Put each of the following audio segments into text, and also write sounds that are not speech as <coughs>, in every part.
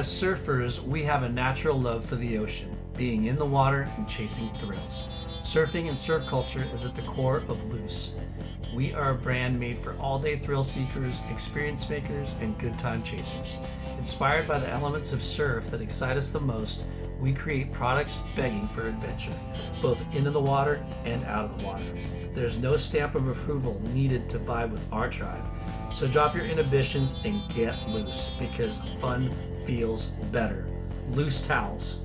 As surfers, we have a natural love for the ocean, being in the water and chasing thrills. Surfing and surf culture is at the core of Loose. We are a brand made for all day thrill seekers, experience makers, and good time chasers. Inspired by the elements of surf that excite us the most, we create products begging for adventure, both into the water and out of the water. There's no stamp of approval needed to vibe with our tribe. So drop your inhibitions and get loose because fun feels better. Loose towels.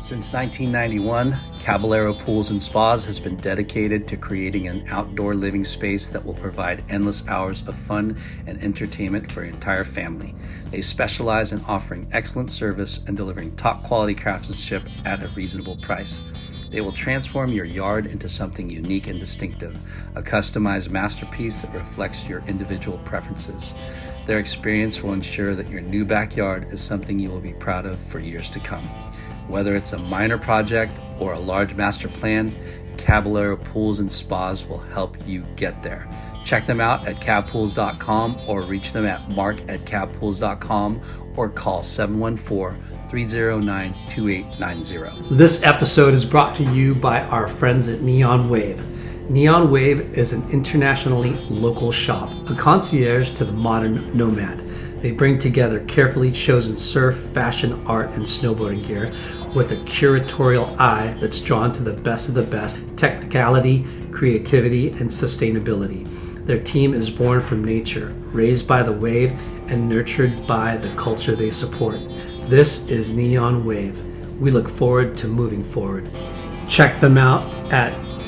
Since 1991, Caballero Pools and Spas has been dedicated to creating an outdoor living space that will provide endless hours of fun and entertainment for your entire family. They specialize in offering excellent service and delivering top quality craftsmanship at a reasonable price. They will transform your yard into something unique and distinctive, a customized masterpiece that reflects your individual preferences. Their experience will ensure that your new backyard is something you will be proud of for years to come. Whether it's a minor project or a large master plan, Caballero Pools and Spas will help you get there. Check them out at cabpools.com or reach them at mark at cabpools.com or call 714 309 2890. This episode is brought to you by our friends at Neon Wave. Neon Wave is an internationally local shop, a concierge to the modern nomad. They bring together carefully chosen surf, fashion, art, and snowboarding gear with a curatorial eye that's drawn to the best of the best technicality, creativity, and sustainability. Their team is born from nature, raised by the wave, and nurtured by the culture they support. This is Neon Wave. We look forward to moving forward. Check them out at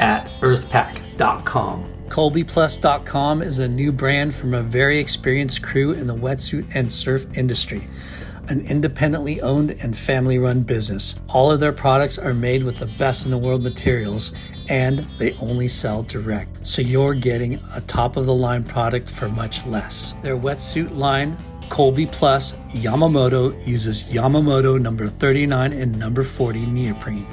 at earthpack.com. ColbyPlus.com is a new brand from a very experienced crew in the wetsuit and surf industry. An independently owned and family run business. All of their products are made with the best in the world materials and they only sell direct. So you're getting a top of the line product for much less. Their wetsuit line Colby Plus Yamamoto uses Yamamoto number 39 and number 40 neoprene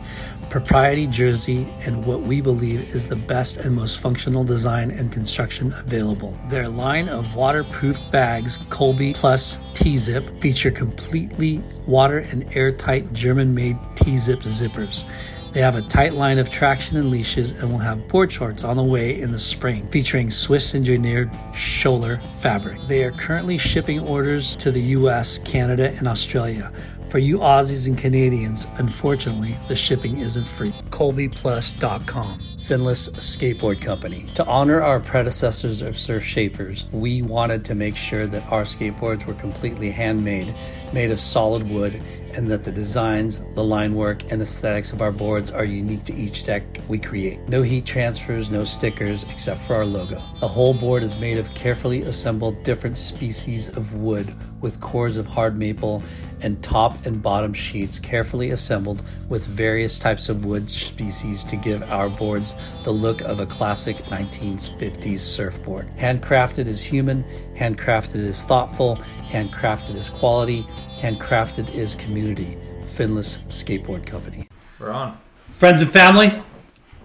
propriety jersey and what we believe is the best and most functional design and construction available. Their line of waterproof bags, Colby Plus T Zip, feature completely water and airtight German made T Zip zippers. They have a tight line of traction and leashes and will have board shorts on the way in the spring, featuring Swiss engineered Schoeller fabric. They are currently shipping orders to the US, Canada, and Australia. For you Aussies and Canadians, unfortunately, the shipping isn't free. ColbyPlus.com, Finless Skateboard Company. To honor our predecessors of surf shapers, we wanted to make sure that our skateboards were completely handmade, made of solid wood, and that the designs, the line work, and aesthetics of our boards are unique to each deck we create. No heat transfers, no stickers, except for our logo. The whole board is made of carefully assembled different species of wood with cores of hard maple and top and bottom sheets carefully assembled with various types of wood species to give our boards the look of a classic 1950s surfboard. Handcrafted is human, handcrafted is thoughtful, handcrafted is quality, handcrafted is community. Finless Skateboard Company. We're on. Friends and family,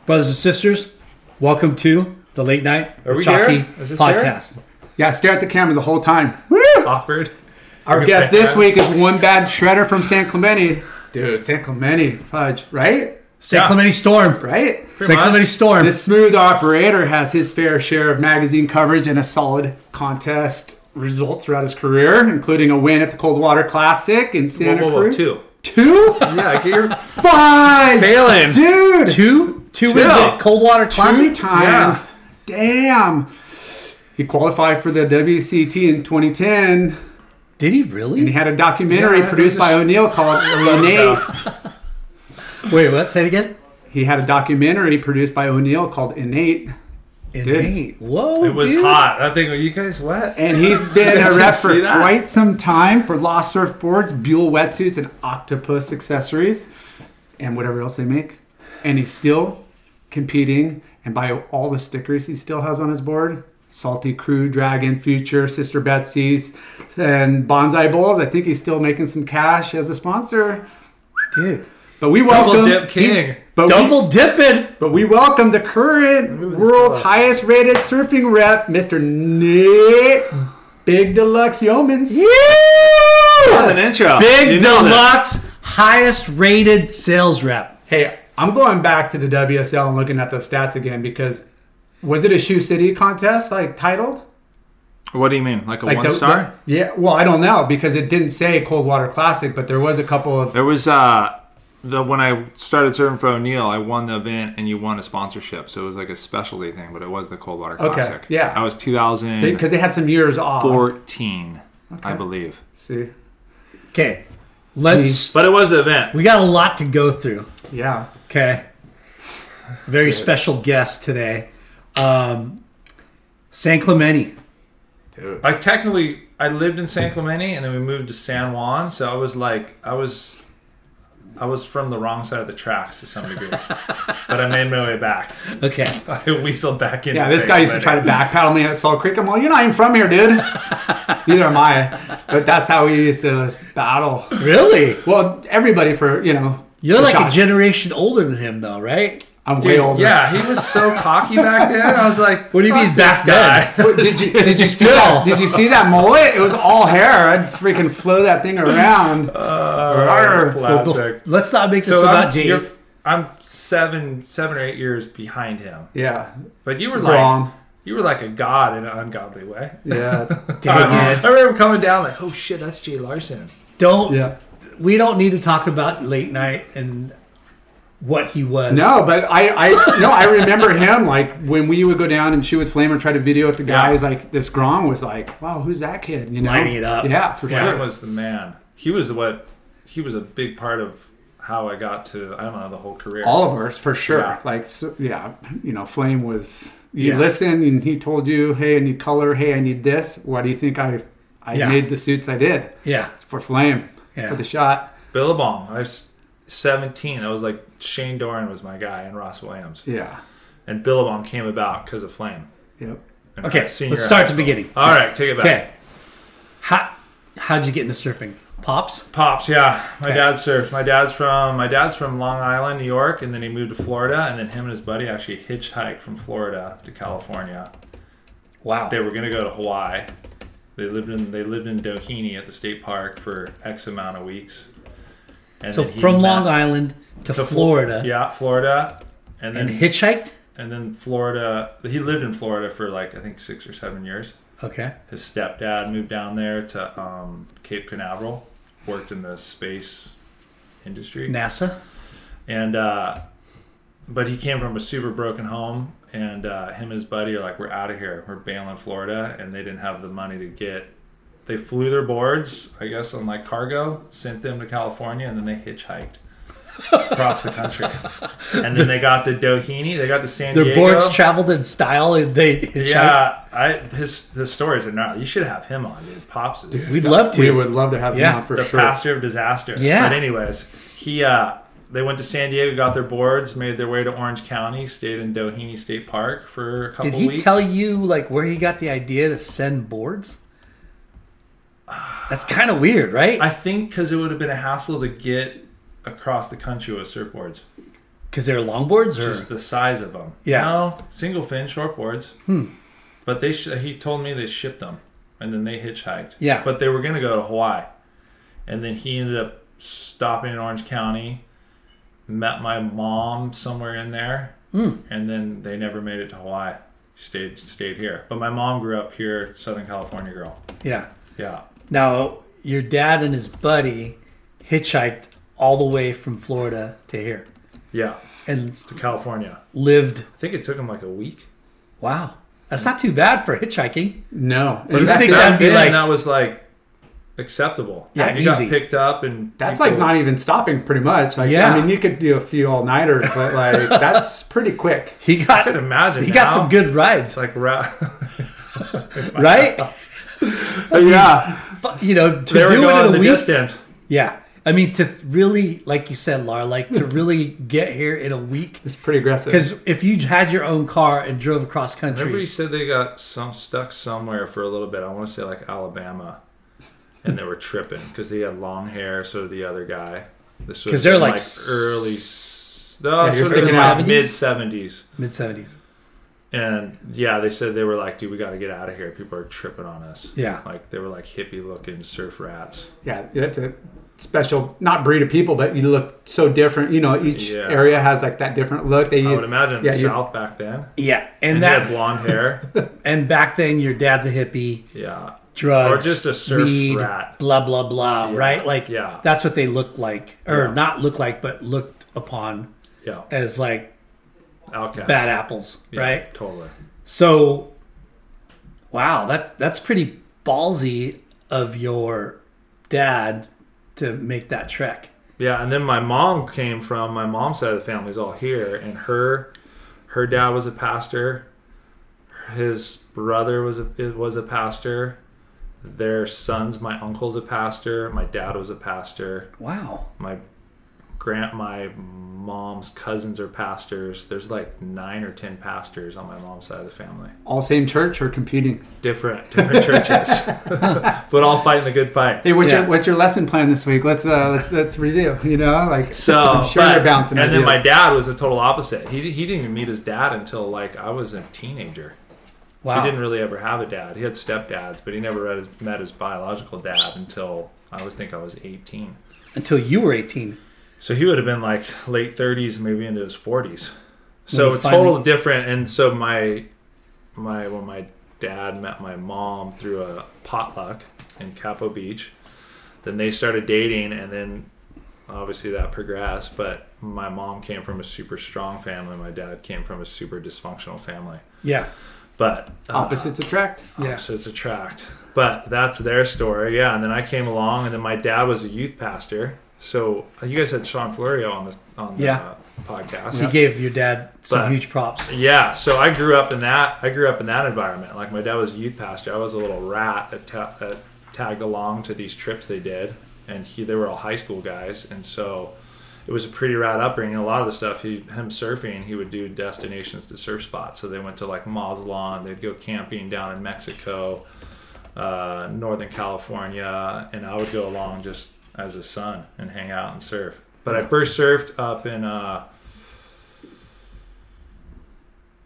brothers and sisters, welcome to the Late Night Are we Chalky there? Is this podcast. Yeah, stare at the camera the whole time. Awkward. Our We're guest this week is one bad shredder from San Clemente. Dude, San Clemente, fudge, right? San Yeah. Clemente Storm. Right? San much. Clemente Storm. This smooth operator has his fair share of magazine coverage and a solid contest results throughout his career, including a win at the Coldwater Classic in Whoa, Santa whoa, whoa, Cruz. two. Two? Yeah, get your <laughs> Fudge! failing. Dude! two, two Two. wins at Coldwater Two Classic. times. Damn. He qualified for the WCT in 2010. Did he really? And he had a documentary Yeah, produced it by O'Neill called <laughs> Innate. Wait, what? Say it again. He had a documentary produced by O'Neill called Innate. Innate. Did. Maine. Whoa, It was dude. hot. I think, are you guys wet? And he's <laughs> been guys a didn't rep for that? quite some time for Lost Surfboards, Buell wetsuits, and Octopus accessories, and whatever else they make. And he's still competing. And by all the stickers he still has on his board, Salty Crew, Dragon, Future, Sister Betsy's, and Banzai Bowls. I think he's still making some cash as a sponsor. dude. But we Double welcome, dip king. but we, Double dipping. but we welcome the current world's close. highest rated surfing rep, Mr. Nick Big Deluxe Yeomans. That was an intro. Big You deluxe, highest rated sales rep. Hey, I'm going back to the WSL and looking at those stats again because was it a Shoe City contest like titled? What do you mean? Like a Like one the- star? the- yeah, well, I don't know because it didn't say Cold Water Classic, but there was a couple of There was uh the when I started serving for O'Neill, I won the event and you won a sponsorship. So it was like a specialty thing, but it was the Cold Water Classic. yeah. That was 2000 because they had some years off. 14, I believe. See, Okay, let's. But it was the event. We got a lot to go through. yeah, Okay, very special guest today, um, San Clemente. dude. I technically I lived in San Clemente and then we moved to San Juan, so I was like I was I was from the wrong side of the tracks to some degree. <laughs> but I made my way back. Okay, I weaseled back in. Yeah, this guy used to try to backpedal me at Salt Creek. I'm like, you're not even from here, dude. <laughs> Neither am I. But that's how we used to battle. really? Well, everybody for you know. You're like shot. a generation older than him, though, right? I'm way older. Yeah, he was so cocky back then. I was like, <laughs> What do you mean this back guy?" Wait, Did you, did you <laughs> see Still. that? Did you see that mullet? It was all hair. I'd freaking flow that thing <laughs> uh, around. Arr. Classic. Let's not make this So about I'm, Jay. I'm seven, seven or eight years behind him. Yeah, But you were like, wrong. you were like a god in an ungodly way. Yeah, Dang I remember coming down like, oh shit, that's Jay Larson. Don't. yeah. We don't need to talk about late night and what he was. No, but I, I, no, I remember him like when we would go down and shoot with Flame and try to video with the guys. Like this Grom was like, "Wow, who's that kid?" You know, Lining it up. Yeah, for Flynn sure. was the man. He was what he was a big part of how I got to I don't know the whole career. All of ours, for sure. Yeah. Like, so, yeah, you know, Flame was. You Yeah. listen, and he told you, "Hey, I need color. Hey, I need this." Why do you think I, I Yeah. made the suits I did Yeah. for Flame Yeah. for the shot? Billabong. I was 17. I was like Shane Dorian was my guy and Ross Williams. Yeah. And Billabong came about because of Flame. Yep. In Okay, fact, senior let's start at the school. beginning. All right, take it back. Okay. How how'd you get into surfing? Pops. Pops, yeah. My Okay. dad surfed. My dad's from my dad's from Long Island, New York, and then he moved to Florida, and then him and his buddy actually hitchhiked from Florida to California. Wow. They were gonna go to Hawaii. They lived in they lived in Doheny at the state park for X amount of weeks. And so from Long Island to, to Flo- Florida yeah, Florida, and then and hitchhiked. and then Florida. He lived in Florida for like I think six or seven years. Okay. His stepdad moved down there to um, Cape Canaveral, worked in the space industry, NASA. and uh, but he came from a super broken home, and uh, him and his buddy are like, "We're out of here. We're bailing Florida," and they didn't have the money to get. They flew their boards, I guess, on like cargo, sent them to California, and then they hitchhiked across the country. <laughs> And then they got to Doheny. They got to San Their Diego. Their boards traveled in style and they hitchhiked. Yeah, I his his stories are not. You should have him on. His pops is We'd love to. We would love to have Yeah, him on for the sure. pastor of disaster. Yeah. But anyways, he uh they went to San Diego, got their boards, made their way to Orange County, stayed in Doheny State Park for a couple weeks. Did he weeks. tell you like where he got the idea to send boards? That's kind of weird, right? I think because it would have been a hassle to get across the country with surfboards, Because they're longboards, or just the size of them. Yeah. No, single fin shortboards. Hmm. But they sh- he told me they shipped them, and then they hitchhiked. Yeah. But they were gonna go to Hawaii, and then he ended up stopping in Orange County, met my mom somewhere in there, Hmm. and then they never made it to Hawaii. Stayed stayed here. But my mom grew up here, Southern California girl. yeah. Yeah. Now your dad and his buddy hitchhiked all the way from Florida to here Yeah. and To California. lived. I think it took him like a week. Wow, that's not too bad for hitchhiking. No, you think that'd be then, like- that was like acceptable. Yeah, you got easy. picked up and That's like not even stopping, pretty much. Like, Yeah. I mean, you could do a few all nighters, but like <laughs> that's pretty quick. He I got could imagine. he got some good rides, It's like ra- <laughs> right? <laughs> yeah, Fu- You know, to they do it in a the week. distance. Yeah, I mean, to really, like you said, Lar, like to <laughs> really get here in a week. it's pretty aggressive. Because if you had your own car and drove across Remember, country, you said they got some stuck somewhere for a little bit. I want to say like Alabama, and they were tripping because they had long hair. So the other guy. This was 'Cause they're like like early. No, Yeah, sort of thinking like 70s? mid seventies. mid seventies. And yeah, they said they were like, dude, we got to get out of here. People are tripping on us. Yeah. Like they were like hippie looking surf rats. yeah, that's a special, not breed of people, but you look so different. You know, each Yeah. area has like that different look. They I would imagine yeah, the you- South back then. Yeah, and, And, they had that blonde hair. <laughs> and back then your dad's a hippie, yeah. drugs, Or just a surf weed, rat. blah blah blah. Yeah, Right? Like yeah. that's what they looked like, or Yeah. not look like, but looked upon Yeah. as like Outcast. bad apples, Yeah, right? Totally. So, wow, that that's pretty ballsy of your dad to make that trek. Yeah, and then my mom came from my mom's side of the family's all here, and her her dad was a pastor. His brother was a was a pastor. Their sons, my uncle's a pastor. My dad was a pastor. Wow. My grant my mom's cousins are pastors. There's like nine or ten pastors on my mom's side of the family. all same church or competing. Different different <laughs> churches, <laughs> but all fighting the good fight. Hey, what's Yeah. your what's your lesson plan this week? Let's uh let's let's review. You know, like <laughs> So, I'm sure but- you're bouncing. and then my dad was the total opposite. He, he didn't even meet his dad until like I was a teenager. Wow. He didn't really ever have a dad. He had stepdads, but he never met his, met his biological dad until I always think I was 18. Until you were 18. So he would have been like late 30s, maybe into his 40s. So you total different. And so my my when my dad met my mom through a potluck in Capo Beach, then they started dating, and then obviously that progressed. But my mom came from a super strong family. My dad came from a super dysfunctional family. Yeah. But uh, opposites attract. Yeah. opposites attract. But that's their story, yeah. And then I came along, and then my dad was a youth pastor. So uh, you guys had Sean Florio on this on the Yeah. uh, podcast. He gave your dad some But- huge props. Yeah, so I grew up in that. I grew up in that environment. Like my dad was a youth pastor. I was a little rat that, ta- that tagged along to these trips they did, and he they were all high school guys, and so it was a pretty rad upbringing. A lot of the stuff he him surfing, he would do destinations to surf spots. So they went to like Mazatlan. They'd go camping down in Mexico, uh, Northern California, and I would go along just as a son and hang out and surf. But I first surfed up in. Uh,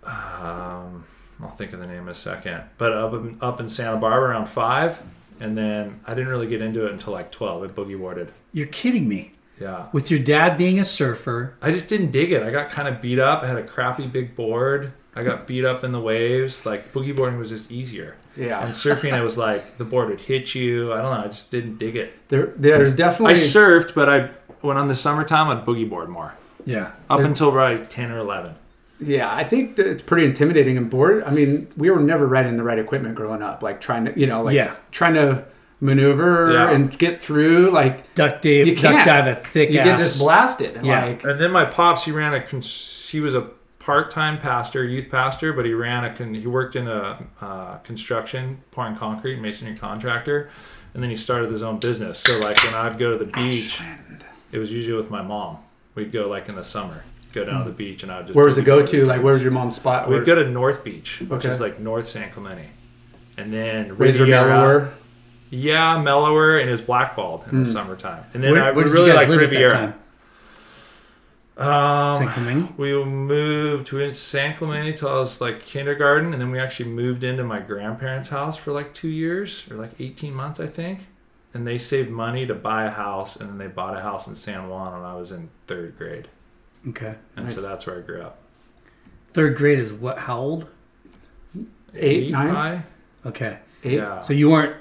um, I'll think of the name in a second. But up in, up in Santa Barbara around five, and then I didn't really get into it until like twelve. I boogie boarded. You're kidding me. Yeah, With your dad being a surfer, I just didn't dig it. I got kind of beat up. I had a crappy big board. I got beat up in the waves. Like boogie boarding was just easier. Yeah. And surfing, it was like the board would hit you. I don't know. I just didn't dig it. There, there's definitely. I surfed, but I when on the summertime I'd boogie board more. yeah. Up There's- until probably ten or eleven. Yeah, I think that it's pretty intimidating and bored. I mean, we were never riding the right equipment growing up, like trying to, you know, like Yeah. trying to maneuver Yeah. and get through. Like Duck dive, You duck can't. dive a thick you ass. get just blasted. Yeah. Like And then my pops, he ran a, cons- he was a part-time pastor, youth pastor, but he ran a, con- he worked in a uh, construction, pouring concrete, masonry contractor, and then he started his own business. So like when I'd go to the beach, it was usually with my mom. We'd go like in the summer, go down to the beach, and I would just. where was the go-to? Like, where was your mom's spot? We'd Where- go to North Beach, which Okay. is like North San Clemente, and then Riviera. mellower. Yeah, mellower, and was blackballed in the summertime. And then Where, I would really like Riviera. At that time? Um, San Clemente? we moved to San Clemente till I was like kindergarten, and then we actually moved into my grandparents' house for like two years or like eighteen months, I think. And they saved money to buy a house, and then they bought a house in San Juan when I was in third grade, Okay. and so that's where I grew up. Third grade is what? How old? Eight, nine? Okay. Eight. Yeah, So you weren't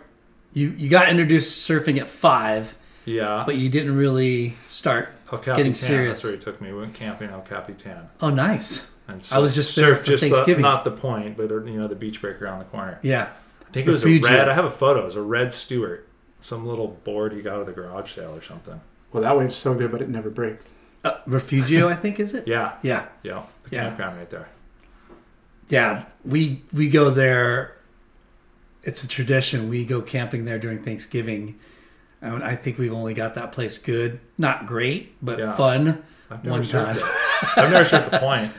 you you got introduced surfing at five, yeah. but you didn't really start. El Capitan, getting serious. That's where he took me. We went camping El Capitan. Oh, nice. And I was just there surfed for just the- not the point, but you know the beach break around the corner. Yeah. I think it was a red. I have a photo. It was a red Stewart. some little board he got at the garage sale or something. Well, that wave's so good, but it never breaks. Uh, Refugio, I think, is it? <laughs> Yeah, Yeah. yeah, the Yeah. campground right there. Yeah, we we go there. It's a tradition. We go camping there during Thanksgiving. And I think we've only got that place good, not great, but Yeah. fun. I've never One time. <laughs> I've never surfed the point.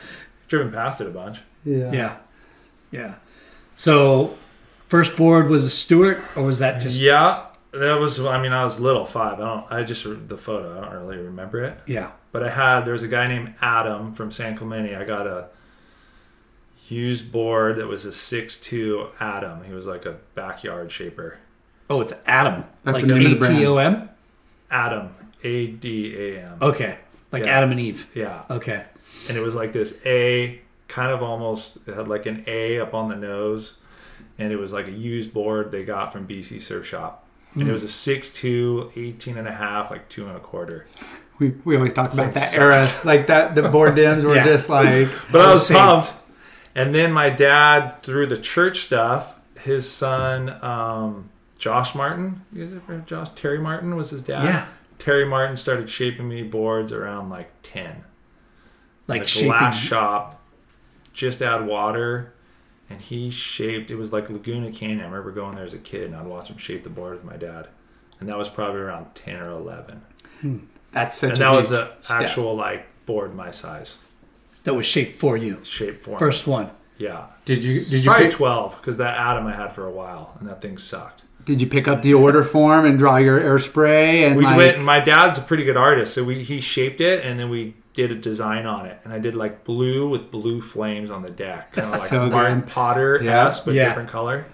Driven past it a bunch. Yeah. Yeah, yeah. So, first board was a Stewart, or was that just Yeah, that was. I mean, I was little, five. I don't. I just the photo. I don't really remember it. yeah? But I had. There was a guy named Adam from San Clemente. I got a used board that was a six two Adam. He was like a backyard shaper. Oh, it's Adam, That's like the name of the brand. T O M. Adam, A D A M. Okay, like Yeah. Adam and Eve. Yeah, Okay, and it was like this A, kind of almost. It had like an A up on the nose, and it was like a used board they got from BC Surf Shop. And it was a 6'2", 18 and a half, like two and a quarter. We, we always talk about that sucks. era, like that. The board dims were <laughs> Yeah. just like <laughs> But I was Same. pumped. And then my dad, through the church stuff, his son, um, Josh Martin, you guys ever heard Josh? Terry Martin was his dad. Yeah. Terry Martin started shaping me boards around like 10. like, Like shaping. glass shop, just add water. And he shaped, it was like Laguna Canyon. I remember going there as a kid and I'd watch him shape the board with my dad. And that was probably around 10 or 11. Hmm. that's such. and that was an actual like board my size, that was shaped for you. shape for me. First one. Yeah. Did you did you Probably pick, 12 because that Adam I had for a while and that thing sucked. Did you pick up the order form and draw your air spray and We like, went. My dad's a pretty good artist, so we he shaped it and then we did a design on it, and I did like blue with blue flames on the deck, kind of like So Martin good. Potter Yeah. but Yeah. different color.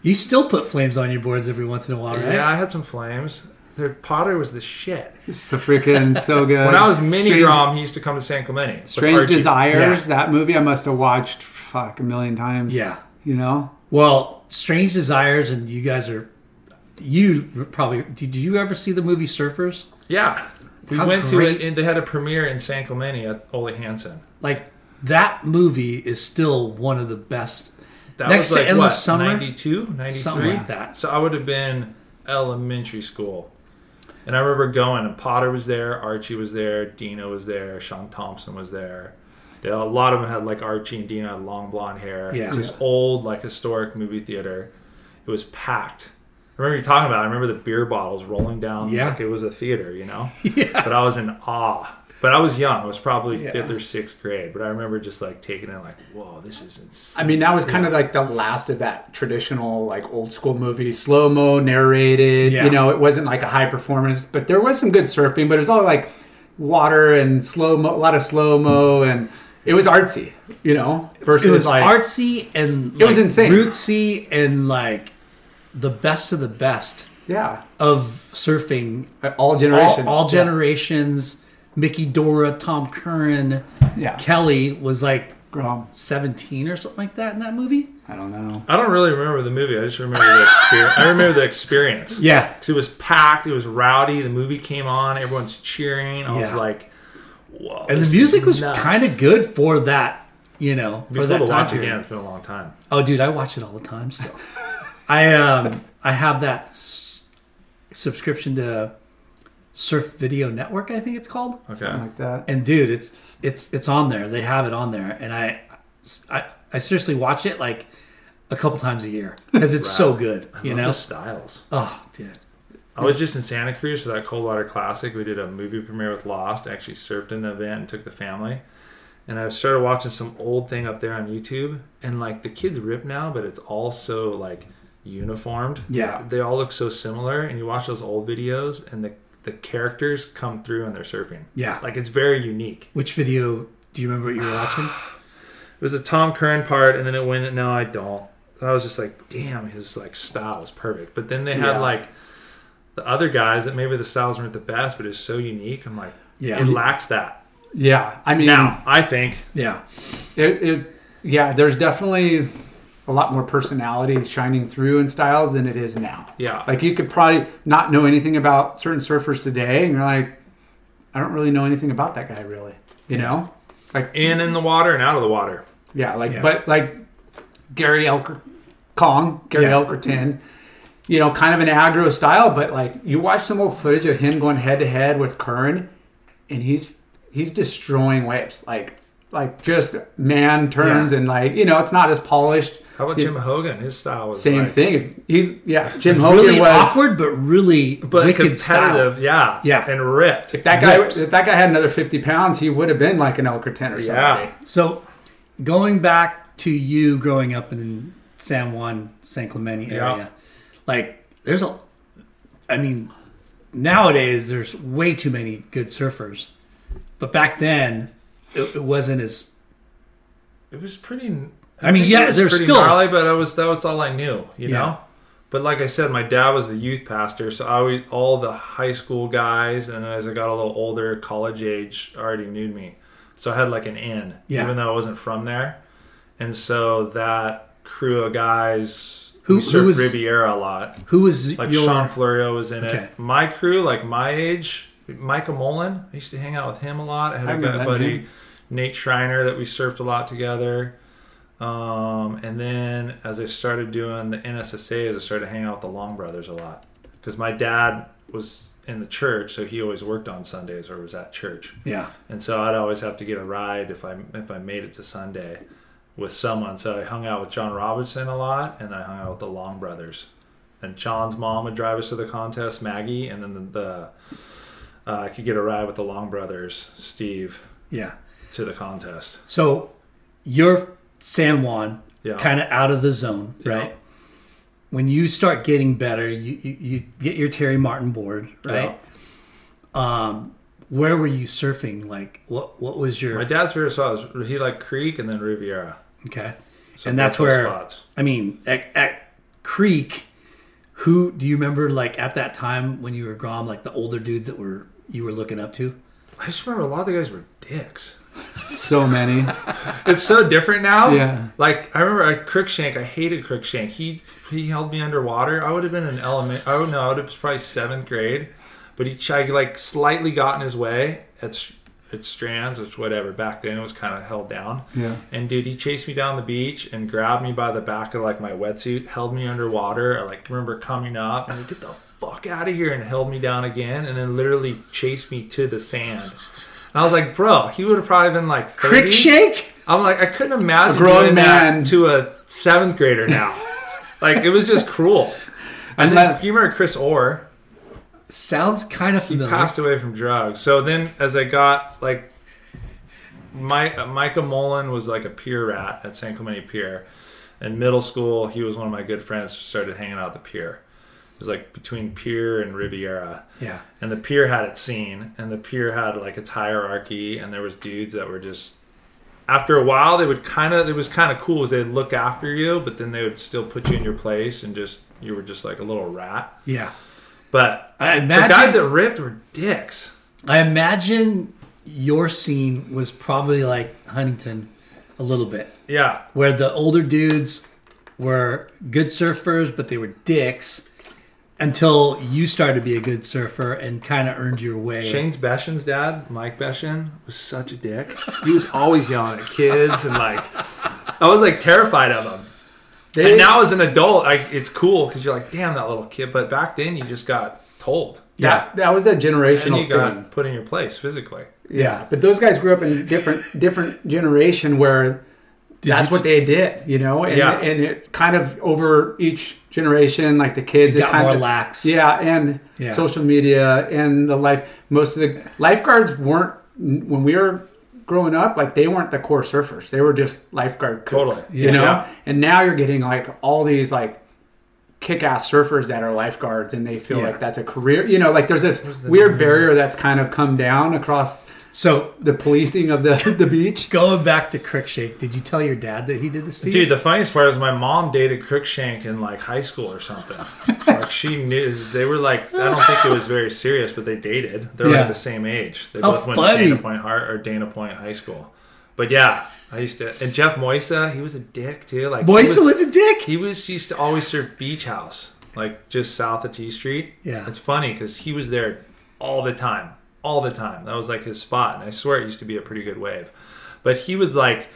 You still put flames on your boards every once in a while, right? Yeah, I had some flames. Their Potter was the shit. It's the freaking so <laughs> good. When I was mini Strange, Grom, he used to come to San Clemente. with Strange Archie. Desires, that movie I must have watched fuck a million times. Yeah. you know. Well, Strange Desires, and you guys are. You probably did. You ever see the movie Surfers? Yeah, we How went great- to it, and they had a premiere in San Clemente at Ole Hanson. Like that movie is still one of the best. That Next was to Endless what, Summer? 92, 93? Something like that. So I would have been elementary school. And I remember going, and Potter was there, Archie was there, Dino was there, Sean Thompson was there. They, a lot of them had like Archie and Dino had long blonde hair. Yeah. It's this old, like historic movie theater. It was packed. I remember you talking about. it. I remember the beer bottles rolling down. Yeah. like it was a theater, you know. <laughs> Yeah. But I was in awe. But I was young. I was probably Yeah. fifth or sixth grade. But I remember just like taking it, like, whoa, this is insane. I mean, that was kind of like the last of that traditional, like old school movie, slow mo narrated. Yeah. You know, it wasn't like a high performance, but there was some good surfing. But it was all like water and slow mo, a lot of slow mo, and it was artsy. You know, versus it was like artsy and It was insane. rootsy and like the best of the best yeah, of surfing. all All, generations, all Yeah. generations. Miki Dora, Tom Curren, Yeah, Kelly was like Grom. 17 or something like that in that movie. I don't know. I don't really remember the movie. I just remember the experience. I remember the experience. <laughs> Yeah. Because it was packed. It was rowdy. The movie came on. Everyone's cheering. I was like, whoa. And the music was kind of good for that, you know, It'd for that to time watch period. again. It's been a long time. Oh, dude, I watch it all the time still. <laughs> I um I have that s- subscription to Surf Video Network, I think it's called. Okay. Something like that. And dude, it's it's it's on there. They have it on there, and I I, I seriously watch it like a couple times a year because it's so good. I You love know? the styles. Oh, dude. I was just in Santa Cruz for that Coldwater Classic. We did a movie premiere with Lost. I actually surfed in the event and took the family. And I started watching some old thing up there on YouTube. And like the kids rip now, but it's all so like uniformed. Yeah. They all look so similar. And you watch those old videos and the, the characters come through and they're surfing. Yeah. Like it's very unique. Which video do you remember what you were watching? <sighs> It was a Tom Curren part, and then it went. No, I don't. I was just like, damn, his like style was perfect. But then they had Yeah. like the other guys that maybe the styles weren't the best, but it's so unique. I'm like, Yeah. it lacks that. Yeah, I mean, Now, I think Yeah. it, it yeah there's definitely a lot more personality shining through in styles than it is now Yeah. like you could probably not know anything about certain surfers today and you're like i don't really know anything about that guy really you know like in in the water and out of the water. yeah like Yeah. but like gary elker kong gary Yeah. elkerton you know, kind of an aggro style, but like you watch some old footage of him going head to head with Curren, and he's he's destroying waves like like just man turns Yeah. and like you know it's not as polished. How about Jim Hogan? His style was Same like, thing. He's yeah, Jim Hogan really was awkward, but really but wicked style. competitive, yeah, Yeah. and ripped. If that guy. Rips. If that guy had another fifty pounds, he would have been like an Elkerton or something. Yeah. So, going back to you growing up in San Juan, San Clemente Yeah. area, like there's a, I mean, nowadays there's way too many good surfers, but back then it, it wasn't as. It was pretty. I mean, yeah, it was there's pretty still- gnarly, but I was that was all I knew, you Yeah. know. But like I said, my dad was the youth pastor, so I always, all the high school guys, and as I got a little older, college age, already knew me. So I had like an in, Yeah. even though I wasn't from there. And so that crew of guys Who- who who surfed was- Riviera a lot. Who was Like your? Sean Florio was in Okay. it. My crew, like my age, Micah Mullen. I used to hang out with him a lot. I had I a remember guy, buddy, name. Nate Schreiner, that we surfed a lot together. Um, and then as I started doing the NSSAs, I started hanging out with the Long Brothers a lot because my dad was in the church, so he always worked on Sundays or was at church, yeah, and so I'd always have to get a ride if I if I made it to Sunday with someone. So I hung out with John Robinson a lot, and then I hung out with the Long Brothers. And John's mom would drive us to the contest, Maggie, and then the, the uh, I could get a ride with the Long Brothers, Steve, yeah. to the contest. So you're San Juan, Yeah. kind of out of the zone, Yeah. right? When you start getting better, you, you, you get your Terry Martin board, right? Um, where were you surfing? Like, what what was your My dad's favorite spot was he liked Creek and then Riviera. okay? So and that's where spots. I mean at, at Creek. Who do you remember? Like at that time when you were Grom, like the older dudes that were you were looking up to. I just remember a lot of the guys were dicks. So many. <laughs> It's so different now. Yeah. Like I remember at Crookshank, I hated Crookshank. He he held me underwater. I would have been an element. I would know. I would have was probably seventh grade, but he I like slightly got in his way at at Strands, which whatever. Back then it was kind of held down. Yeah. And dude, he chased me down the beach and grabbed me by the back of like my wetsuit, held me underwater. I like remember coming up and like, get the fuck out of here and held me down again, and then literally chased me to the sand. And I was like, bro, he would have probably been like 30. Crick shake. I'm like, I couldn't imagine A grown doing man. that to a seventh grader now. <laughs> like it was just cruel. And then Unless- you remember Chris Orr? Sounds kind of He passed away from drugs. So then, as I got like, my uh, Micah Mullen was like a pier rat at San Clemente Pier. In middle school, he was one of my good friends. Started hanging out at the pier. It was like between Pier and Riviera. Yeah. and the pier had its scene and the pier had like its hierarchy and there was dudes that were just after a while they would kind of it was kind of cool as they'd look after you but then they would still put you in your place and just you were just like a little rat Yeah. but I imagine, the guys that ripped were dicks I imagine your scene was probably like Huntington, a little bit, yeah where the older dudes were good surfers, but they were dicks until you started to be a good surfer and kind of earned your way. Shane's Beschen's dad, Mike Beschen, was such a dick. He was always yelling at kids and like, I was like terrified of him. They, And now as an adult, like it's cool because you're like, damn that little kid. But back then, you just got told. that, that was a and generational you got thing. put in your place physically. Yeah, but those guys grew up in different different generation where that's you- what they did, you know, and, Yeah. and it kind of over each generation, like the kids, It it got kind more of lax. Yeah, and Yeah. social media and the life. Most of the lifeguards weren't when we were growing up. Like they weren't the core surfers; they were just lifeguard cooks, Totally. You know, Yeah. and now you're getting like all these like kick-ass surfers that are lifeguards and they feel Yeah. like that's a career you know like there's this the weird barrier that's kind of come down across So the policing of the <laughs> the beach. going back to Crickshake, did you tell your dad that he did this to? Dude, the funniest part is my mom dated Crookshank in like high school or something. <laughs> like she knew they were like I don't think it was very serious, but they dated. They're Yeah. like the same age. They How both went funny. to Dana Point Hart or Dana Point High School. But yeah, I used to and Jeff Moisa, he was a dick too. Like he Boyce was, a dick. He was he used to always serve Beach House, like just south of T Street. Yeah. it's funny because he was there all the time, all the time. That was like his spot, and I swear it used to be a pretty good wave. But he was like,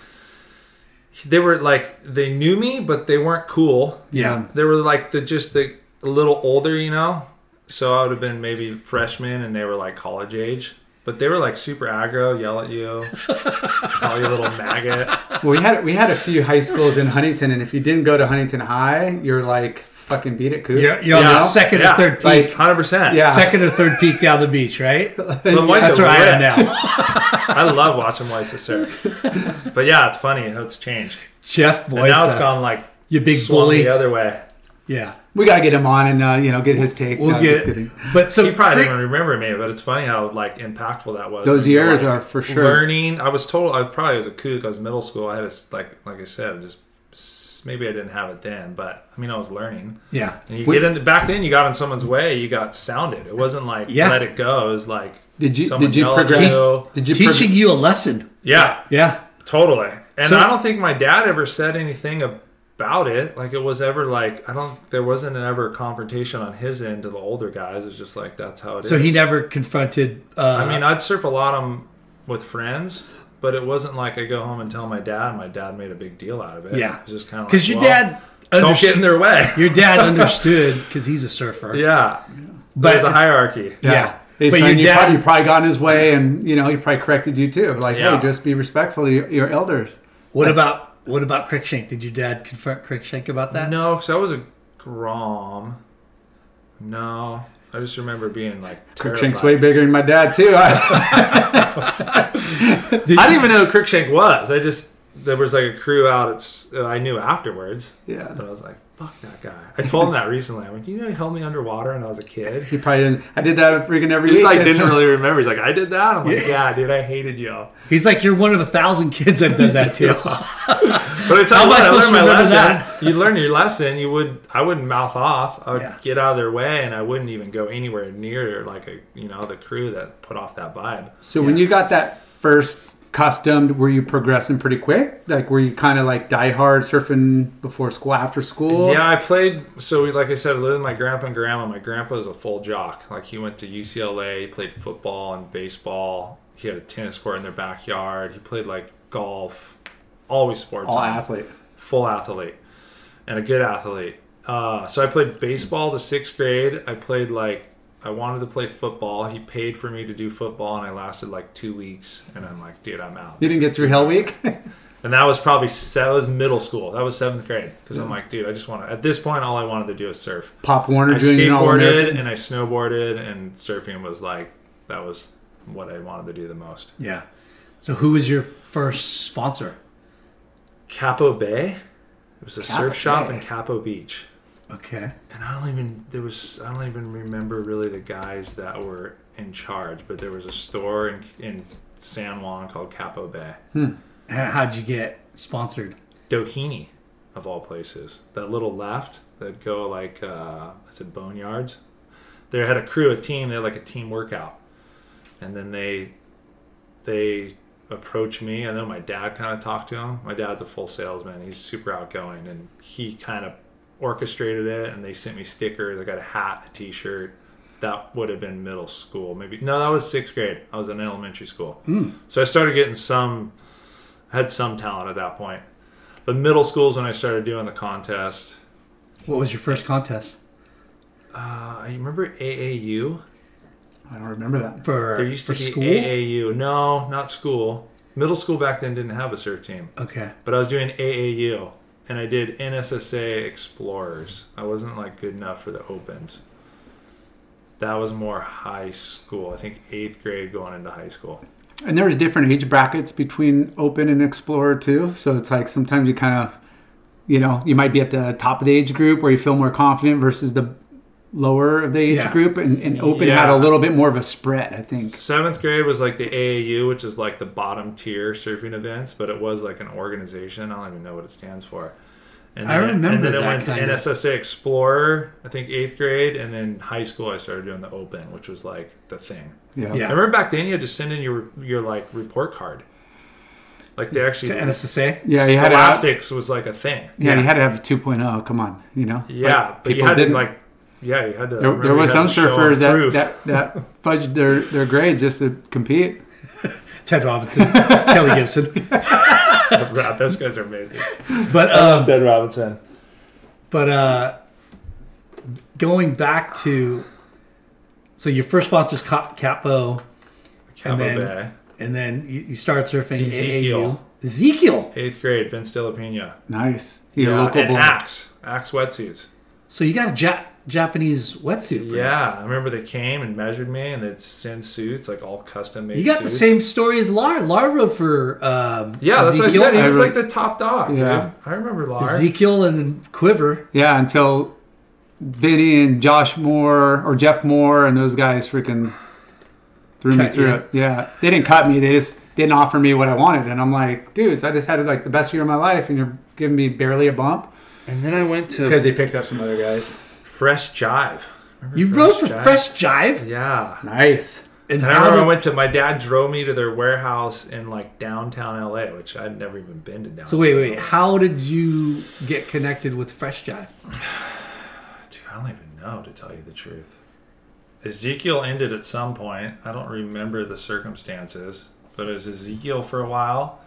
they were like they knew me, but they weren't cool. Yeah. They were like the just the a little older, you know. So I would have been maybe freshman, and they were like college age. But they were like super aggro, yell at you, <laughs> call you a little maggot. Well, we had we had a few high schools in Huntington, and if you didn't go to Huntington High, you're like fucking beat it, coop. You're, you're on Yeah. the second Yeah. or third peak. Like- Hundred percent. Yeah. second or third peak down the beach, right? <laughs> But Weiss That's are where I am now. <laughs> I love watching Weiss surf. But yeah, it's funny how it's changed. Jeff And Boyce. now it's gone like you big bully. the other way. Yeah. we gotta get him on and uh, you know get his take. We'll No, get just kidding. But so He probably Crick- didn't remember me, but it's funny how like impactful that was. Those When you're, years like, are for sure. learning. I was told I probably was a kook. I was middle school. I had a, like like I said, just s- maybe I didn't have it then, but I mean I was learning. Yeah. And you We- get in back then, you got in someone's way, you got sounded. It wasn't like Yeah. let it go. It was like Did you someone did you progress? you. Did you Teaching prog- you a lesson. Yeah, Yeah. Totally. And So- I don't think my dad ever said anything about it. Like it was ever like I don't there wasn't ever a confrontation on his end to the older guys. It's just like that's how it is. So he never confronted. Uh, I mean, I'd surf a lot of 'em with friends, but it wasn't like I go home and tell my dad. My dad made a big deal out of it. Yeah. it was just kind of because your well, dad don't understood- get in their way. <laughs> Your dad <laughs> understood because he's a surfer. yeah, But there's a hierarchy. Yeah. Hey, But son, your you, dad- probably, you probably got in his way, and you know he probably corrected you too. Like, Yeah. hey, just be respectful of your, your elders. What about what about Crickshank? Did your dad confront Crickshank about that? No, because I was a grom. No, I just remember being like Crookshank's terrified. way bigger than my dad too. I, <laughs> I didn't even know who Crookshank was. I just there was like a crew out. It's uh, I knew afterwards, yeah, but I was like, "Fuck that guy." I told him that recently. I went, "You know, he held me underwater when I was a kid." he probably didn't. I did that freaking every He week. like <laughs> didn't really remember. He's like, "I did that." I'm like, "Yeah, dude, I hated y'all. He's like, you're one of a thousand kids I've done that to. <laughs> But it's <laughs> How am I I supposed to learned my remember lesson. that? You learn your lesson. You would. I wouldn't mouth off. I would Yeah. get out of their way, and I wouldn't even go anywhere near like a you know the crew that put off that vibe. So when you got that first customed, were you progressing pretty quick? Like, were you kind of like die hard surfing before school, after school? Yeah, I played. So, we, like I said, I lived with my grandpa and grandma. My grandpa was a full jock. Like, he went to UCLA, he played football and baseball. He had a tennis court in their backyard. He played like golf, always sports. all on. athlete. Full athlete and a good athlete. Uh, so, I played baseball the sixth grade. I played like, I wanted to play football. He paid for me to do football, and I lasted like two weeks. And I'm like, dude, I'm out. You didn't get through Hell. Week. <laughs> And that was probably that was middle school. That was seventh grade because I'm like, dude, I just want to. At this point, all I wanted to do is surf. Pop Warner I doing an all skateboarded and I snowboarded, and surfing was like that was what I wanted to do the most. yeah. So who was your first sponsor? Capo Bay. It was a Capo surf shop Bay. in Capo Beach, Okay. and I don't even there was I don't even remember really the guys that were in charge, but there was a store in in San Juan called Capo Bay. And how'd you get sponsored? Doheny, of all places. That little left that go like uh, I said boneyards. They had a crew, a team. They had like a team workout, and then they they approached me. and then my dad kind of talked to him. My dad's a full salesman. He's super outgoing, and he kind of orchestrated it. And they sent me stickers. I got a hat, a T-shirt. That would have been middle school, maybe. No, that was sixth grade. I was in elementary school, so I started getting some. I had some talent at that point. But middle school is when I started doing the contest. What was your first contest? Uh, I remember AAU. I don't remember that. For, There used to for be school? AAU. No, not school. Middle school back then didn't have a surf team, Okay. but I was doing AAU, and I did NSSA Explorers. I wasn't like good enough for the opens. That was more high school. I think eighth grade going into high school. And there was different age brackets between Open and Explorer too. So it's like sometimes you kind of, you know, you might be at the top of the age group where you feel more confident versus the lower of the age Yeah. group. And, and Open had a little bit more of a spread, I think. Seventh grade was like the AAU, which is like the bottom tier surfing events, but it was like an organization. I don't even know what it stands for. And I remember and then it went to. NSSA Explorer, I think eighth grade, and then high school I started doing the Open, which was like the thing. Yeah. Yeah. I remember back then you had to send in your your like report card. Like they actually To NSSA? Yeah, you had to have, was like a thing. yeah, you had to have a 2.0. Come on, you know. Yeah, Like, but you had to like yeah, you had to. There, remember there was some surfers that, that that <laughs> fudged their, their grades just to compete. <laughs> Ted Robinson, <laughs> Kelly Gibson. Wow, those guys are amazing. But um, Ted Robinson. but uh, going back to so your first sponsor's Cap- Capo, Cabo and then Bay. and then you, you start surfing Ezekiel. AAU. Ezekiel. Eighth grade, Vince De La Nice. You're a Yeah, local and boy. Axe. Axe wetsuits. So you got a ja- Japanese wetsuit. bro. Yeah, I remember they came and measured me, and they'd send suits like all custom made. You got the same story as Lar. Lar rode for um, Yeah, that's what I said. He I was re- like the top dog. Yeah. dude. I remember Lar. Ezekiel and then Quiver. Yeah, until Vinny and Josh Moore or Jeff Moore and those guys freaking threw me through it. Yeah, they didn't cut me. They just didn't offer me what I wanted, and I'm like, dudes, I just had like the best year of my life, and you're giving me barely a bump And then I went to because they picked up some other guys. Fresh Jive. Remember You rode for Jive? Fresh Jive. Yeah. Nice. And And I remember I went to my dad drove me to their warehouse in like downtown LA, which I'd never even been to downtown. so wait, wait. How did you get connected with Fresh Jive? <sighs> Dude, I don't even know to tell you the truth. Ezekiel ended at some point. I don't remember the circumstances, but it was Ezekiel for a while.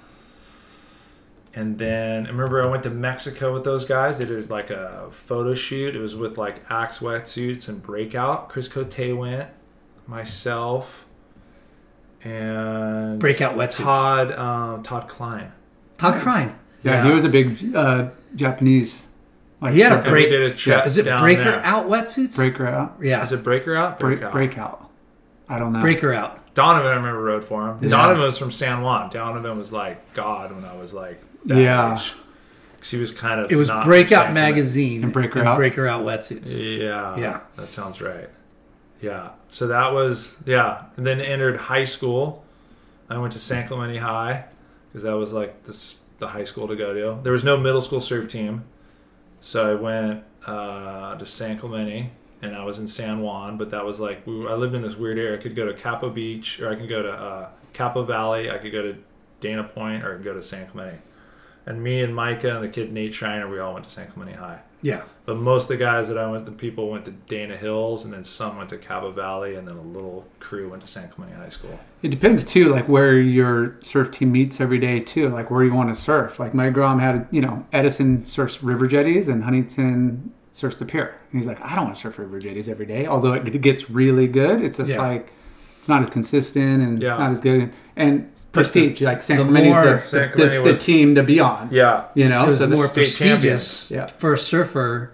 And then I remember I went to Mexico with those guys. They did like a photo shoot. It was with like Axe wetsuits and Breakout. Chris Cote went, myself, and Breakout wetsuits. Todd um, Todd Klein. Todd Crine. Yeah, Yeah. he was a big uh, Japanese. Like He had a surfer And we break- did a trip Is it down Breaker there. Out wetsuits? breaker out. yeah, Is it Breaker Out? Break, Breakout. breakout. I don't know. Breaker Out. Donovan, I remember rode for him. Yeah. Donovan was from San Juan. Donovan was like God when I was like that Yeah. age. 'Cause he was kind of It was not Breakout Magazine And Breaker Out? Breaker Out wetsuits. Yeah, Yeah. that sounds right. Yeah, so that was yeah, and then entered high school. I went to San Clemente High because that was like this the high school to go to. There was no middle school surf team, so I went uh, to San Clemente, and I was in San Juan. But that was like we, were- I lived in this weird area. I could go to Capo Beach, or I could go to uh, Capo Valley. I could go to Dana Point, or I could go to San Clemente. And me and Micah and the kid Nate Schreiner, we all went to San Clemente High. Yeah. But most of the guys that I went, the people went to Dana Hills, and then some went to Capo Valley, and then a little crew went to San Clemente High School. It depends too, like where your surf team meets every day too. Like where you want to surf. Like my grom had, you know, Edison surfs river jetties and Huntington surfs the pier. And he's like, I don't want to surf river jetties every day. Although it gets really good, it's just Yeah. like it's not as consistent and Yeah. not as good. And But the- prestige, like San the Clemente's more- the, the, Clemente the, the team to be on. Yeah, You know, so it's more prestigious. Yeah. for a surfer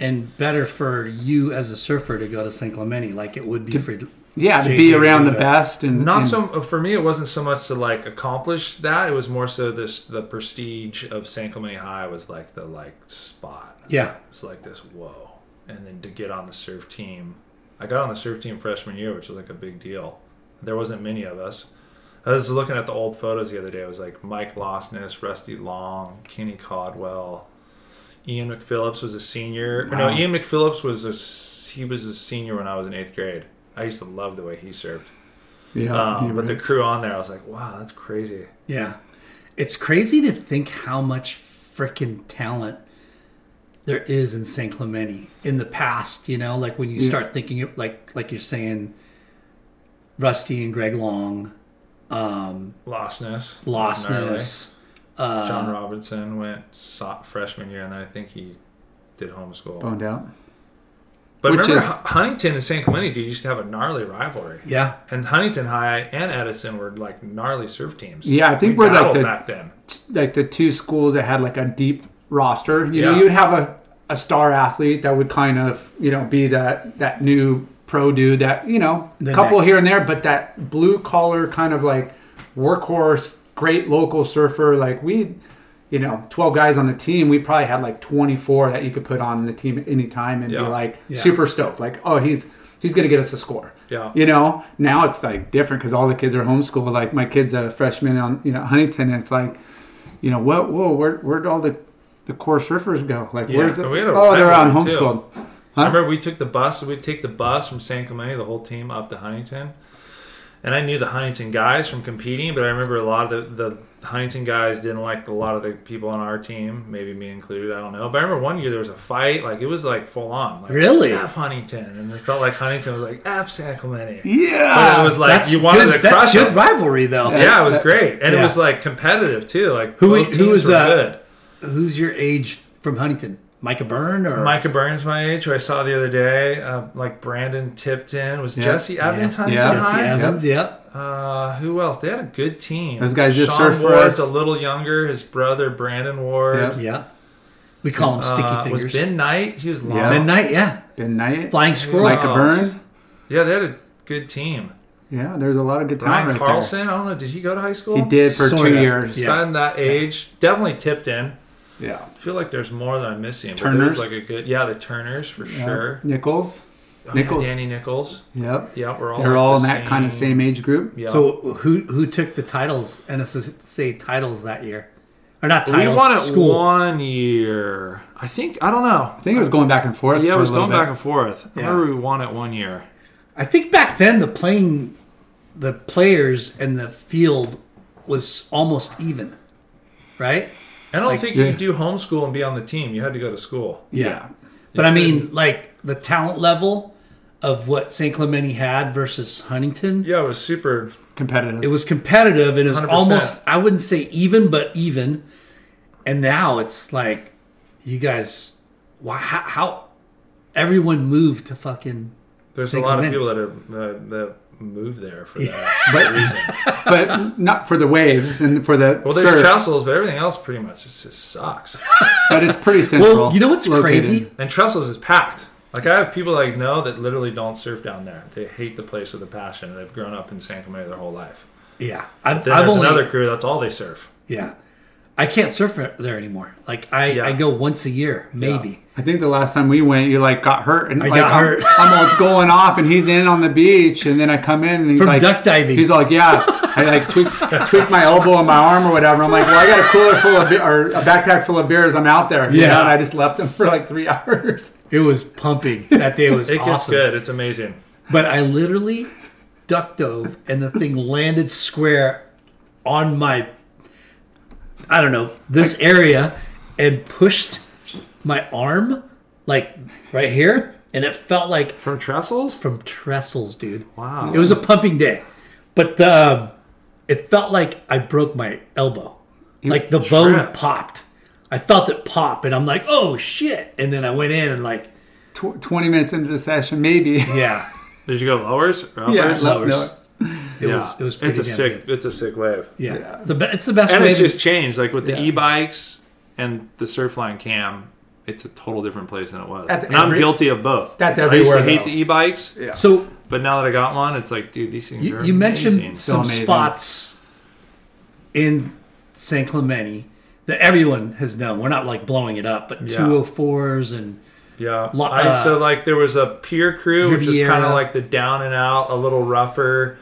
and better for you as a surfer to go to San Clemente like it would be To- for yeah, to JJ be around the best and not and- so for me. It wasn't so much to like accomplish that. It was more so this the prestige of San Clemente High was like the like spot. yeah It was like this whoa, and then to get on the surf team, I got on the surf team freshman year, which was like a big deal. There wasn't many of us. I was looking at the old photos the other day. It was like Mike Losness, Rusty Long, Kenny Caldwell, Ian McPhillips was a senior. or No, Ian McPhillips was a he was a senior when I was in eighth grade. I used to love the way he served. yeah, Um, but the crew on there, I was like, wow, that's crazy. yeah it's crazy to think how much freaking talent there is in San Clemente in the past you know like when you Yeah. start thinking of like like you're saying Rusty and Greg Long um Losness, was. Losness uh, John Robinson went so- freshman year, and then I think he did homeschool. boned out. But Which remember, is- Huntington and San Clemente dude, used to have a gnarly rivalry. yeah And Huntington High and Edison were like gnarly surf teams. Yeah, I think we we're like the- back then. like the two schools that had like a deep roster. You know, you'd have a, a star athlete that would kind of, you know, be that that new pro dude that, you know, The couple next. here and there, but that blue collar kind of like workhorse, great local surfer. Like we, you know, 12 guys on the team, we probably had like 24 that you could put on the team at any time and Yeah. be like Yeah. super stoked. Like, oh, he's he's going to get us a score. Yeah. You know, now it's like different because all the kids are homeschooled. Like my kid's a freshman on, you know, Huntington. And it's like, you know, whoa, whoa, where where'd all the the core surfers go? Like, Yeah, where's the? but we had a Oh, they're on rivalry, too. Homeschooled. I Huh? remember we took the bus. We'd take the bus from San Clemente, the whole team, up to Huntington. And I knew the Huntington guys from competing, but I remember a lot of the, the Huntington guys didn't like a lot of the people on our team, maybe me included. I don't know. But I remember one year there was a fight. Like it was like full on. Like, Really? F Huntington, and it felt like Huntington was like F San Clemente. Yeah, But it was like that's you wanted good, to that's crush good them. rivalry though Yeah, it was great, and it was like competitive too. Like Who- who was, were uh, good. who's your age from Huntington Micah Byrne or Micah Burns, my age, who I saw the other day, uh, like Brandon Tipton. Was Yeah. Jesse Evans yeah, on Yeah. Jesse high? Evans? Yep. Uh, who else? They had a good team. Those guys just Sean surf for Ward's us. a little younger. His brother Brandon Ward. Yep. Yeah. We call him Sticky Uh, Fingers. was Ben Knight? He was long. Yeah. Midnight, yeah. Ben Knight, Flying Squirrel. Micah Wow. Byrne. Yeah, they had a good team. Yeah, there's a lot of good Brian talent right Carlson. I don't know. Did he go to high school? He did for Sorta. two years. Yeah. Signed that age. Definitely tipped in. Yeah. I feel like there's more that I'm missing. Turners? like a good. Yeah, the Turners for Yeah. sure. Nichols. Oh, yeah, Nichols. Danny Nichols. Yep. Yeah, we're all. They're like all in the that kind of same age group. Yeah. So who who took the titles NSSA titles that year? Or not we won it school. one year. I think. I don't know. I think it was going back and forth. Yeah, for it was little going bit. back and forth. I Yeah. remember we won it one year. I think back then the playing, the players and the field was almost even, right? I don't Like, think you yeah. could do homeschool and be on the team. You had to go to school. Yeah. But I mean, like the talent level of what San Clemente had versus Huntington, Yeah, it was super. Competitive. it was competitive and it was 100%. almost, I wouldn't say even, but even. And now it's like, you guys, why, how, how everyone moved to fucking. There's St. a lot of people that are uh, that move there for that <laughs> reason. but not for the waves and for the Well, there's surf, trestles, but everything else pretty much just, just sucks. <laughs> but it's pretty central. Well, you know what's located. crazy? And trestles is packed. Like I have people I know that literally don't surf down there. They hate the place with a passion. They've grown up in San Clemente their whole life. Yeah. I've, Then I've there's only. another crew that's all they surf. Yeah. I can't surf there anymore. Like, I, Yeah. I go once a year, maybe. I think the last time we went, you like got hurt and I like got I'm, hurt. I'm all going off, and he's in on the beach, and then I come in and he's From like duck diving. He's like, yeah, I like tweak, <laughs> tweak my elbow and my arm or whatever. I'm like, well, I got a cooler full of beer, or a backpack full of beers. I'm out there, you Yeah. know, and I just left him <laughs> for like three <laughs> hours. It was pumping. That day was It gets good. It's amazing. But I literally duck dove and the thing landed square on my, I don't know, this area and pushed my arm like right here. And it felt like From trestles? from trestles, dude. Wow. It was a pumping day. But the, um, it felt like I broke my elbow. Like the bone popped. I felt it pop and I'm like, oh shit. And then I went in and like, Tw- Twenty minutes into the session, maybe. yeah. <laughs> Did you go lowers or uppers? Yeah, lowers. no, It Yeah. was it was pretty it's a sick good. it's a sick wave. Yeah, Yeah. It's, the be- it's the best And it's just changed. Like with the Yeah. e-bikes and the Surfline Cam, it's a total different place than it was. That's and I'm guilty of both. That's everywhere. I used to hate though. the e-bikes, Yeah. so but now that I got one, it's like, dude, these things you, are you mentioned amazing. some spots in San Clemente that everyone has known. We're not like blowing it up, but Yeah. 204s and Yeah. I, uh, so like there was a pier crew, which is kind of like the down and out, a little rougher,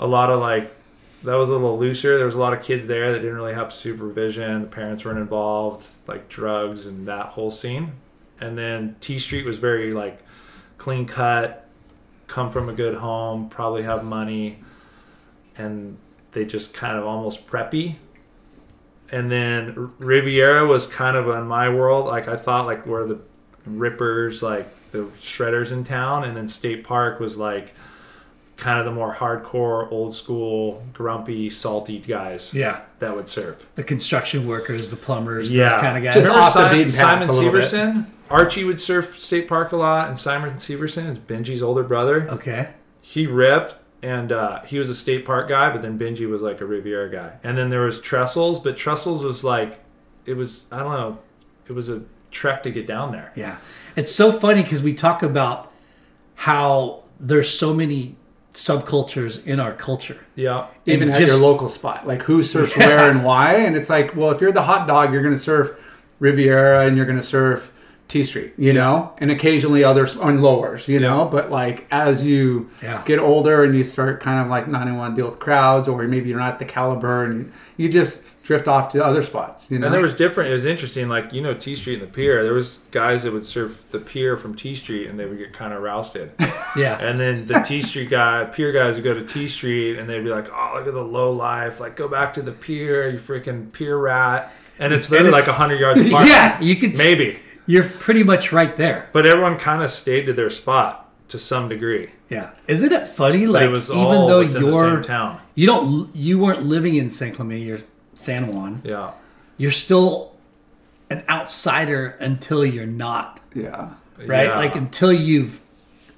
a lot of like that was a little looser. There was a lot of kids there that didn't really have supervision. The parents weren't involved, like drugs and that whole scene. And then T Street was very like clean cut, come from a good home, probably have money, and they just kind of almost preppy. And then Riviera was kind of in my world, like I thought, like where the rippers, like the shredders in town, and then State Park was like kind of the more hardcore, old school, grumpy, salty guys yeah, that would surf. the construction workers, the plumbers, Yeah, those kind of guys. Just Remember off the Simon, beaten path Simon a little bit. Severson? Archie would surf State Park a lot, and Simon Severson is Benji's older brother. okay, He ripped, and uh, he was a State Park guy, but then Benji was like a Riviera guy. And then there was Trestles, but Trestles was like, it was I don't know, it was a trek to get down there. yeah. It's so funny because we talk about how there's so many subcultures in our culture. Yeah, even And at just- your local spot, like who surfs <laughs> where and why. And it's like, well, if you're the hot dog, you're going to surf Riviera and you're going to surf T Street, you know, and occasionally others on lowers, you know. But like as you Yeah. get older and you start kind of like not want to deal with crowds, or maybe you're not the caliber, and you just drift off to other spots, you know. And there was different. It was interesting. Like you know, T Street and the pier. There was guys that would surf the pier from T Street, and they would get kind of rousted. <laughs> Yeah, and then the T Street guy, pier guys would go to T Street, and they'd be like, "Oh, look at the low life. Like, go back to the pier, you freaking pier rat." And it's literally it's- like hundred yards <laughs> apart. yeah. You could maybe. You're pretty much right there. But everyone kind of stayed to their spot to some degree. Yeah, isn't it funny? Like it was even all though within the same you're town. you don't you weren't living in San Clemente or San Juan, Yeah. you're still an outsider until you're not, Yeah. right? Yeah. Like until you've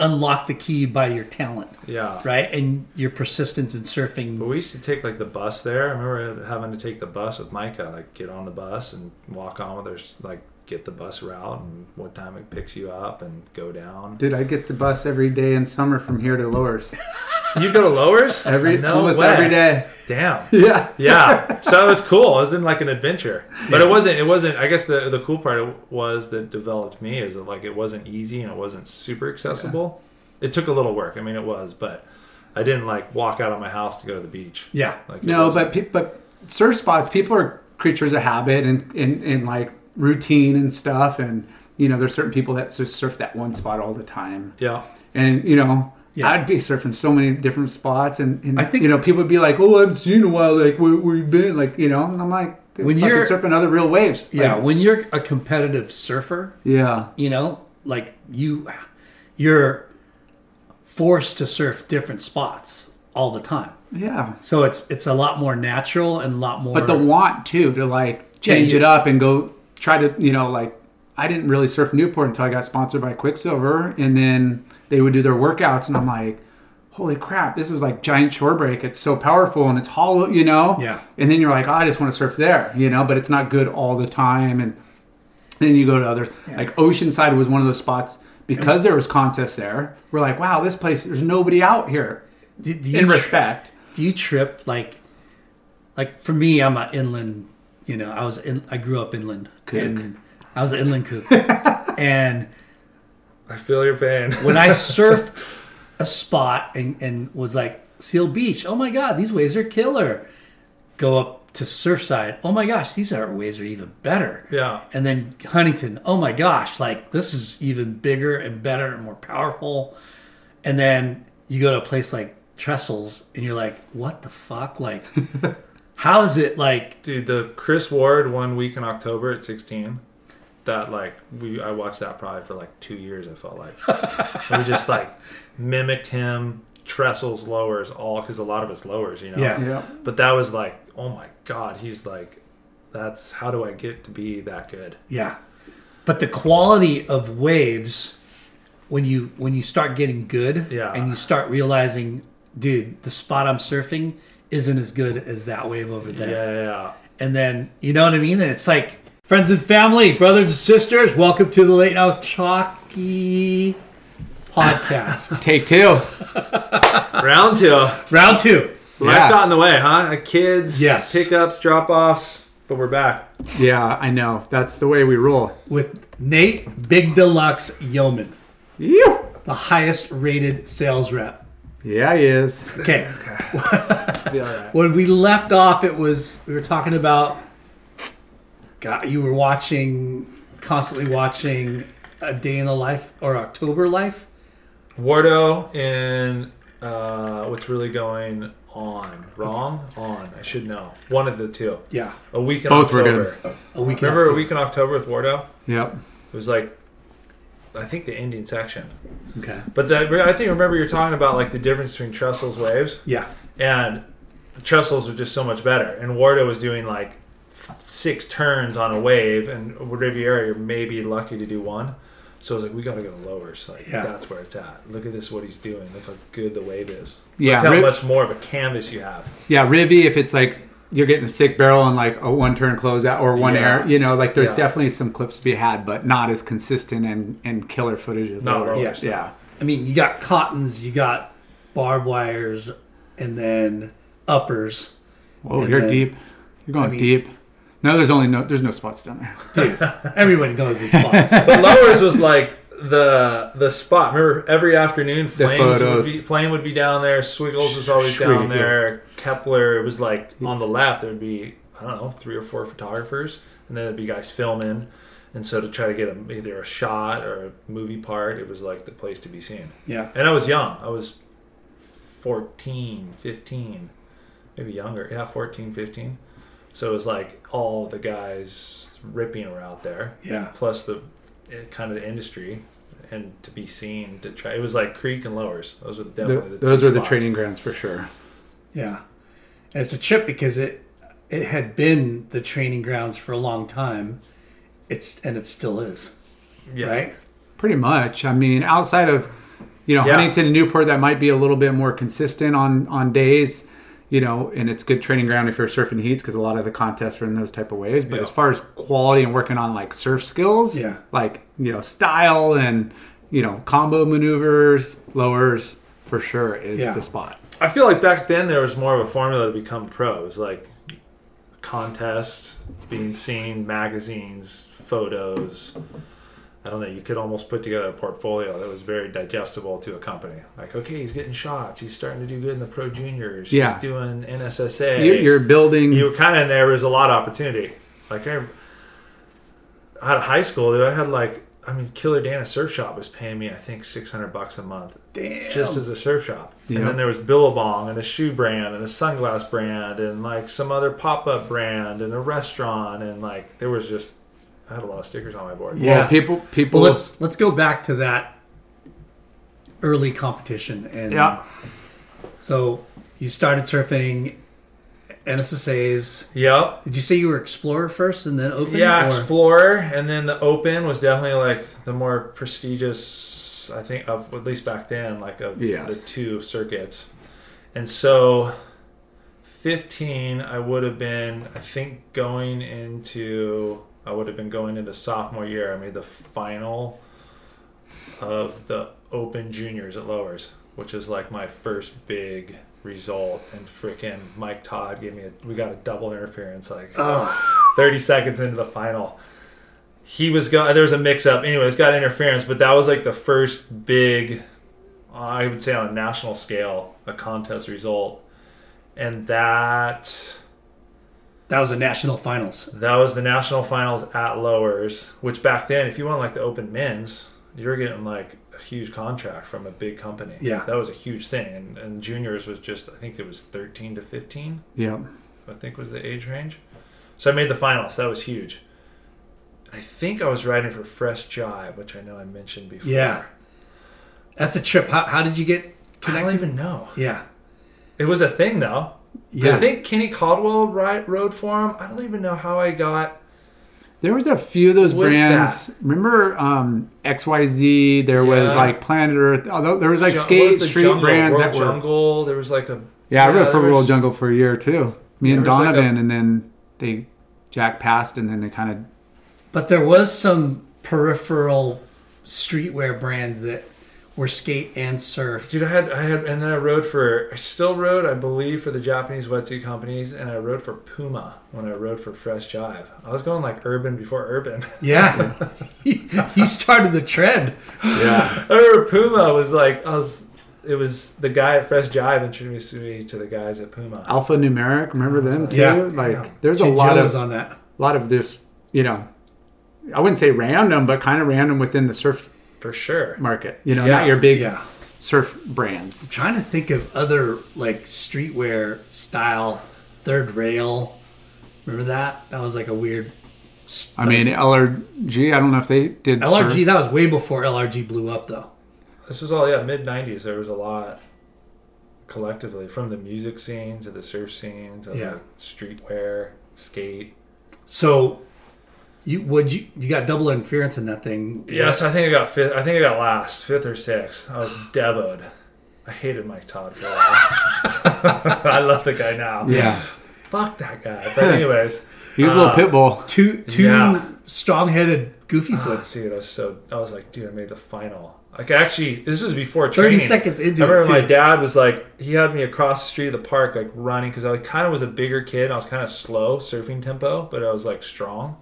unlocked the key by your talent, Yeah. right? And your persistence in surfing. But surfing. we used to take like the bus there. I remember having to take the bus with Micah, like get on the bus and walk on with her, like get the bus route and what time it picks you up and go down. Dude, I get the bus every day in summer from here to Lowers. <laughs> You go to Lowers Every no almost way. every day. Damn. <laughs> Yeah. Yeah. <laughs> So it was cool. It was in like an adventure, but it wasn't. It wasn't. I guess the the cool part was that developed me is that like it wasn't easy and it wasn't super accessible. It took a little work. I mean, it was, but I didn't like walk out of my house to go to the beach. Yeah. Like No, wasn't- but pe- but surf spots, people are creatures of habit and, and, and like routine and stuff. And, you know, there's certain people that just surf that one spot all the time. yeah. And, you know, Yeah. I'd be surfing so many different spots. And, and I think- you know, people would be like, oh, I haven't seen you in a while. Like, where, where you been? Like, you know, and I'm like, When you're- surfing other real waves. Yeah. Like, When you're a competitive surfer, yeah. you know, like you, you're forced to surf different spots all the time. Yeah. So it's it's a lot more natural and a lot more. But the want too to like change you- it up and go try to you know like I didn't really surf Newport until I got sponsored by Quiksilver, and then they would do their workouts, and I'm like, holy crap, this is like giant shore break. It's so powerful and it's hollow, you know. Yeah. And then you're like, oh, I just want to surf there, you know, but it's not good all the time, and then you go to other like Oceanside was one of those spots because there was contests there. We're like, wow, this place, there's nobody out here. do, do In tr- respect, do you trip like like for me i'm an inland you know i was in i grew up inland. And i was an inland cook. <laughs> And I feel your pain. <laughs> when i surfed <laughs> a spot and, and was like seal beach oh my god these waves are killer. Go up to surfside oh my gosh these are waves are even better. Yeah. and then huntington oh my gosh like this is even bigger and better and more powerful. And then you go to a place like trestles and you're like what the fuck? Like how is it like Dude, the Chris Ward one week in October at 16. That like we I watched that probably for like two years. I felt like <laughs> we just like mimicked him, trestles, lowers, all because a lot of it's lowers, you know. Yeah. yeah. But that was like, oh my god, he's like, that's how do I get to be that good? yeah but the quality of waves when you when you start getting good Yeah. and you start realizing dude the spot i'm surfing isn't as good as that wave over there yeah, yeah. and then you know what I mean. And it's like friends and family, brothers and sisters. Welcome to the Late Night with Chalky podcast, <laughs> Take two. <laughs> Round two. round two. Life Yeah. got in the way, huh? Uh, kids, Yes. pickups, drop offs, but we're back. Yeah, I know. That's the way we roll. with Nate Big Deluxe Yeomans, Ew. the highest rated sales rep. Yeah, he is. Okay. <laughs> when we left off, it was we were talking about. God, you were watching, constantly watching a day in the life or October life. Wardo and uh, what's really going on? Wrong? On. I should know. One of the two. Yeah, A week in Both were October. good. a week. in Remember a week in October with Wardo? Yep. It was like, I think the ending section. Okay. But that, I think remember you're talking about like the difference between Trestles waves Yeah. and the Trestles are just so much better. And Wardo was doing like six turns on a wave, and Riviera you're maybe lucky to do one. So I was like, we got to go to lowers. Like Yeah. that's where it's at. Look at this, what he's doing. Look how good the wave is. Yeah, Look how Riv- much more of a canvas you have. Yeah, Rivy, if it's like you're getting a sick barrel and like a one turn closeout or one Yeah. air, you know, like there's Yeah. definitely some clips to be had, but not as consistent and, and killer footage as Not others. rollers. Yeah. I mean, you got cottons, you got barbed wires, and then uppers. Whoa, And you're then- deep. You're going I mean- deep. No, there's only no there's no spots down there. <laughs> Dude, everybody knows these spots. <laughs> But lowers was like the the spot. Remember, every afternoon, Flames would be, Flame would be down there. Swiggles was always down there. Kepler, it was like on the left. There would be I don't know three or four photographers, and then there'd be guys filming. And so to try to get a, either a shot or a movie part, it was like the place to be seen. Yeah. And I was young. I was 14, 15, maybe younger. Yeah, 14, 15. So it was like all the guys ripping were out there Yeah. plus the eh, kind of the industry and to be seen to try. It was like Creek and Lowers. Those were The- definitely the, those two are the training grounds for sure. Yeah. And it's a trip because it it had been the training grounds for a long time. it's and it still is, Yeah. right? Pretty much. I mean, outside of you know Yeah. Huntington and Newport, that might be a little bit more consistent on on days. You know, and it's good training ground if you're surfing heats because a lot of the contests are in those type of waves. But Yeah. as far as quality and working on like surf skills, Yeah. like you know style and you know combo maneuvers, lowers for sure is Yeah. the spot. I feel like back then there was more of a formula to become pro. pros, like contests, being seen, magazines, photos. I don't know. You could almost put together a portfolio that was very digestible to a company. Like, okay, he's getting shots. He's starting to do good in the pro juniors. Yeah. He's doing NSSA. You're, you're building. you were kind of in there was a lot of opportunity. Like I, out of high school, I had like I mean, Killer Dana Surf Shop was paying me I think six hundred bucks a month Damn. just as a surf shop. Yep. And then there was Billabong and a shoe brand and a sunglass brand and like some other pop up brand and a restaurant and like there was just I had a lot of stickers on my board. Yeah. Well, people people Well, let's let's go back to that early competition and Yeah. So you started surfing NSSA's. Yep. Did you say you were Explorer first and then Open? Yeah, or- Explorer, and then the Open was definitely like the more prestigious. I think of at least back then, like of Yes. the two circuits. And so, fifteen, I would have been. I think going into, I would have been going into sophomore year. I made the final of the Open Juniors at Lowers, which is like my first big result. And freaking Mike Todd gave me a. We got a double interference like. Oh, 30 seconds into the final. He was go there was a mix up. Anyways, got interference, but that was like the first big I would say on a national scale, a contest result. And that that was the national finals. that was the national finals at lowers, which back then if you won like the open men's, you were getting like huge contract from a big company. Yeah. That was a huge thing. And, and juniors was just I think it was thirteen to fifteen. yeah. I think was the age range. So I made the finals. That was huge. I think I was riding for Fresh Jive, which I know I mentioned before. Yeah. That's a trip. How, how did you get I don't even know. Yeah. It was a thing though. Yeah. I think Kenny Caldwell ride, rode for him. I don't even know how I got. There was a few of those With brands. Remember um, XYZ? There was like Planet Earth. Although there was like Jun- skate was street jungle? brands World that were. Jungle. There was like a. Yeah, I Yeah, rode for there World was- Jungle for a year too. Me and There was like Donovan, and then they Jack passed, and then they kind of But there was some peripheral streetwear brands that were skate and surf. Dude, I had, I had, and then I rode for, I still rode, I believe, for the Japanese wetsuit companies, and I rode for Puma when I rode for Fresh Jive. I was going like urban before urban. <laughs> Yeah. <laughs> he started the trend. Yeah. I remember Puma was like, I was, it was the guy at Fresh Jive introduced me to the guys at Puma. Alpha Numeric. Remember them too? Yeah. Like there's a Kid lot Joe of was on that. A lot of this. You know, I wouldn't say random, but kind of random within the surf For sure. market. You know, Yeah. not your big Yeah. surf brands. I'm trying to think of other like streetwear style. Third rail. Remember that? That was like a weird. I mean, LRG. I don't know if they did LRG. surf. That was way before LRG blew up, though. This was all, yeah, mid 90s. There was a lot collectively from the music scene to the surf scene to Yeah. the streetwear, skate. So, you would you you got double interference in that thing? Yes, I think I got fifth. I think I got last, fifth or sixth. I was <sighs> devoed. I hated Mike Todd for a while. <laughs> I love the guy now. Yeah, Fuck that guy. But <laughs> anyways, he was a little Uh, pit bull. Two two Yeah. strong-headed goofy foots. dude, I was so I was like, dude, I made the final. Like actually, this was before training. Thirty seconds into I remember it. my dad was like, he had me across the street of the park, like running, because I kind of was a bigger kid. I was kind of slow surfing tempo, but I was like strong.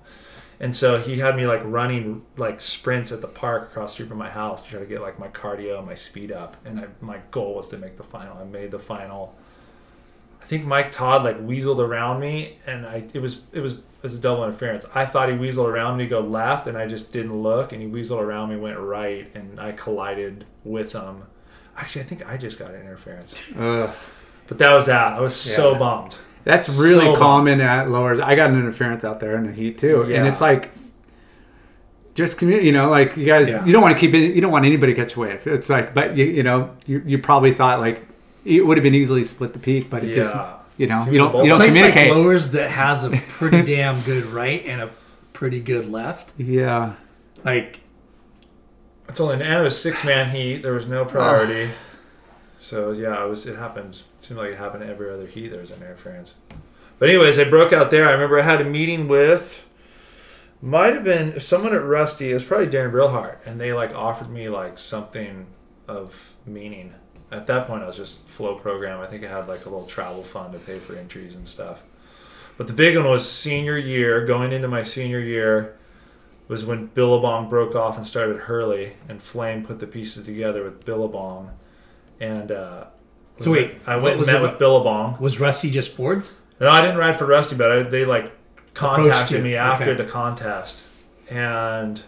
And so he had me like running like sprints at the park across the street from my house to try to get like my cardio and my speed up. And I, my goal was to make the final. I made the final. I think Mike Todd like weaseled around me, and I it was it was it was a double interference. I thought he weaseled around me to go left, and I just didn't look, and he weaseled around me went right, and I collided with him. Actually, I think I just got interference, Ugh. but that was that. I was so Yeah. bummed. That's really So common at lowers. I got an interference out there in the heat too, and it's like just commu- you know, like you guys, Yeah. you don't want to keep it. You don't want anybody to catch a wave. It's like, but you, you know, you, you probably thought like it would have been easily split the peak, but it just, you know, you don't, you don't place communicate. like Lowers that has a pretty <laughs> damn good right and a pretty good left. Yeah. Like It's only and it was six man heat. There was no priority. <sighs> <laughs> So yeah, it was. It happened. It seemed like it happened every other heat. There was an interference. But anyways, I broke out there. I remember I had a meeting with. Might have been someone at Rusty. It was probably Darren Brilhart, and they like offered me like something of meaning. At that point, I was just flow program. I think I had like a little travel fund to pay for entries and stuff. But the big one was senior year. Going into my senior year, was when Billabong broke off and started Hurley, and Flame put the pieces together with Billabong. And uh, So wait, I went and met it- with Billabong. was Rusty just boards? No, I didn't ride for Rusty, but I, they like contacted me after okay. the contest, and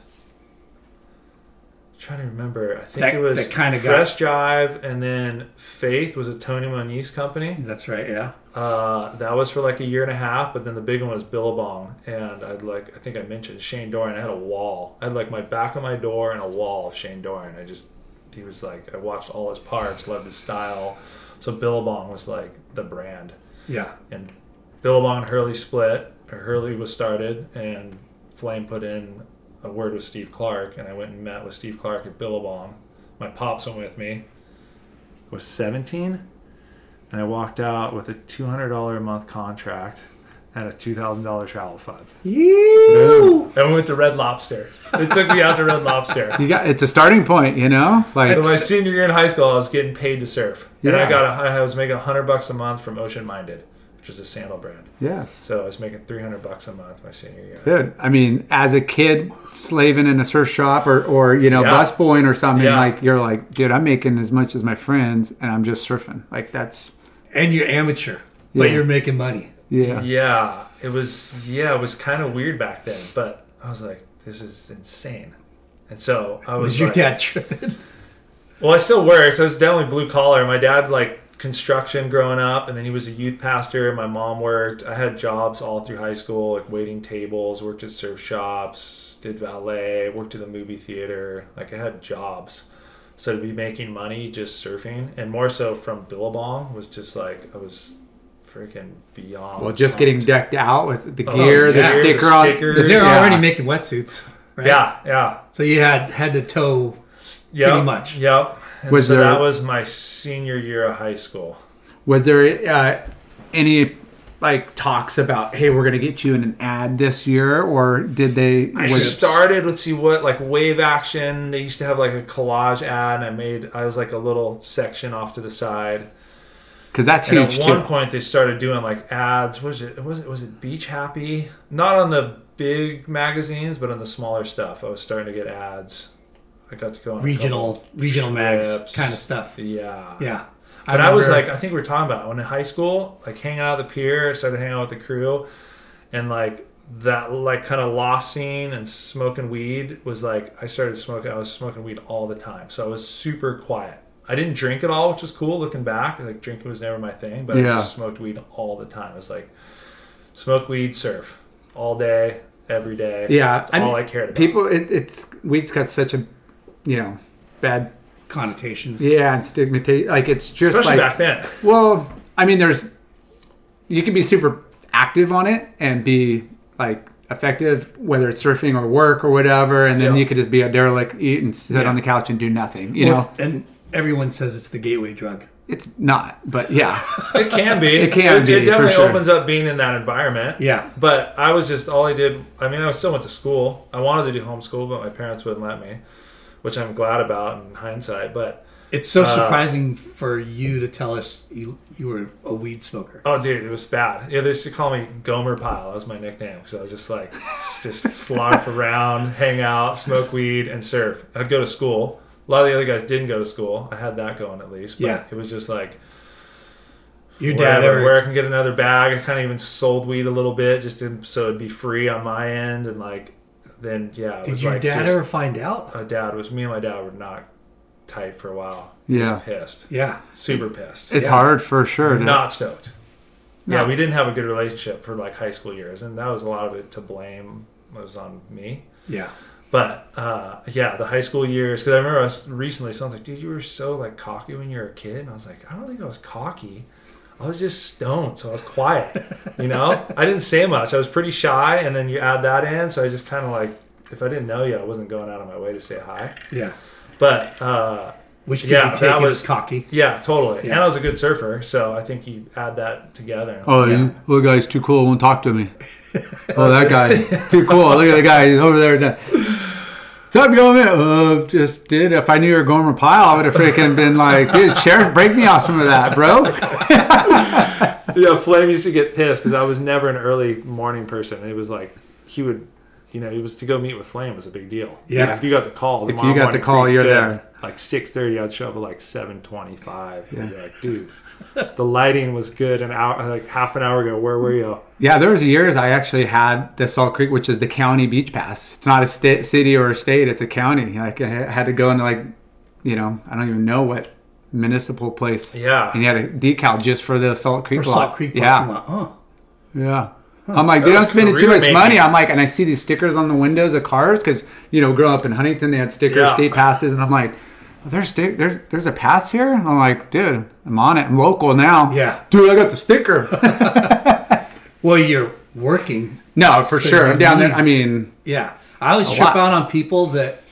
trying to remember. I think That- it was kinda got- Fresh Jive, and then Faith was a Tony Moniz company. That's right. Yeah. Uh, that was for like a year and a half, but then the big one was Billabong, and I'd like I think I mentioned Shane Dorian. I had a wall. I had like my back of my door and a wall of Shane Dorian. I just he was like I watched all his parts, loved his style. So Billabong was like the brand, Yeah. and Billabong and Hurley split. Or Hurley was started, and Flame put in a word with Steve Clark, and I went and met with Steve Clark at Billabong. My pops went with me. I was 17, and I walked out with a $200 a month contract and a $2,000 travel fund. Ooh. And we went to Red Lobster. It took me out to Red Lobster. You got it's a starting point, you know? Like So my senior year in high school, I was getting paid to surf, and I got a, I was making 100 bucks a month from Ocean Minded, which is a sandal brand. yes. So I was making 300 bucks a month my senior year. Good. I mean, as a kid slaving in a surf shop or, or you know, Yeah. busboying or something, Yeah. like you're like, dude, I'm making as much as my friends and I'm just surfing. Like that's And you're amateur, but Yeah. you're making money. Yeah. Yeah, it was yeah, it was kind of weird back then, but I was like, this is insane. And so I was, Was your like- dad tripping? <laughs> Well, I still worked. So I was definitely blue collar. My dad like construction growing up, and then he was a youth pastor. My mom worked. I had jobs all through high school, like waiting tables, worked at surf shops, did valet, worked at the movie theater. Like I had jobs. So to be making money just surfing, and more so from Billabong, was just like I was freaking beyond. Well, just getting decked out with the Oh, gear, the yeah. sticker The on. Because they're Yeah. already making wetsuits. Right? Yeah, yeah. So you had head to toe. Yep, Pretty much. Yep. And Was so there- that was my senior year of high school. Was there uh, any like talks about, hey, we're gonna get you in an ad this year, or did they? I was- started. Let's see what like Wave Action. They used to have like a collage ad, and I made. I was like a little section off to the side. Because that's And huge at one too. point, they started doing like ads. Was it? Was it? Was it Beach Happy? Not on the big magazines, but on the smaller stuff. I was starting to get ads. I got to go on a Regional, couple regional mags kind of stuff. Yeah. Yeah. But I, was like, I think we are talking about when in high school, like hanging out at the pier, I started hanging out with the crew, and like that, like kind of lost scene and smoking weed was like I started smoking. I was smoking weed all the time, so I was super quiet. I didn't drink at all, which was cool looking back. Like drinking was never my thing, but I just smoked weed all the time. It's like smoke weed, surf all day, every day. Yeah, That's I all mean, I cared about. People, it, it's weed's got such a, you know, bad connotations. yeah and stigmatization. Like it's just especially like back then. Well, I mean, there's you can be super active on it and be like effective, whether it's surfing or work or whatever, and then Yeah. you could just be a derelict, eat and sit Yeah. on the couch and do nothing. You Well, know, and everyone says it's the gateway drug. it's not, but yeah, <laughs> It can be. It can It, be, it definitely sure. opens up being in that environment. Yeah. But I was just all I did. I mean, I still went to school. I wanted to do homeschool, but my parents wouldn't let me, which I'm glad about in hindsight. But It's so Uh, surprising for you to tell us you, you were a weed smoker. oh, dude, it was bad. Yeah, they used to call me Gomer Pyle. That was my nickname because I was just like <laughs> just slop around, hang out, smoke weed, and surf. I'd go to school. A lot of the other guys didn't go to school. I had that going at least. But Yeah. it was just like Your where, dad I, ever? where I can get another bag. I kind of even sold weed a little bit just to, so it'd be free on my end, and like then yeah. It Did was your like dad just- ever find out? My dad was me and my dad were not tight for a while. Yeah. I was pissed, Yeah. super pissed, it's Yeah. hard for sure. To, not stoked. Yeah, we didn't have a good relationship for like high school years, and that was a lot of it to blame was on me. Yeah. But uh, yeah, the high school years. Because I remember I was recently, someone's like, "Dude, you were so like cocky when you were a kid," and I was like, "I don't think I was cocky. I was just stoned, so I was quiet. You know, <laughs> I didn't say much. I was pretty shy, and then you add that in, so I just kind of like, if I didn't know you, I wasn't going out of my way to say hi. Yeah. But uh, Which could Yeah, be that was- as cocky. yeah, totally. Yeah. And I was a good surfer, so I think you add that together. Oh, Yeah. you little guy's too cool. Won't talk to me. <laughs> oh, that guy too cool. Look at the guy He's over there. What's up, yo, man? Uh, just did. If I knew you were Gomer Pyle, I would have freaking been like, dude, sheriff, break me off some of that, bro. <laughs> yeah, Flame used to get pissed because I was never an early morning person. It was like he would, you know, he was to go meet with Flame was a big deal. Yeah. if you got the call, If you got the call, you're good. there. Like six thirty, I'd show up at like seven twenty-five. Yeah. Be like, dude, the lighting was good an hour, like half an hour ago. Where were you? Yeah, there was years I actually had the Salt Creek, which is the county beach pass. It's not a state, city or a state; it's a county. Like I had to go into like, you know, I don't even know what municipal place. Yeah. and you had a decal just for the Salt Creek For lot. Salt Creek yeah, parking lot. Oh. Yeah. I'm like, dude, I'm was spending too career much money. I'm like, and I see these stickers on the windows of cars because, you know, growing up in Huntington, they had stickers, Yeah. state passes, and I'm like, there's there's there's a pass here. And I'm like, dude, I'm on it. I'm local now. Yeah. dude, I got the sticker. <laughs> <laughs> Well, you're working. no, for So sure. I'm down there. I mean, Yeah. I always trip lot. out on people that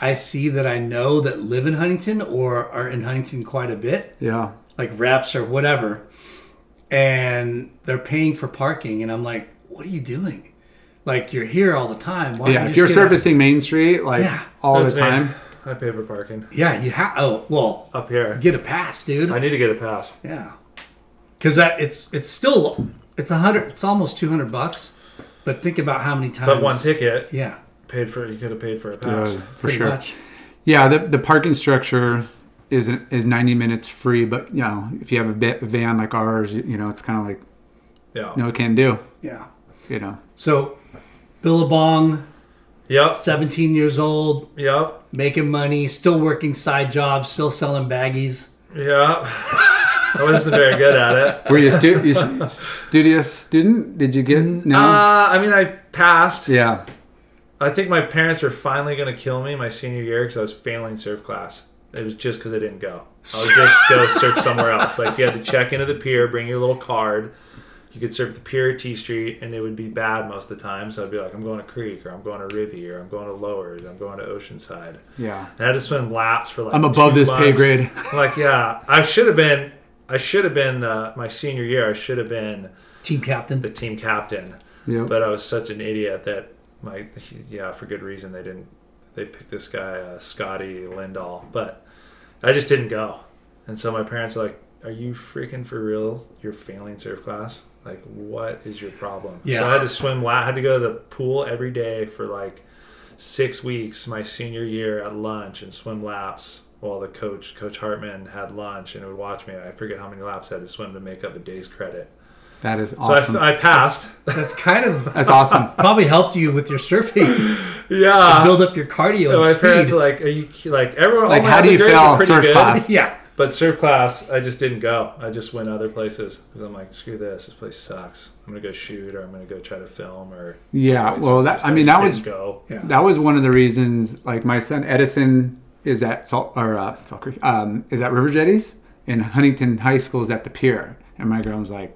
I see that I know that live in Huntington or are in Huntington quite a bit, yeah, like reps or whatever, and they're paying for parking. And I'm like, what are you doing? Like, you're here all the time. Why yeah. you If you're a- surfacing Main Street like Yeah, all the me. time, I pay for parking Yeah, you have. Oh, well, up here. get a pass, dude. I need to get a pass. Yeah, because that it's it's still it's a hundred. It's almost two hundred bucks. But think about how many times. But one ticket Yeah, paid for. You could have paid for a pass. Dude, for pretty sure. much. Yeah, the the parking structure is is 90 minutes free, but you know, if you have a bit, van like ours, you, you know, it's kind of like Yeah. no it can do. Yeah. You know. So, Billabong, Yep. seventeen years old, Yep. making money, still working side jobs, still selling baggies. Yep. I wasn't very good at it. Were you a stu- you studious student? Did you get no? Uh, I mean, I passed. yeah, I think my parents were finally going to kill me my senior year because I was failing surf class. It was just because I didn't go. I would just go surf somewhere else. Like you had to check into the pier, bring your little card. You could surf the pier at T Street, and it would be bad most of the time. So I'd be like, I'm going to Creek, or I'm going to Rivy, or I'm going to Lowers, I'm going to Oceanside. yeah. And I had to swim laps for like. I'm above two this pay grade. <laughs> Like, yeah, I should have been. I should have been uh, my senior year. I should have been Team captain. the team captain Yeah. but I was such an idiot that my yeah for good reason they didn't they picked this guy uh, Scotty Lindahl but I just didn't go and so my parents are like are you freaking for real you're failing surf class like what is your problem Yeah. so I had to swim I had to go to the pool every day for like six weeks my senior year at lunch and swim laps while the coach coach Hartman had lunch and would watch me I forget how many laps I had to swim to make up a day's credit that is so awesome. I, I passed That's kind of <laughs> That's awesome. probably helped you with your surfing. yeah build up your cardio So my parents speed. are like, "Are you like everyone? Like, how do you pretty surf good, class? <laughs> yeah. But surf class, I just didn't go. I just went other places because I'm like, screw this. This place sucks. I'm gonna go shoot, or I'm gonna go try to film, or Yeah. Well, that just- I mean that was go. Yeah. that was one of the reasons. Like my son Edison is at Salt or uh, Salt Creek, um, is at River Jetties, and Huntington High School is at the pier. And my girl was like,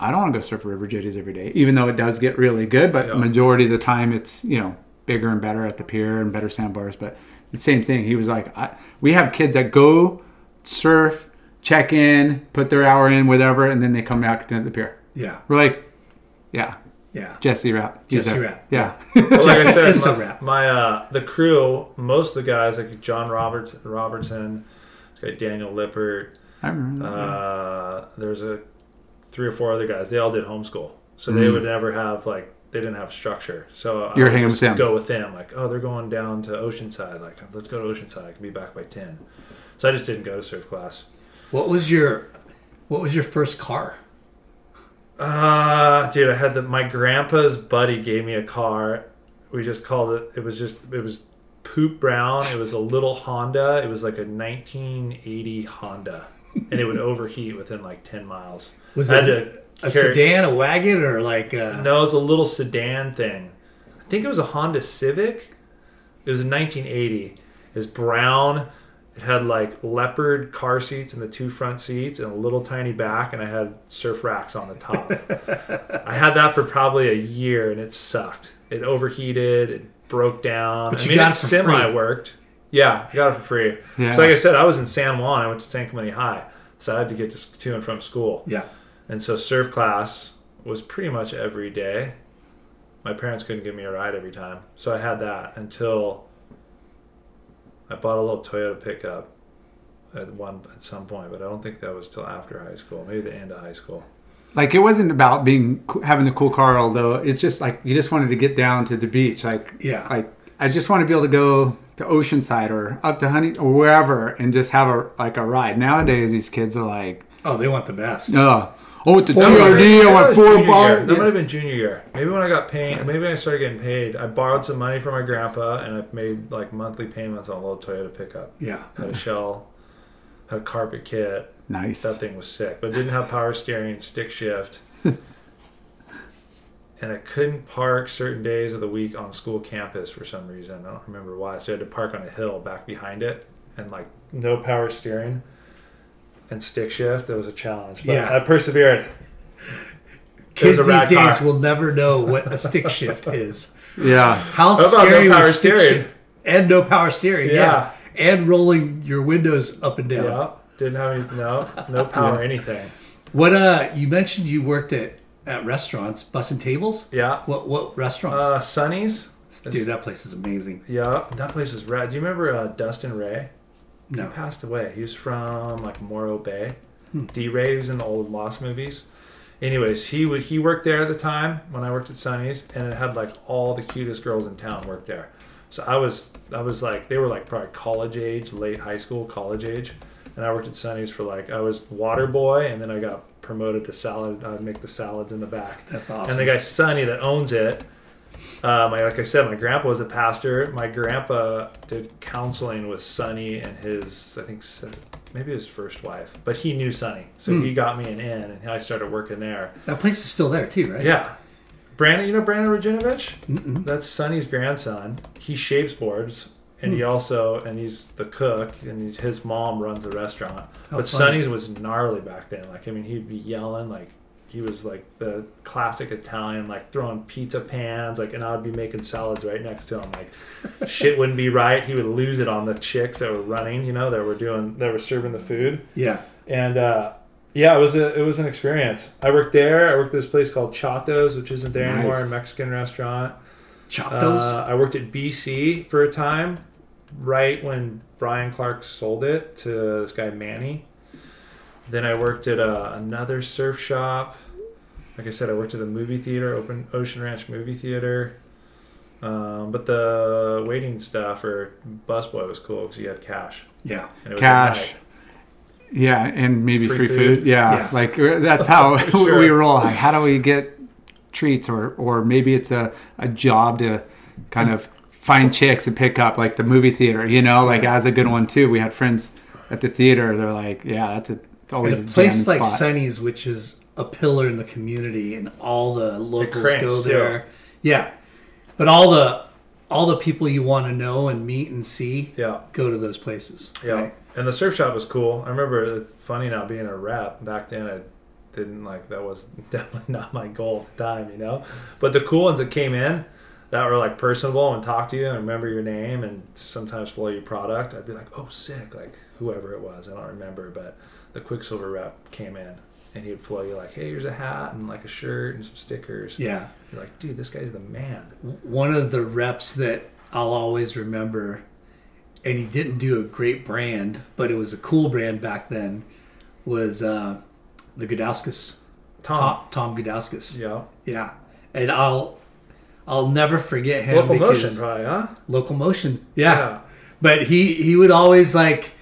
I don't want to go surf River Jetties every day, even though it does get really good. But Yeah. majority of the time, it's you know bigger and better at the pier and better sandbars. But the same thing. He was like, I, we have kids that go surf, check in, put their hour in, whatever, and then they come back to the pier. Yeah. We're like, yeah, Yeah. Jesse. He's Jesse. Rapp, Yeah. Well, <laughs> like I it's said, a my, my uh, the crew, most of the guys like John Roberts, Robertson, Daniel Lippert. I remember. Uh, there's a three or four other guys. They all did homeschool, so they would never have like they didn't have structure. So Mm. You're hanging just with them. Go with them. Like, oh, they're going down to Oceanside. Like, let's go to Oceanside. I can be back by ten. So I just didn't go to surf class. What was your What was your first car? Uh, dude, I had the my grandpa's buddy gave me a car. We just called it. It was just it was poop brown. It was a little Honda. It was like a 1980 Honda, and it would overheat within like 10 miles. Was it a carry- sedan, a wagon, or like a, No, it was a little sedan thing. I think it was a Honda Civic. It was a 1980. It was brown. It had like leopard car seats in the two front seats and a little tiny back, and I had surf racks on the top. <laughs> I had that for probably a year, and it sucked. It overheated. It broke down. But I you mean, got it it semi worked. Yeah, I got it for free. Yeah. So like I said, I was in San Juan. I went to San Clemente High, so I had to get to, to and from school. Yeah. And so surf class was pretty much every day. My parents couldn't give me a ride every time. So I had that until I bought a little Toyota pickup at one at some point, but I don't think that was till after high school, maybe the end of high school. Like it wasn't about being having a cool car, although it's just like you just wanted to get down to the beach. Like Yeah. like I just want to be able to go to Oceanside or up to Honey or wherever and just have a like a ride. Nowadays, these kids are like, Oh, they want the best. oh, oh, with the Four- TRD, I Maybe that want was four junior year. bar. That might have been junior year. Maybe when I got paid, maybe when I started getting paid. I borrowed some money from my grandpa, and I made like monthly payments on a little Toyota pickup. Yeah. Had a shell, had a carpet kit, Nice. That thing was sick, but it didn't have power steering, stick shift. <laughs> and I couldn't park certain days of the week on school campus for some reason. I don't remember why. So I had to park on a hill back behind it and like no power steering and stick shift. It was a challenge. But Yeah. I persevered. Kids It was a these rad days car. will never know what a stick shift <laughs> is. Yeah. How How about no scary power was stick steering? shift and no power steering? Yeah. Yeah. And rolling your windows up and down. Yeah. Didn't have any no no power anything. What uh you mentioned you worked at at restaurants, bussing tables? Yeah. What what restaurants? Uh Sonny's. Dude, that place is amazing. Yeah, that place is rad. Do you remember uh, Dustin Ray? No. He passed away. He was from like Morro Bay. Hmm. D Ray was in the old Lost movies. Anyways, he would he worked there at the time when I worked at Sonny's, and it had like all the cutest girls in town work there. So I was I was like they were like probably college age, late high school, college age, and I worked at Sonny's for like I was water boy, and then I got promoted to salad. I'd make the salads in the back. That's awesome. And the guy Sonny that owns it, uh, my like I said, my grandpa was a pastor. My grandpa did counseling with Sonny and his, I think maybe his first wife, but he knew Sonny, so Hmm. he got me an in, and I started working there. that place is still there too, right? Yeah, Brandon, you know Brandon Rajinovich? That's Sonny's grandson. He shapes boards. And Hmm. he also, and he's the cook, and he's, his mom runs the restaurant. How but funny. Sonny's was gnarly back then. Like, I mean, he'd be yelling, like, he was like the classic Italian, like throwing pizza pans, like, and I would be making salads right next to him. Like, <laughs> shit wouldn't be right. He would lose it on the chicks that were running, you know, that were doing, that were serving the food. Yeah. And, uh, yeah, it was a it was an experience. I worked there. I worked at this place called Chatos, which isn't there anymore, a Mexican restaurant. Chatos. Uh, I worked at BC for a time, right when Brian Clark sold it to this guy Manny. Then I worked at uh, another surf shop. Like I said, I worked at the movie theater, Open Ocean Ranch Movie Theater. Um, but the waiting staff or busboy was cool because you had cash. yeah. And it Cash. night. Yeah, and maybe Free free, food? food. Yeah, Yeah. like uh, that's how <laughs> <laughs> Sure. we roll. How do we get treats, or or maybe it's a, a job to kind of find chicks and pick up, like the movie theater. You know, like Yeah. that's a good one too. We had friends at the theater. They're like, yeah, that's a it's always And a a place like spot. Sunny's, which is a pillar in the community, and all the locals cranks, go too. there. Yeah, but all the all the people you want to know and meet and see Yeah. go to those places. Yeah, right? and the surf shop was cool. I remember it's funny now being a rep. Back then, I didn't like that was <laughs> definitely not my goal at the time, you know. But the cool ones that came in that were like personable and talk to you and remember your name and sometimes follow your product, I'd be like, oh, sick, like whoever it was, I don't remember, but the Quiksilver rep came in and he'd flow you like, hey, here's a hat and like a shirt and some stickers. Yeah. You're like, dude, this guy's the man. One of the reps that I'll always remember, and he didn't do a great brand, but it was a cool brand back then, was uh, the Gudauskas. Tom. Tom, Tom Gudauskas. Yeah. Yeah. And I'll I'll never forget him Local because motion, probably, huh? local motion. Yeah. But he he would always like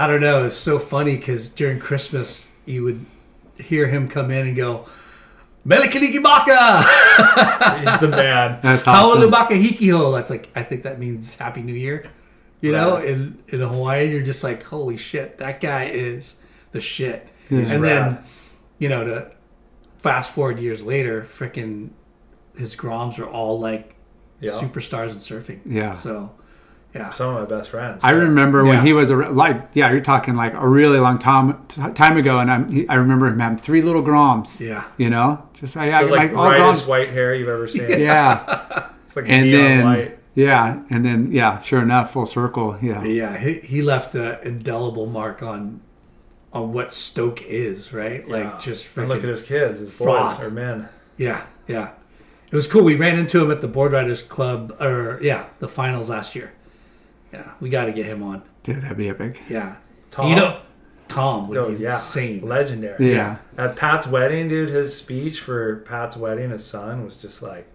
I don't know, it's so funny cuz during Christmas you would hear him come in and go Melikaliki Baka! He's the man. <laughs> That's awesome. Hawalubaka Hikiho. That's like I think that means Happy New Year. You know, in in Hawaii you're just like, holy shit, that guy is the shit. He's and rad. then, you know, to fast forward years later, freaking his groms are all like Yeah. superstars in surfing. Yeah. So, Yeah. Some of my best friends. I remember Yeah. when he was a re- like yeah, you're talking like a really long time t- time ago, and I'm, he, I remember him having three little groms. Yeah. you know, just like, yeah, The, like, like all brightest groms. white hair you've ever seen. Yeah, <laughs> It's like and neon then white. yeah, and then yeah, sure enough, full circle. Yeah, Yeah, he, he left an indelible mark on on what Stoke is, right? Like just and look at his kids, his boys or men. yeah, yeah. It was cool. We ran into him at the Board Riders Club, or yeah, the finals last year. Yeah, we got to get him on. dude, that'd be epic. Yeah, Tom. you know, Tom would Oh, be yeah. insane. Legendary. Yeah, At Pat's wedding, dude, his speech for Pat's wedding, his son, was just like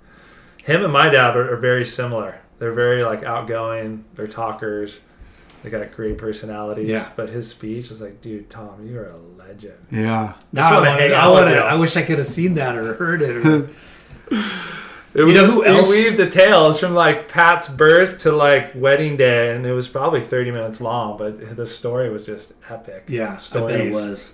him and my dad are, are very similar. They're very like outgoing. They're talkers. They got great personalities. Yeah. But his speech was like, dude, Tom, you are a legend. yeah. Now I, wanna wanna, I, wanna. I wish I could have seen that or heard it. Or, <laughs> You know who else- We weaved the tales from like Pat's birth to like wedding day, and it was probably thirty minutes long, but the story was just epic. yeah, I bet it was.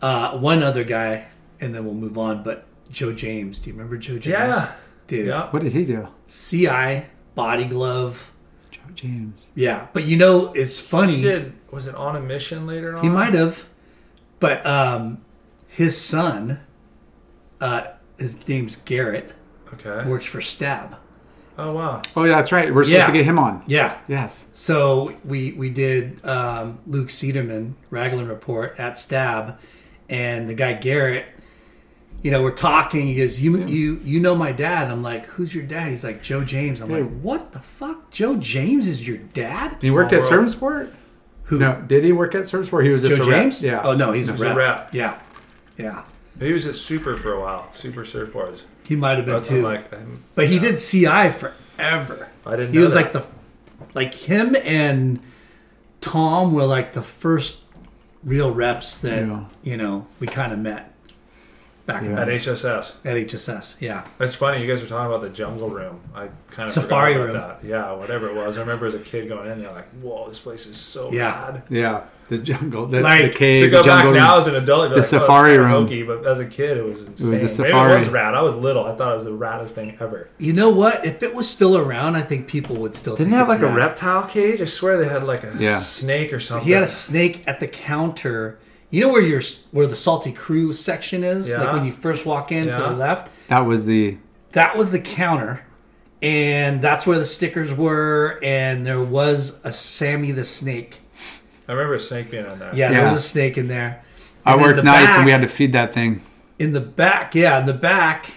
Uh, one other guy, and then we'll move on. But Joe James, do you remember Joe James? Yeah. dude. Yeah. What did he do? CI body glove. Joe James. Yeah, but you know it's funny. He did was it on a mission later on? He might have, but um, his son, uh, his name's Garrett, Okay. works for Stab. Oh wow. Oh yeah, that's right. We're supposed Yeah. to get him on. Yeah. Yes. So we we did um, Luke Cederman Raglan report at Stab, and the guy Garrett. You know, we're talking. He goes, "You you you know my dad?" I'm like, "Who's your dad?" He's like, "Joe James." I'm like, "What the fuck? Joe James is your dad?" He worked at Small world. Servisport. Who? No, did he work at Servisport? He was just Joe a rep. James? Yeah. Oh no, he's a He's a rep. rep. Yeah, yeah. He was at Super for a while. Super surfboards. He might have been That's too. like But he did CI forever. I didn't. He know was that. like the, like him and Tom were like the first real reps that Yeah. you know we kind of met back in at HSS. at HSS. Yeah, It's funny you guys were talking about the jungle room. I kind of Safari forgot room. that. Yeah, whatever it was. I remember as a kid going in there like, "Whoa, this place is so Yeah. bad." Yeah. The jungle. The, Like, the cave. To go the jungle back room. now as an adult, The like, "Oh, safari kinda room. hokey," but as a kid, it was insane. a Maybe it was rad. I was little. I thought it was the raddest thing ever. you know what? If it was still around, I think people would still Didn't think they have it's like a reptile cage? I swear they had like a Yeah. snake or something. He had a snake at the counter. You know where your where the Salty Crew section is, Yeah. like when you first walk in to the left. That was the. that was the counter and that's where the stickers were and there was a sammy the snake I remember a snake being on there. yeah, there was a snake in there I And then worked the nights and we had to feed that thing. in the back yeah in the back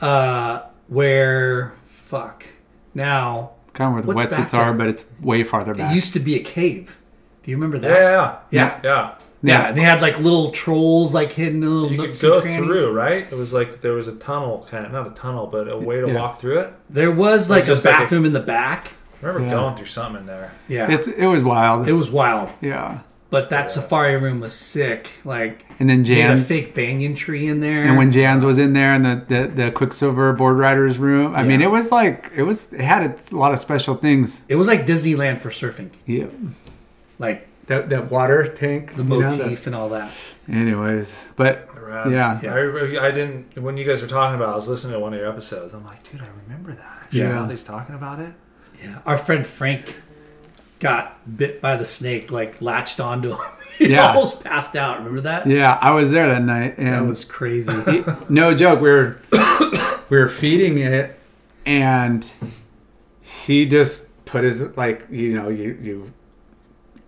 uh where fuck now Kind of where the What's back wetsuits are, but it's way farther back. it used to be a cave do you remember that Yeah, yeah, Yeah. yeah. Yeah, and they had like little trolls like hidden in little You could nooks go and crannies. through, right? It was like there was a tunnel, kind of not a tunnel, but a way to Yeah. walk through it. There was like a just like a- bathroom in the back. I remember Yeah. going through something in there. Yeah, It's it was wild. it was wild, yeah. but that safari room was sick. Like And then they had a fake banyan tree in there. and when Jan's was in there in the, the, the Quiksilver board riders room, I mean it was like it was it had a lot of special things. It was like Disneyland for surfing, Yeah. like That that water tank, the you know, motif and all that. anyways, but Rad. Yeah. Yeah. I, I didn't when you guys were talking about. it, I was listening to one of your episodes. I'm like, dude, I remember that. Yeah. He's talking about it. Yeah, our friend Frank got bit by the snake, like latched onto him. <laughs> he Yeah. almost passed out. Remember that? yeah, I was there that night and That was crazy. <laughs> no joke. We were <coughs> we were feeding it, and he just put his like you know you you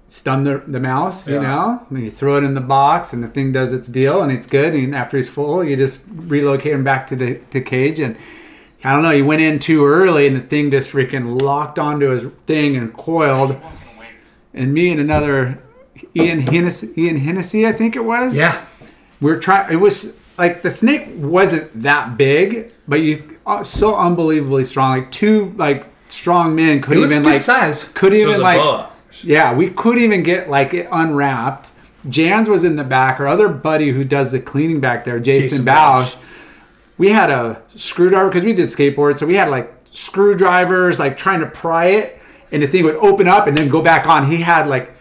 stun the the mouse, you Yeah. know, and you throw it in the box, and the thing does its deal, and it's good. And after he's full, you just relocate him back to the to cage and. I don't know. He went in too early, and the thing just freaking locked onto his thing and coiled. And me and another Ian Hennessy, Ian Hennessy, I think it was yeah, we're trying. It was like the snake wasn't that big, but you uh, so unbelievably strong. Like two like strong men it could was even good like size. could So it even was a like boa. yeah, we couldn't even get like it unwrapped. Jans was in the back. Our other buddy who does the cleaning back there, Jason, Jason Bausch. Bausch. We had a screwdriver because we did skateboard, so we had like screwdrivers, like trying to pry it, and the thing would open up and then go back on. He had like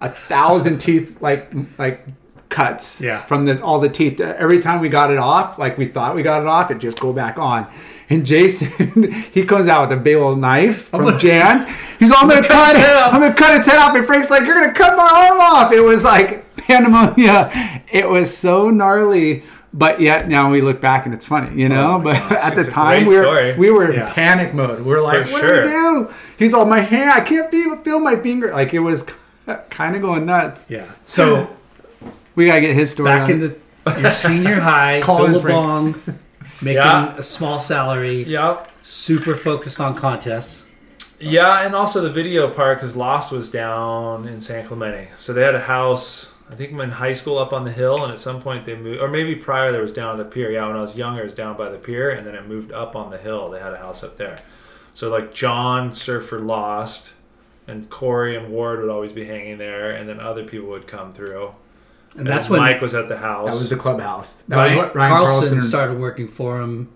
a thousand teeth, like like cuts Yeah. from the all the teeth. Every time we got it off, like we thought we got it off, it just go back on. And Jason, <laughs> he comes out with a big old knife from gonna- Jan's. He's all, I'm gonna cut his it. head. I'm gonna cut its head off. And Frank's like, you're gonna cut my arm off. It was like <laughs> pandemonium. It was so gnarly. But yet now we look back and it's funny, you know. Oh my but at the time we were story. we were in Yeah. panic mode. We were like, For what sure. do we do? He's all my hand. I can't feel feel my finger. Like it was kind of going nuts. Yeah. So We gotta get his story. back on. into your senior high, Colin <laughs> Bill Frank. LeBong, making Yeah. a small salary, Yep. super focused on contests. Yeah, and also the video part because Lost was down in San Clemente, so they had a house. I think I'm in high school up on the hill, and at some point they moved, or maybe prior there was down on the pier. Yeah, when I was younger, it was down by the pier, and then it moved up on the hill. They had a house up there. So like John surfed for Lost, and Corey and Ward would always be hanging there, and then other people would come through. And that's when Mike was at the house. that was the clubhouse. That Ryan, was what Ryan Carlson, Carlson started working for him.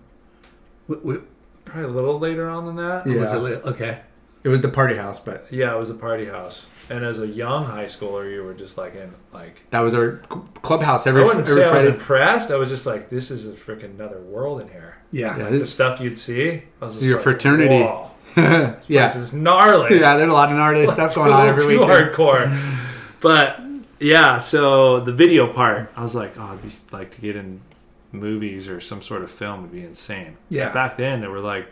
W- w- probably a little later on than that. Yeah. Was it lit- okay? It was the party house, but Yeah, it was a party house. And as a young high schooler, you were just like in like that was our clubhouse every I wouldn't every say I was impressed. I was just like, this is a freaking another world in here. Yeah. Yeah, The stuff you'd see, I was just Your like, fraternity. Whoa, <laughs> this yeah, is gnarly. yeah. There's a lot of gnarly stuff going on little every too weekend. hardcore. But yeah, so the video part, I was like, oh, I'd be like to get in movies or some sort of film would be insane. Yeah. Back then, they were like,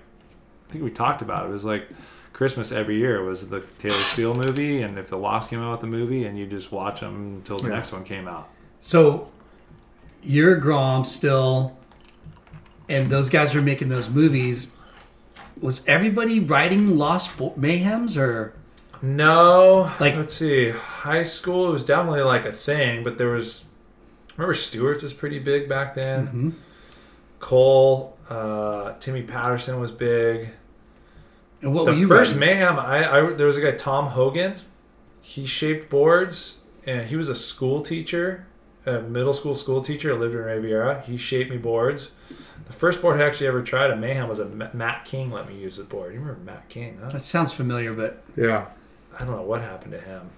I think we talked about it. It was like Christmas every year was the Taylor Steele movie, and if the Lost came out with the movie, and you just watch them until the Yeah. next one came out. So you're Grom still, and those guys were making those movies. Was everybody writing Lost Bo- Mayhems or No, Like- like let's see, high school it was definitely like a thing, but there was. Remember, Stewart's was pretty big back then. Mhm. Cole, uh, Timmy Patterson was big. And what the were you first writing? mayhem, I, I there was a guy Tom Hogan. He shaped boards, and he was a school teacher, a middle school school teacher. Lived in Riviera. He shaped me boards. The first board I actually ever tried at Mayhem was a Matt King let me use the board. You remember Matt King? Huh? That sounds familiar, but Yeah, I don't know what happened to him.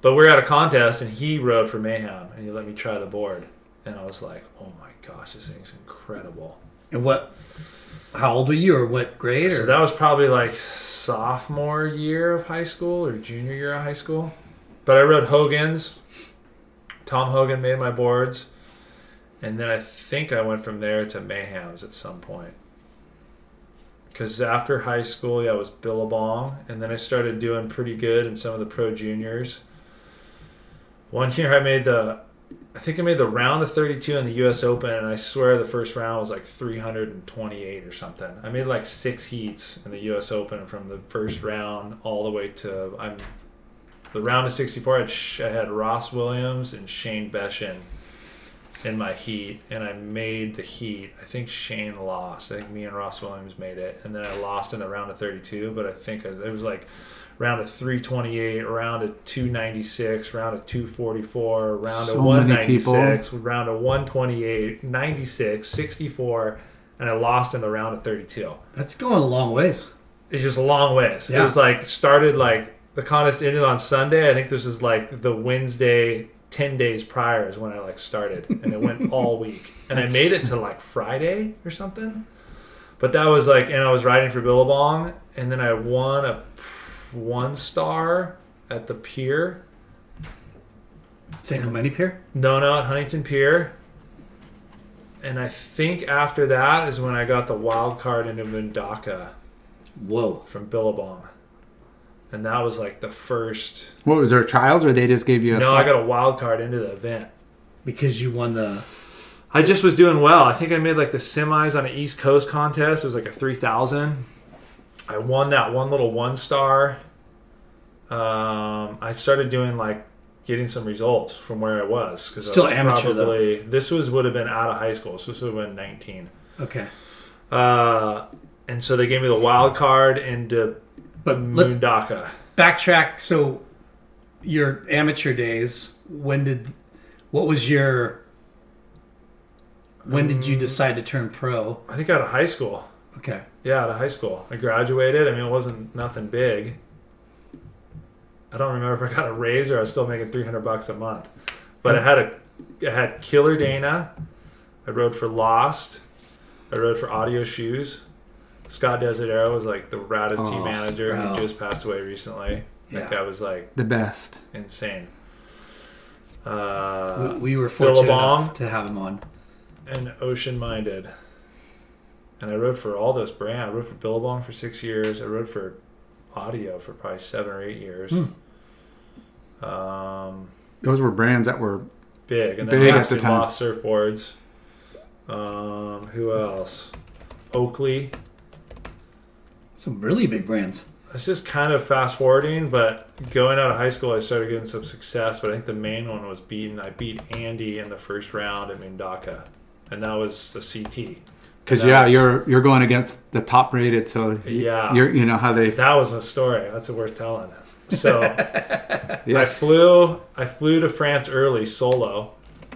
But we're at a contest and he rode for Mayhem and he let me try the board. And I was like, oh my gosh, this thing's incredible. And what? How old were you, or what grade? Or So that was probably like sophomore year of high school or junior year of high school. But I rode Hogan's. Tom Hogan made my boards. And then I think I went from there to Mayhem's at some point. Because after high school, yeah, I was Billabong. And then I started doing pretty good in some of the pro juniors. One <laughs> year I made the, I think I made the round of 32 in the U.S. Open, and I swear the first round was like 328 or something. I made like six heats in the U.S. Open from the first round all the way to I'm the round of 64. I had, Ross Williams and Shane Beschen in my heat, and I made the heat. I think Shane lost. I think me and Ross Williams made it, and then I lost in the round of 32. But I think it was like round of 328, round of 296, round of 244, round So of many 196, round of 128, 96, 64, and I lost in the round of 32 that's going a long ways. it's just a long ways. Yeah. It was like started like the contest ended on Sunday. I think this was like the Wednesday, ten days prior is when I like started, and it went <laughs> all week. And I made it to like Friday or something. But that was like, and I was riding for Billabong, and then I won a one star at the pier. San Clemente Pier. No, no, at Huntington Pier. And I think after that is when I got the wild card into Mundaka Whoa. from Billabong. And that was like the first. what was there trials or they just gave you a? No, I got a wild card into the event. Because you won the. I just was doing well. I think I made like the semis on an East Coast contest. It was like a 3000. I won that one little one star. Um, I started doing like getting some results from where I was. Cause I Still was amateur, though. This was would have been out of high school. So this would have been 19. Okay. Uh, and so they gave me the wild card into But Mundaka. backtrack. So, your amateur days. When did? What was your? When did you decide to turn pro? I think out of high school. Okay. Yeah, out of high school. I graduated. I mean, it wasn't nothing big. I don't remember if I got a raise or I was still making 300 bucks a month. But I had a I had Killer Dana. I rode for Lost. I rode for Audio Shoes. Scott Desidero was like the raddest team Oh, manager bro. who just passed away recently. Yeah. That guy was like The best. insane. Uh, we, we were fortunate to have him on. and ocean minded. And I wrote for all those brands. I wrote for Billabong for six years. I wrote for Audio for probably seven or eight years. Hmm. Um, Those were brands that were big, and then Big at the time. Lost Surfboards. Um, who else? Oakley. Some really big brands. It's just kind of fast forwarding, but going out of high school, I started getting some success. But I think the main one was beating. I beat Andy in the first round at Mundaka, and that was the CT. Because yeah, was- you're you're going against the top rated, so Yeah. you're you know how they That was a story. That's worth telling. So <laughs> I flew. I flew to France early solo.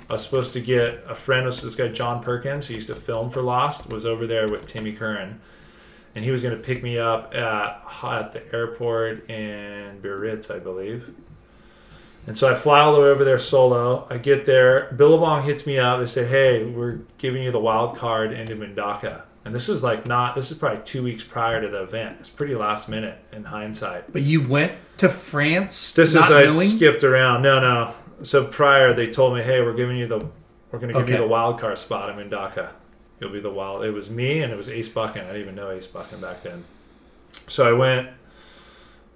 I was supposed to get a friend. Was this guy John Perkins, who used to film for Lost, was over there with Timmy Curren, and he was going to pick me up at at the airport in Biarritz, I believe. And so I fly all the way over there solo. I get there. Billabong hits me up. They say, "Hey, we're giving you the wild card into Mundaka." And this is like not. This is probably two weeks prior to the event. It's pretty last minute in hindsight. But you went to France This not is I knowing? skipped around. No, no. So prior, they told me, "Hey, we're giving you the, we're going to give Okay. you the wild card spot in Mundaka. You'll be the wild." It was me and it was Ace Buchan. I didn't even know Ace Buchan back then. So I went,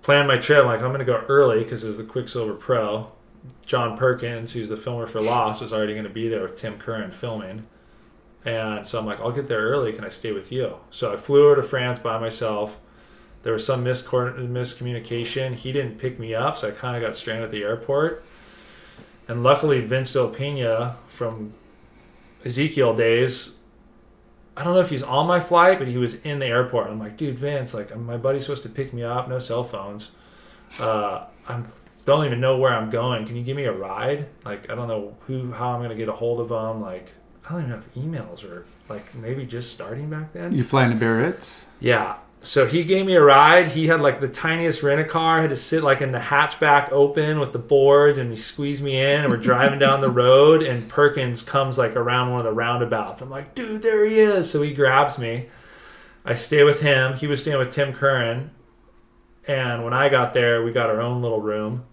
planned my trip. Like I'm going to go early because was the Quiksilver Pro. John Perkins, who's the filmer for Lost, was already going to be there with Tim Curren filming. And so I'm like, I'll get there early. Can I stay with you? So I flew over to France by myself. There was some miscommunication. He didn't pick me up, so I kind of got stranded at the airport. And luckily, Vince Del Pena from Ezekiel days, I don't know if he's on my flight, but he was in the airport. I'm like, dude, Vince, like my buddy's supposed to pick me up. No cell phones. Uh, I'm don't even know where I'm going. Can you give me a ride? Like I don't know who, how I'm gonna get a hold of him. Like I don't even have emails or like maybe just starting back then. you flying to Biarritz? Yeah. So he gave me a ride. He had like the tiniest rent a car. Had to sit like in the hatchback open with the boards, and he squeezed me in. And we're driving down the road, and Perkins comes like around one of the roundabouts. I'm like, dude, there he is. So he grabs me. I stay with him. He was staying with Tim Curren. And when I got there, we got our own little room.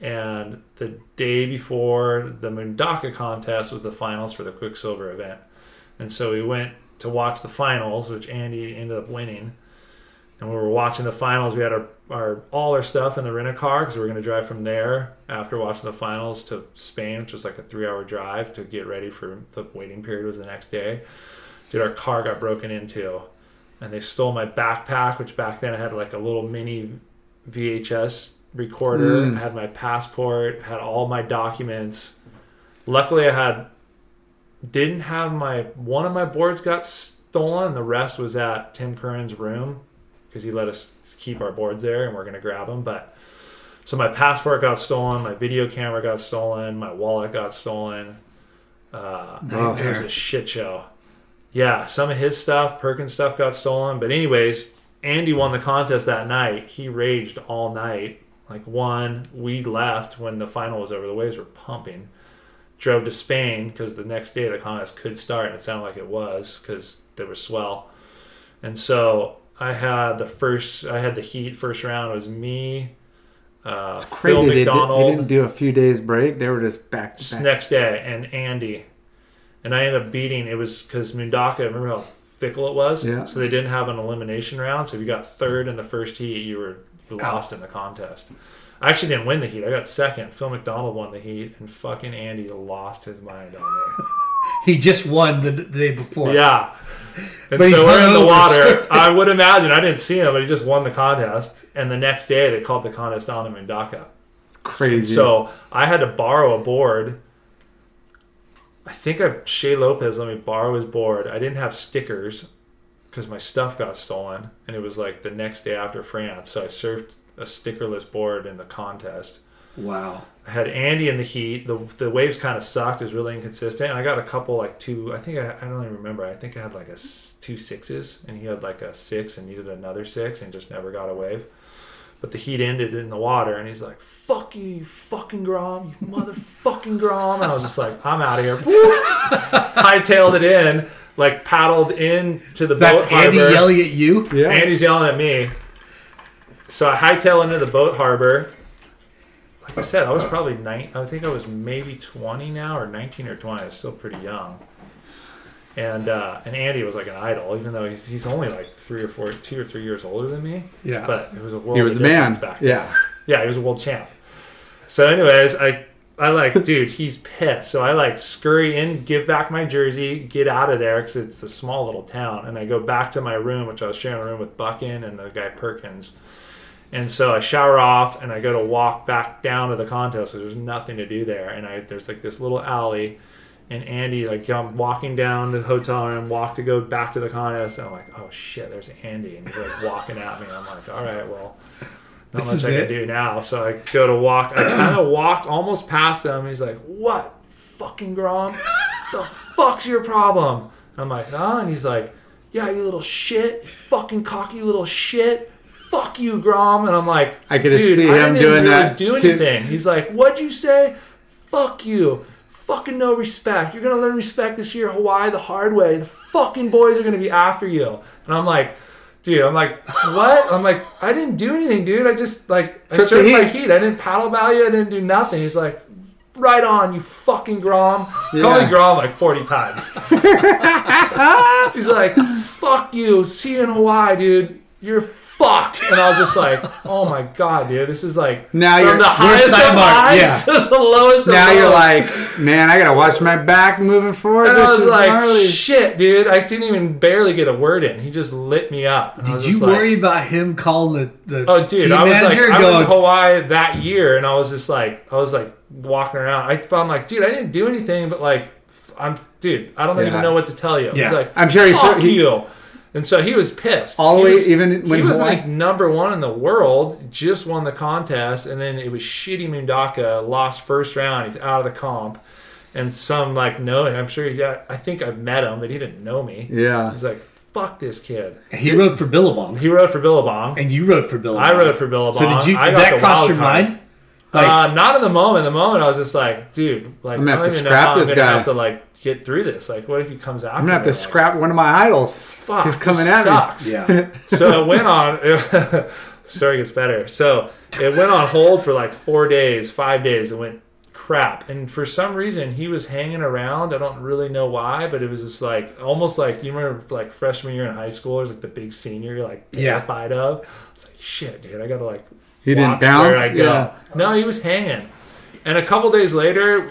And the day before the Mundaka contest was the finals for the Quiksilver event. And so we went to watch the finals, which Andy ended up winning. And when we were watching the finals, we had our, our all our stuff in the rental car because we were going to drive from there after watching the finals to Spain, which was like a three hour drive to get ready for the waiting period was the next day. Dude, our car got broken into, and they stole my backpack, which back then I had like a little mini VHS recorder, Mm. had my passport, had all my documents. Luckily, I had didn't have my one of my boards got stolen. The rest was at Tim Curren's room because he let us keep our boards there, and we're gonna grab them. But so my passport got stolen, my video camera got stolen, my wallet got stolen. Uh, it was a shit show. Yeah, some of his stuff, Perkins stuff, got stolen. But anyways, Andy won the contest that night. He raged all night. Like one, we left when the final was over. The waves were pumping drove to Spain because the next day the contest could start, and it sounded like it was because there was swell. And so I had the first, I had the heat first round. It was me, uh, It's Phil crazy. They, did, they didn't do a few days break. They were just back to back. next day, and Andy. And I ended up beating. It was because Mundaka. Remember how fickle it was? Yeah. So they didn't have an elimination round. So if you got third in the first heat, you were you lost in the contest. I actually didn't win the heat. I got second. Phil McDonald won the heat, and fucking Andy lost his mind on me. <laughs> He just won the, the day before. Yeah. And But so we're in the water. <laughs> I would imagine I didn't see him, but he just won the contest. And the next day they called the contest on him in Dhaka. Crazy. So I had to borrow a board. I think I Shea Lopez let me borrow his board. I didn't have stickers because my stuff got stolen, and it was like the next day after France. So I surfed a stickerless board in the contest. Wow. I had Andy in the heat. The the waves kind of sucked. It was really inconsistent. And I got a couple like two. I think I, I don't even remember. I think I had like a two sixes and he had like a six and needed another six, and just never got a wave. but the heat ended in the water, and he's like, "Fuck you, you fucking Grom, you motherfucking Grom," and I was just like, "I'm out of here." <laughs> Hightailed it in, like paddled in to the boat. That's Andy harbor. yelling at you. Yeah. Andy's yelling at me. So I hightail into the boat harbor. Like I said, I was probably nine. I think I was maybe twenty now, or nineteen or twenty. I was still pretty young. And uh, and Andy was like an idol, even though he's he's only like three or four, two or three years older than me. Yeah. But it was a world. He was of a man. back then. Yeah. <laughs> Yeah, he was a world champ. So, anyways, I I like, dude, he's pissed. So I like scurry in, give back my jersey, get out of there because it's a small little town, and I go back to my room, which I was sharing a room with Buchan and the guy Perkins. And so I shower off and I go to walk back down to the contest. So there's nothing to do there, and I there's like this little alley. And Andy, like, I'm walking down to the hotel room, walk to go back to the contest, and I'm like, oh shit, there's Andy, and he's like walking at me. I'm like, all right, well, not This much I it? can do now. So I go to walk. I kind of <clears throat> walk almost past him. He's like, "What, fucking Grom? the fuck's your problem?" I'm like, "Ah," and he's like, "Yeah, you little shit, you fucking cocky little shit." Fuck you, Grom. And I'm like, I could dude, see I him didn't doing really that do too. anything. He's like, what'd you say? Fuck you. Fucking no respect. You're gonna learn respect this year, Hawaii, the hard way. The fucking boys are gonna be after you. And I'm like, dude, I'm like, what? I'm like, I didn't do anything, dude. I just like I Took my heat. I didn't paddle value. I didn't do nothing. He's like, right on, you fucking Grom. Call Yeah. me Grom like 40 times. <laughs> He's like, fuck you. See you in Hawaii, dude. You're fucked. And I was just like, oh my god, dude. This is like Now from you're- the highest of time mark, highs to the lowest of Now you're lows. like, man, I gotta watch my back moving forward. And this I was is like, gnarly. shit, dude. I didn't even barely get a word in. He just lit me up. And I Did was you just like- worry about him calling the, the Oh, dude, team I was like, manager I going, went to Hawaii that year, and I was just like, I was like walking around. I found like, dude, I didn't do anything, but like, f- I'm, dude, I don't Yeah. even know what to tell you. Yeah. He's like, I'm sure he- fuck he- you. And so he was pissed. Always, He was- even when he was Hawaii- like number one in the world, just won the contest, and then it was shitty Mundaka lost first round. He's out of the comp, and some like no, I'm sure he got. I think I met him, but he didn't know me. Yeah. He's like, fuck this kid. he rode for Billabong, He rode for Billabong. and you rode for Billabong. I rode for Billabong. So did you? Did that cross your card. mind? Like, uh, not in the moment. In the moment, I was just like, dude, like, I'm gonna I have don't to even know scrap how I'm this gonna guy. have to like get through this. Like, what if he comes after? I'm gonna have me? to Like, scrap one of my idols. Fuck, He's coming this at me. sucks. yeah. <laughs> so it went on. <laughs> story gets better. So it went on hold for like four days, five days. It went crap, and for some reason he was hanging around. I don't really know why, but it was just like almost like you remember like freshman year in high school. There's like the big senior you're like Yeah. terrified of. It's like shit, dude. I gotta like He didn't bounce? I go. Yeah. No, he was hanging. And a couple days later,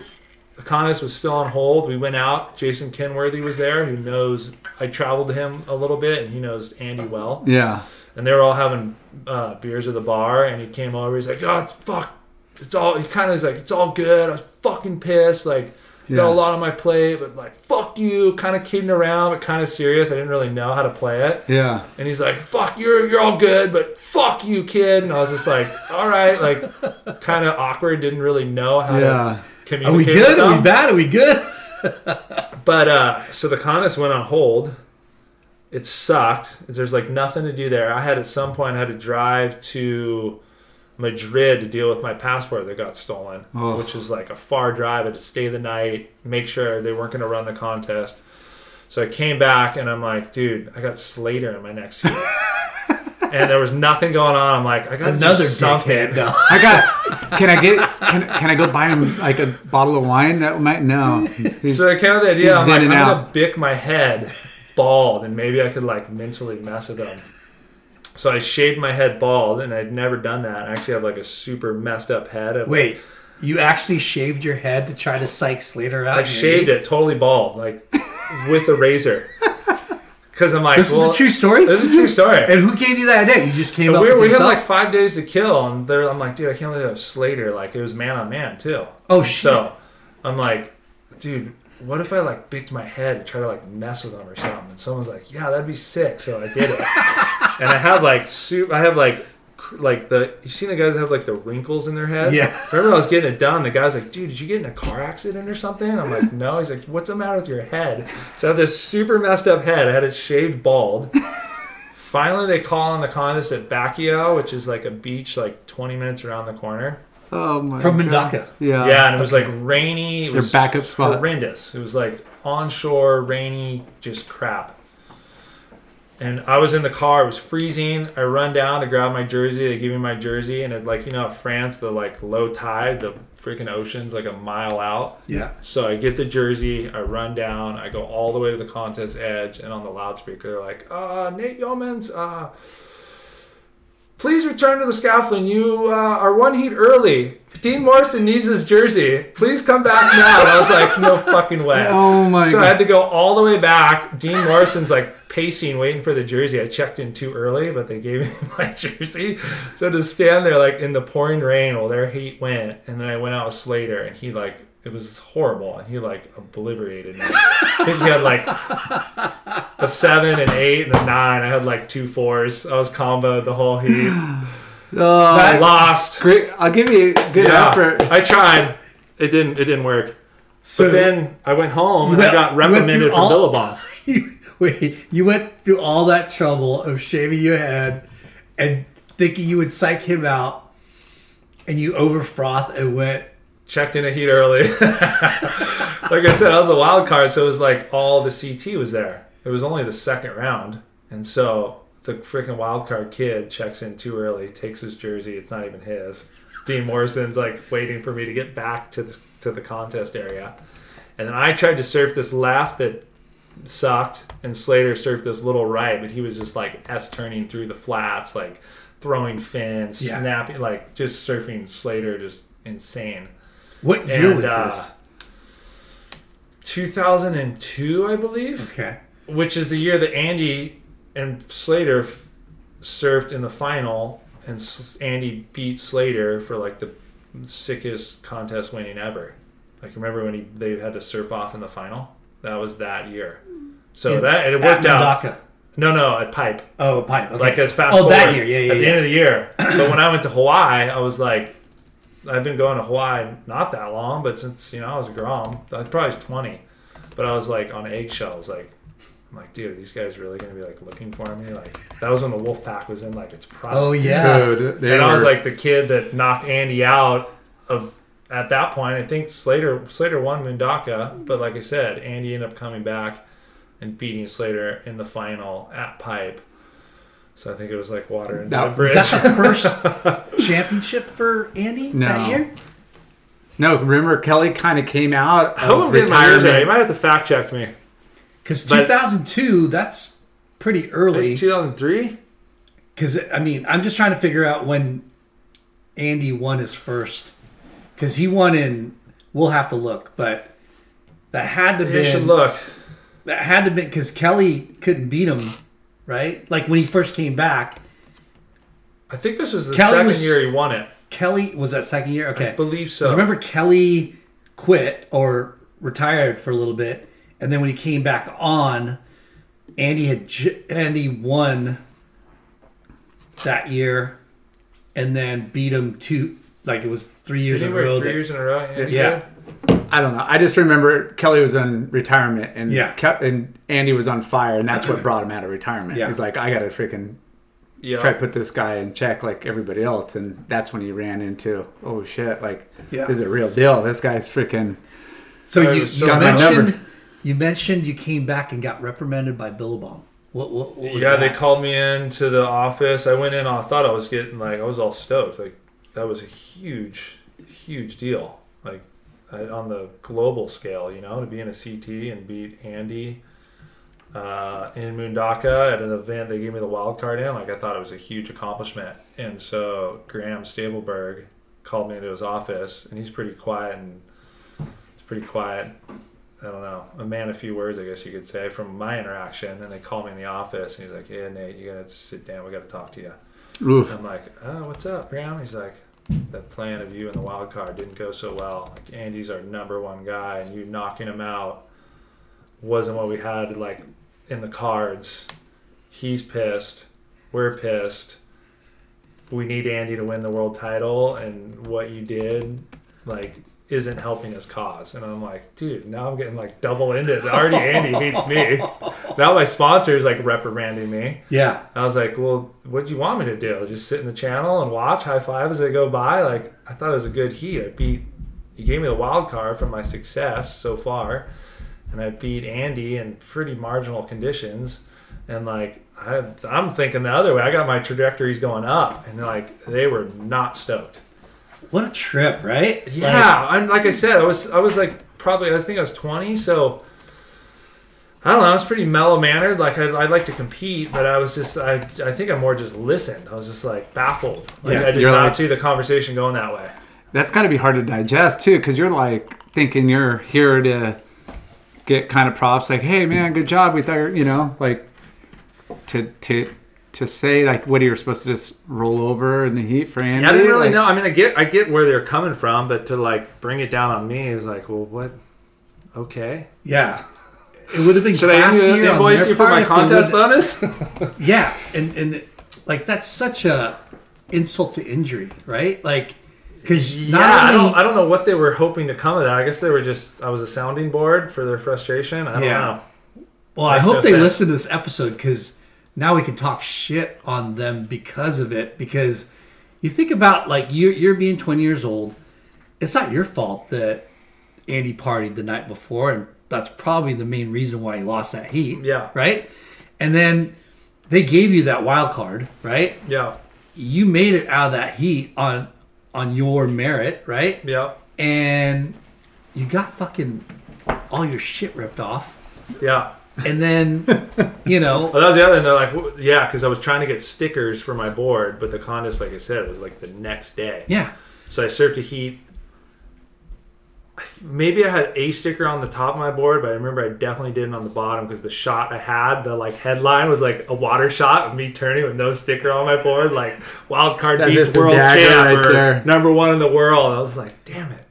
the contest was still on hold. We went out. Jason Kenworthy was there, who knows. I traveled to him a little bit, and he knows Andy well. Yeah. And they were all having uh, beers at the bar, and he came over. He's like, "Oh, it's fuck. It's all." He kind of is like, "It's all good." I was fucking pissed. Like, Yeah. got a lot on my plate, but like, fuck you. Kind of kidding around, but kind of serious. I didn't really know how to play it. Yeah. And he's like, "Fuck, you're you're all good, but fuck you, kid." And I was just like, <laughs> "All right," like kind of awkward. Didn't really know how Yeah. to communicate. Are we good? Are we bad? Are we good? <laughs> But uh, so the contest went on hold. It sucked. There's like nothing to do there. I had at some point I had to drive to Madrid to deal with my passport that got stolen, Oh. which is like a far drive. I had to stay the night, make sure they weren't going to run the contest. So I came back and I'm like, dude, I got Slater in my next heat. <laughs> and there was nothing going on. I'm like, I got Another something. dickhead. No. I got. Can I get? Can, can I go buy him like a bottle of wine? That might no. He's- So I came up with the idea. I'm like, I'm and gonna bick my head bald, and maybe I could like mentally mess with them. So I shaved my head bald, and I'd never done that. I actually have like a super messed up head. Of, Wait, you actually shaved your head to try to psych Slater out? I shaved it totally bald, like <laughs> with a razor, because I'm like, This well, is a true story. This is a true story. <laughs> And who gave you that idea? You just came up we, with we had like five days to kill, and I'm like, dude, I can't believe I have Slater. Like it was man on man too. oh shit! So I'm like, dude, what if I like bicked my head and try to like mess with them or something? And someone's like, yeah, that'd be sick. So I did it. <laughs> and I have like soup. I have like like the you seen the guys that have like the wrinkles in their head? Yeah. Remember I was getting it done. The guy's like, dude, did you get in a car accident or something? I'm like, no. He's like, what's the matter with your head? So I have this super messed up head. I had it shaved bald. <laughs> finally they call on the contest at Bakio, which is like a beach like 20 minutes around the corner. Oh my From God. Mundaka. Yeah. yeah, and it was like rainy. It Their was backup spot. Horrendous. It was like onshore, rainy, just crap. And I was in the car. It was freezing. I run down to grab my jersey. They give me my jersey, and it like you know France, the like low tide, the freaking ocean's like a mile out. Yeah. So I get the jersey, I run down, I go all the way to the contest edge, and on the loudspeaker, they're like, uh, Nate Yeomans, uh, please return to the scaffolding. You uh, are one heat early. Dean Morrison needs his jersey. Please come back now. And I was like, no <laughs> fucking way. Oh my god. So I had to go all the way back. Dean Morrison's like pacing, waiting for the jersey. I checked in too early, but they gave <laughs> me my jersey. So to stand there like in the pouring rain while their heat went, and then I went out with Slater, and he like it was horrible, and he like obliterated me. I think he had like a seven, an eight, and a nine. I had like two fours. I was comboed the whole heat. <sighs> Oh, I lost. great. I'll give you good Yeah, effort. I tried. It didn't. It didn't work. So But then I went home You and I got you went reprimanded through for all- Billabong. <laughs> you, wait, you went through all that trouble of shaving your head and thinking you would psych him out, and you over froth and went. Checked in a heat early. <laughs> like I said, I was a wild card, so it was like all the CT was there. It was only the second round, and so the freaking wild card kid checks in too early, takes his jersey. It's not even his. Dean Morrison's like waiting for me to get back to the to the contest area, and then I tried to surf this left that sucked, and Slater surfed this little right, but he was just like s turning through the flats, like throwing fins, Yeah. snapping, like just surfing Slater, just insane. What year And, was uh, this? 2002, I believe, Okay. which is the year that Andy and Slater f- surfed in the final, and S- Andy beat Slater for like the sickest contest winning ever. Like remember when he they had to surf off in the final? That was that year. So In- that it worked out. No, no, at Pipe. Oh, pipe. Okay. Like as fast. Oh, that year. Yeah, yeah, At the end of the year. but when I went to Hawaii, I was like, I've been going to Hawaii not that long, but since you know I was a grom, I was probably 20. But I was like on eggshells, like. I'm like, dude, are these guys really gonna be like looking for me? Like, that was when the Wolf Pack was in like its prime. Oh yeah. Dude, they and I was like the kid that knocked Andy out of at that point. I think Slater Slater won Mundaka, but like I said, Andy ended up coming back and beating Slater in the final at Pipe. So I think it was like water and Now, the bridge. Was that the <laughs> first championship for Andy No. that year? no, remember Kelly kind of came out How of old did my years? You might have to fact check me. Because 2002, that's pretty early. 2003. Because I mean, I'm just trying to figure out when Andy won his first. Because he won in. We'll have to look, but that had to You should look. that had to be because Kelly couldn't beat him, right? Like when he first came back, I think this was the Kelly second was- year he won it. Kelly was that second year. Okay, I believe so. remember Kelly quit or retired for a little bit, and then when he came back on, Andy had j- Andy won that year, and then beat him two like it was three years in a row. three that- years in a row? Andy Yeah. Did? I don't know. I just remember Kelly was in retirement and Yeah. kept, and Andy was on fire, and that's what <clears throat> brought him out of retirement. Yeah. He's like, I got to freaking Yeah. try to put this guy in check like everybody else, and that's when he ran into, oh shit, like Yeah. this is a real deal. This guy's freaking. So you, was you mentioned you mentioned you came back and got reprimanded by Billabong. What, what, what was yeah, that? they called me into the office. I went in. I thought I was getting like I was all stoked. Like that was a huge, huge deal. Like I- on the global scale, you know, to be in a CT and beat Andy uh, in Mundaka at an event they gave me the wild card in. Like I thought it was a huge accomplishment. And so Graham Stapelberg called me into his office, and he's pretty quiet and he's pretty quiet. I don't know, a man of few words, I guess you could say, from my interaction. And they call me in the office, and he's like, "Yeah, Nate, you gotta sit down. We gotta talk to you." Oof. I'm like, "Oh, what's up, Graham?" He's like, "That plan of you and the wild card didn't go so well. Like Andy's our number one guy, and you knocking him out wasn't what we had like in the cards. He's pissed. We're pissed. We need Andy to win the world title, and what you did, like." Isn't helping his cause, and I'm like, dude. Now I'm getting like double ended. Already, Andy <laughs> hates me. now my sponsor is like reprimanding me. Yeah. I was like, well, what do you want me to do? Just sit in the channel and watch high five as they go by? Like, I thought it was a good heat. I beat, you gave me the wild card for my success so far, and I beat Andy in pretty marginal conditions. And like, I, I'm thinking the other way. I got my trajectories going up, and like, they were not stoked. What a trip, right? Yeah, and like I said, I was I was like probably I think I was 20, so I don't know. I was pretty mellow mannered. Like I I like to compete, but I was just I I think I more just listened. I was just like baffled. Like Yeah, I did you're not like- see the conversation going that way. That's got to be hard to digest too, because you're like thinking you're here to get kind of props, like, "Hey, man, good job." We thought, you're- you know, like to to to say like what you're supposed to just roll over in the heat for Andy. Yeah, I didn't really like, know. I mean, I get I get where they're coming from, but to like bring it down on me is like, well, what? Okay. Yeah. It would have been Should I classier on invoice their you for part my if they contest would've- bonus? <laughs> <laughs> Yeah, and and like that's such a insult to injury, right? Like because Yeah, not I don't, I don't know what they were hoping to come of that. I guess they were just I was a sounding board for their frustration. I don't Yeah. know. well, I hope no they sense. listen to this episode because now we can talk shit on them because of it. Because you think about like you you're being 20 years old, it's not your fault that Andy partied the night before, and that's probably the main reason why he lost that heat. Yeah. right. And then they gave you that wild card, right? Yeah. you made it out of that heat on on your merit, right? Yeah. And you got fucking all your shit ripped off. Yeah. And then, you know, Well, that was the other thing. They're like, "Wh- yeah, because I was trying to get stickers for my board, but the contest, like I said, was like the next day. yeah. So I served a heat. Maybe I had a sticker on the top of my board, but I remember I definitely didn't on the bottom because the shot I had, the like headline was like a water shot of me turning with no sticker on my board, like wild card That's beats world champ right or number one in the world. I was like, damn it.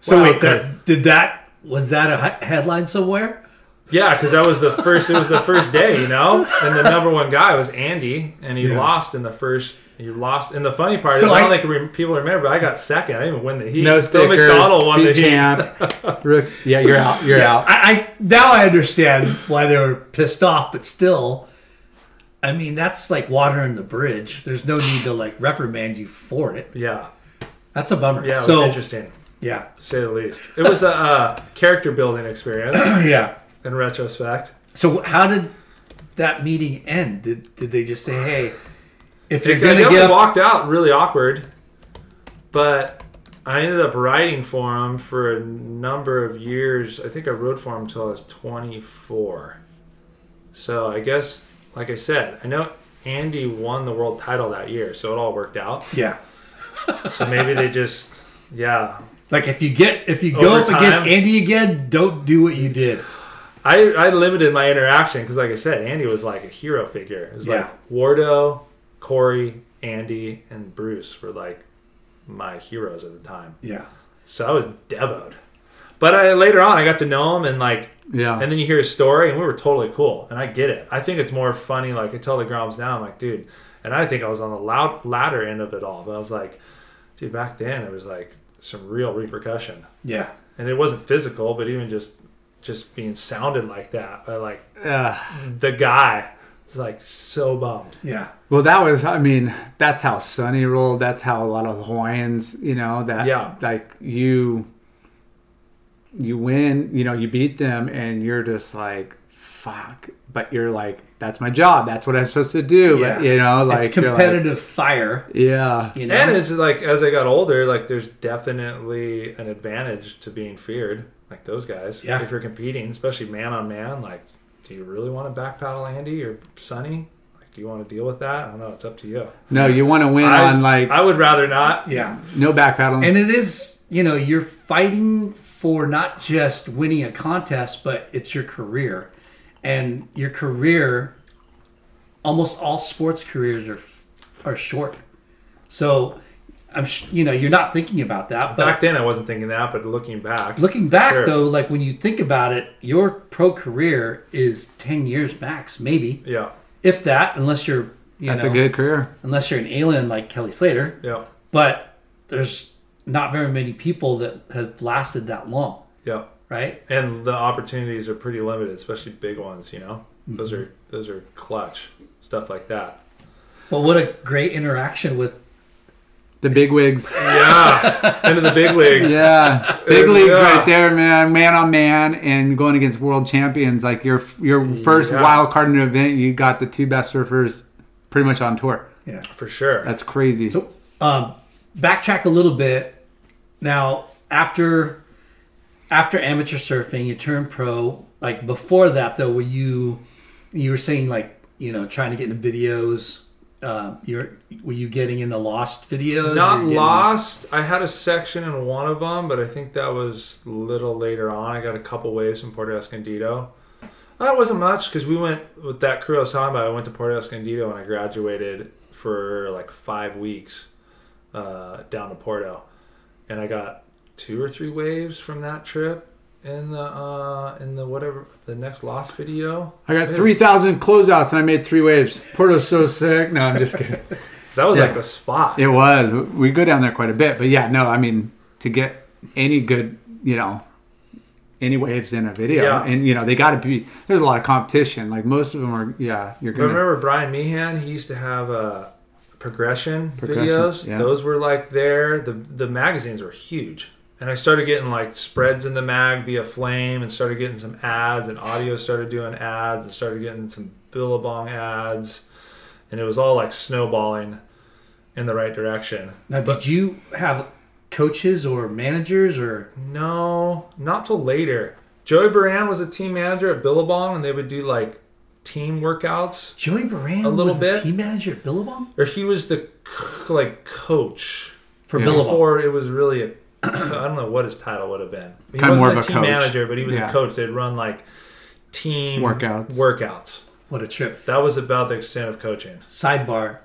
So Wow. wait, that did that was that a headline somewhere? Yeah, because that was the first. It was the first day, you know, and the number one guy was Andy, and he Yeah. lost in the first. He lost, and the funny part So is, I don't think re- people remember. But I got second. I didn't even win the heat. No Phil stickers. McDonald won the beat heat. <laughs> yeah, you're out. You're out. I, I now I understand why they were pissed off, but still, I mean that's like water in the bridge. There's no need to like reprimand you for it. Yeah, That's a bummer. yeah, it was so interesting yeah, to say the least. It was a uh, character building experience <clears throat> yeah. In retrospect. So how did that meeting end? Did did they just say, "Hey, if you're I gonna get up, walked out really awkward, but I ended up writing for him for a number of years. I think I wrote for him until I was 24. So I guess, like I said, I know Andy won the world title that year, so it all worked out. yeah, <laughs> So maybe they just, yeah. like if you get if you go Over up against. Andy again, don't do what you did." I, I limited my interaction because, like I said, Andy was like a hero figure. It was Yeah. like Wardo, Corey, Andy, and Bruce were like my heroes at the time. Yeah, So I was devoed. But I, later on, I got to know him, and like, Yeah. and then you hear his story, and we were totally cool. And I get it. I think it's more funny. Like I tell the Groms now, I'm like, dude, and I think I was on the loud ladder end of it all. But I was like, dude, back then it was like some real repercussion, yeah, and it wasn't physical, but even just just being sounded like that by like Uh, the guy was like so bummed. yeah, well, that was. I mean, that's how Sunny rolled. That's how a lot of Hawaiians. You know that. Yeah. Like you. You win. You know you beat them, and you're just like, fuck. But you're like, that's my job. That's what I'm supposed to do. Yeah. But, you know, like it's you're like, competitive fire. yeah. You know, And it's like as I got older, like there's definitely an advantage to being feared, like those guys. Yeah. If you're competing, especially man on man, like, do you really want to back paddle Andy or Sunny? Like, do you want to deal with that? I don't know. It's up to you. No, you want to win I, on like I would rather not. yeah, no back paddling. and it is you know you're fighting for not just winning a contest, but it's your career, and your career. Almost all sports careers are are short, so I'm sh- you know you're not thinking about that, but Back then, I wasn't thinking that, but looking back, Looking back Sure. though, like when you think about it, your pro career is ten years max, maybe yeah, if that, unless you're you that's know, a good career. unless you're an alien like Kelly Slater. yeah, But there's not very many people that have lasted that long, yeah. right? And the opportunities are pretty limited, especially big ones. You know, Those mm-hmm. are those are clutch stuff like that. But what a great interaction with The big wigs. Yeah, into the big leagues. Yeah, big Yeah. leagues right there, man. Man on man, and going against world champions. Like your your first Yeah. wild card in an event, you got the two best surfers pretty much on tour. yeah. for sure. That's crazy. So um, backtrack a little bit. Now after after amateur surfing, you turned pro. Like before that, though, were you you were saying like you know trying to get into videos? Um, you're were you getting in the lost videos? Not lost. I had a section in one of them, but I think that was a little later on. I got a couple waves from Puerto Escondido. That wasn't much because we went with that crew I was talking about. I went to Puerto Escondido and I graduated for like five weeks uh, down to Porto, and I got two or three waves from that trip in the uh, in the whatever the next lost video. I got three thousand closeouts and I made three waves. Porto's so sick. No, I'm just kidding. <laughs> That was Yeah. like the spot. It was. We go down there quite a bit, but yeah, no. I mean, to get any good, you know, any waves in a video, Yeah. and you know, they got to be. There's a lot of competition. Like most of them are. Yeah, you're But gonna. remember Brian Meehan? He used to have a progression, Progression, videos. yeah. Those were like there. The the magazines were huge, and I started getting like spreads in the mag via Flame, and started getting some ads, and audio started doing ads, and started getting some Billabong ads, and it was all like snowballing in the right direction. Now, did you have coaches or managers or No, not till later. Joey Buran was a team manager at Billabong, and they would do like team workouts. Joey Buran A little was the bit. team manager at Billabong Or he was the like coach for Yeah. Billabong? Before it was really a, <clears throat> I don't know what his title would have been. He Kind wasn't more a of a team coach. manager, but he was Yeah. a coach. They'd run like team Workouts. Workouts. What a trip! That was about the extent of coaching. Sidebar: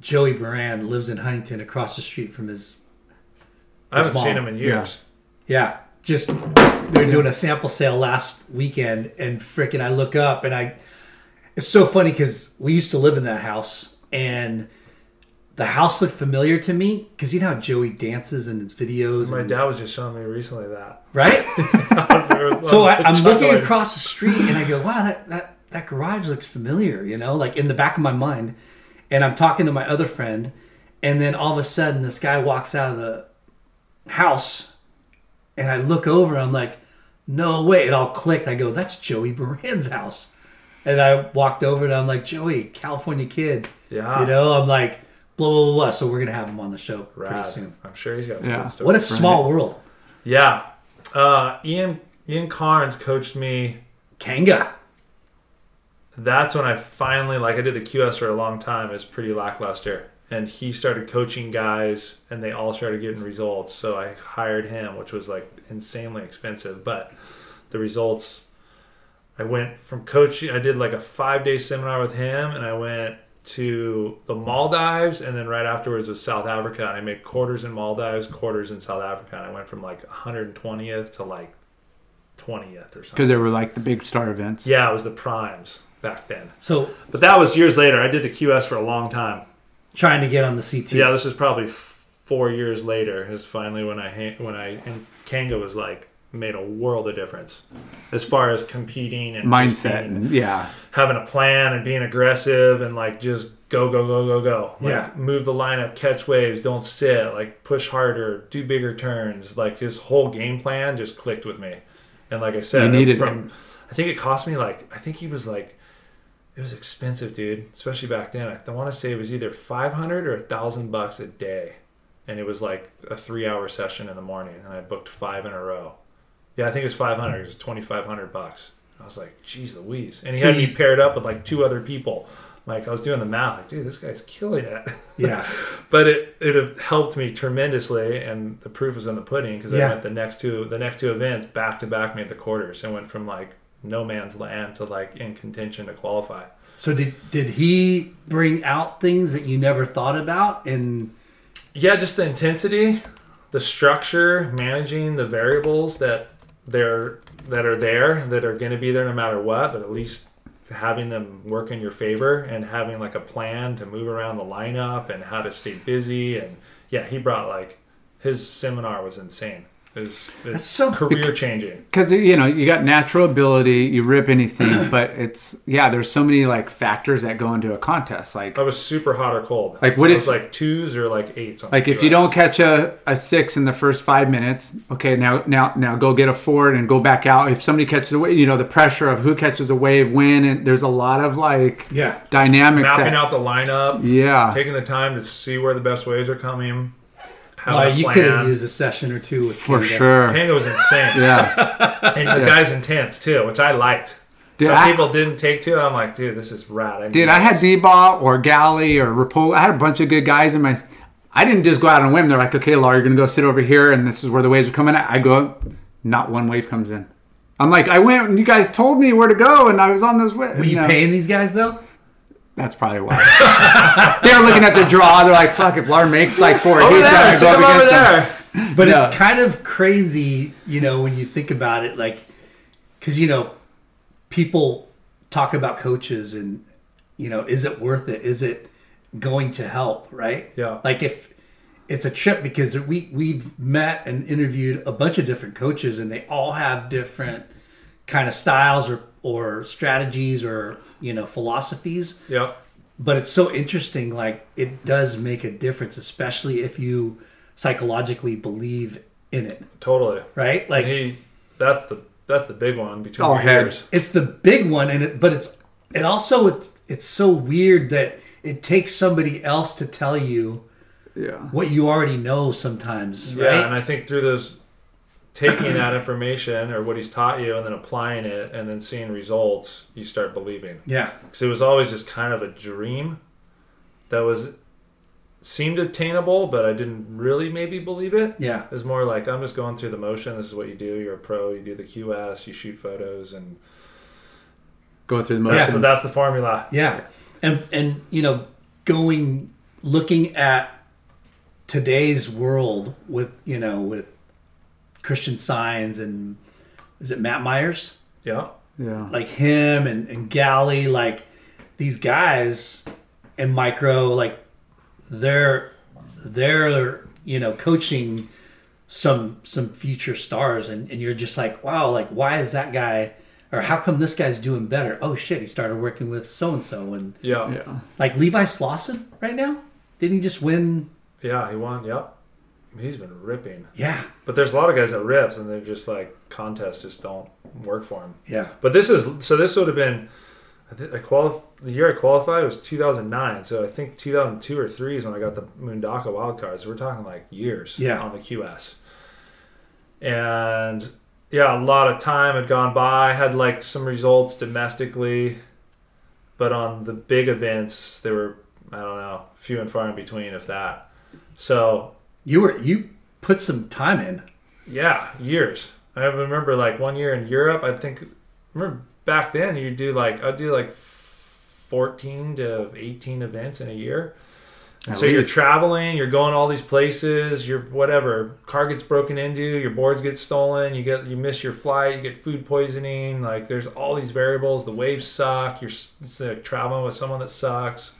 Joey Buran lives in Huntington, across the street from his. I haven't His seen him in years. Yeah, just they were doing a sample sale last weekend, and frickin' I look up and I. It's so funny because we used to live in that house, and the house looked familiar to me because you know how Joey dances in his videos. My and dad was just showing me recently that. right. <laughs> I was- so I, I'm <laughs> looking across the street and I go, wow, that, that, that garage looks familiar, you know, like in the back of my mind. And I'm talking to my other friend, and then all of a sudden this guy walks out of the house, and I look over, and I'm like, no way. It all clicked. I go, that's Joey Buran's house. And I walked over and I'm like, Joey, California kid. Yeah. You know, I'm like, blah, blah, blah, blah. So we're going to have him on the show pretty soon. I'm sure he's got some Yeah. good stuff. What a small world. yeah. Uh, Ian Ian Cairns coached me Kanga. that's when I finally like I did the QS for a long time. It was pretty lackluster, and he started coaching guys, and they all started getting results. So I hired him, which was like insanely expensive, but the results. I went from coaching. I did like a five day seminar with him, and I went to the Maldives, and then right afterwards was South Africa, and I made quarters in Maldives, quarters in South Africa, and I went from like 120th to like 20th or something. because something. they were like the big star events. Yeah, it was the primes back then. So But that was years later. I did the QS for a long time. trying to get on the CT. Yeah, this is probably four years later. Is finally when I when I and Kanga was like made a world of difference as far as competing and Mindset being- and yeah, having a plan and being aggressive and like just go go go go go. Like, Yeah. move the lineup, catch waves, don't sit, like push harder, do bigger turns. Like his whole game plan just clicked with me. And like I said, You needed from I think it cost me like I think he was like it was expensive, dude. Especially back then. I want to say it was either five hundred or a thousand bucks a day, and it was like a three-hour session in the morning, and I booked five in a row. Yeah, I think it was five hundred. It was twenty-five hundred bucks. I was like, "Geez, Louise!" And he had See- me paired up with like two other people. Like I was doing the math, like, dude, this guy's killing it. <laughs> Yeah. but it it helped me tremendously, and the proof was in the pudding because Yeah. I went the next two the next two events back to back made the quarters and went from like no man's land to like in contention to qualify. So did did he bring out things that you never thought about? And Yeah, just the intensity, the structure, managing the variables that they're that are there that are going to be there no matter what, but at least having them work in your favor and having like a plan to move around the lineup and how to stay busy and yeah, he brought like his seminar was insane. Is That's is so- career changing. because you know you got natural ability you rip anything <clears throat> but it's yeah there's so many like factors that go into a contest like I was super hot or cold. Like, what I if- was like twos or like eights? On like the if you don't catch a, a six in the first five minutes okay now now now go get a four and go back out if somebody catches a wave you know the pressure of who catches a wave when and there's a lot of like Yeah. dynamics mapping that- out the lineup, yeah taking the time to see where the best waves are coming. Having Well, a you could have used a session or two with for Kanga. sure Tango was insane, <laughs> yeah and the guy's intense too, which I liked. Dude, Some I- people didn't take to it. I'm like, dude, this is rad. I Dude, I had this. D-Ball or Galley or Rapolo. I had a bunch of good guys in my. I didn't just go out on a whim. They're like, okay, Laura, you're going to go sit over here, and this is where the waves are coming at. I go, not one wave comes in. I'm like, I went and you guys told me where to go, and I was on those waves. Were you know. paying these guys though? That's probably why. <laughs> they were looking at the draw. They're like, fuck, if Laura makes like four over hits, there. I go up him over against them. there. But Yeah. it's kind of crazy, you know, when you think about it, like, because you know, people talk about coaches and you know, is it worth it? Is it going to help? Right? Yeah. Like if it's a trip because we we've met and interviewed a bunch of different coaches and they all have different kind of styles or or strategies or you know philosophies Yeah. but it's so interesting like it does make a difference especially if you psychologically believe in it Totally. right like And he, that's the that's the big one between all the head. years. it's the big one and it but it's it also it's, it's so weird that it takes somebody else to tell you Yeah. what you already know sometimes Yeah, right and I think through those taking that <laughs> information or what he's taught you and then applying it and then seeing results, you start believing. yeah Because it was always just kind of a dream that was seemed attainable, but I didn't really maybe believe it. yeah It was more like I'm just going through the motion. This is what you do. You're a pro. You do the QS. You shoot photos, and Going through the that's, motions. that's the formula. Yeah, and and you know, going looking at today's world with you know with Christian Signs and is it Matt Myers Yeah, yeah. like him and and Galley like these guys and Micro like they're they're you know coaching some some future stars and, and you're just like wow like why is that guy or how come this guy's doing better oh shit he started working with so and so and yeah, yeah. Yeah. like Levi Slawson right now didn't he just win Yeah, He won. Yep. He's been ripping. yeah But there's a lot of guys that rips, and they're just like contests just don't work for him. yeah But this is so. This would have been. I think I qualif- The year I qualified was 2009. So I think 2002 or three is when I got the Mundaka wild card. So we're talking like years Yeah. on the QS. And yeah, a lot of time had gone by. I Had like some results domestically, but on the big events, they were I don't know, few and far in between, if that. So you were you put some time in yeah, years. I remember like one year in Europe. I think remember back then you do like I'd do like fourteen to eighteen events in a year. And At so you're traveling, you're going all these places. You're whatever car gets broken into, your boards get stolen, you get you miss your flight, you get food poisoning. Like there's all these variables. The waves suck. You're it's like traveling with someone that sucks.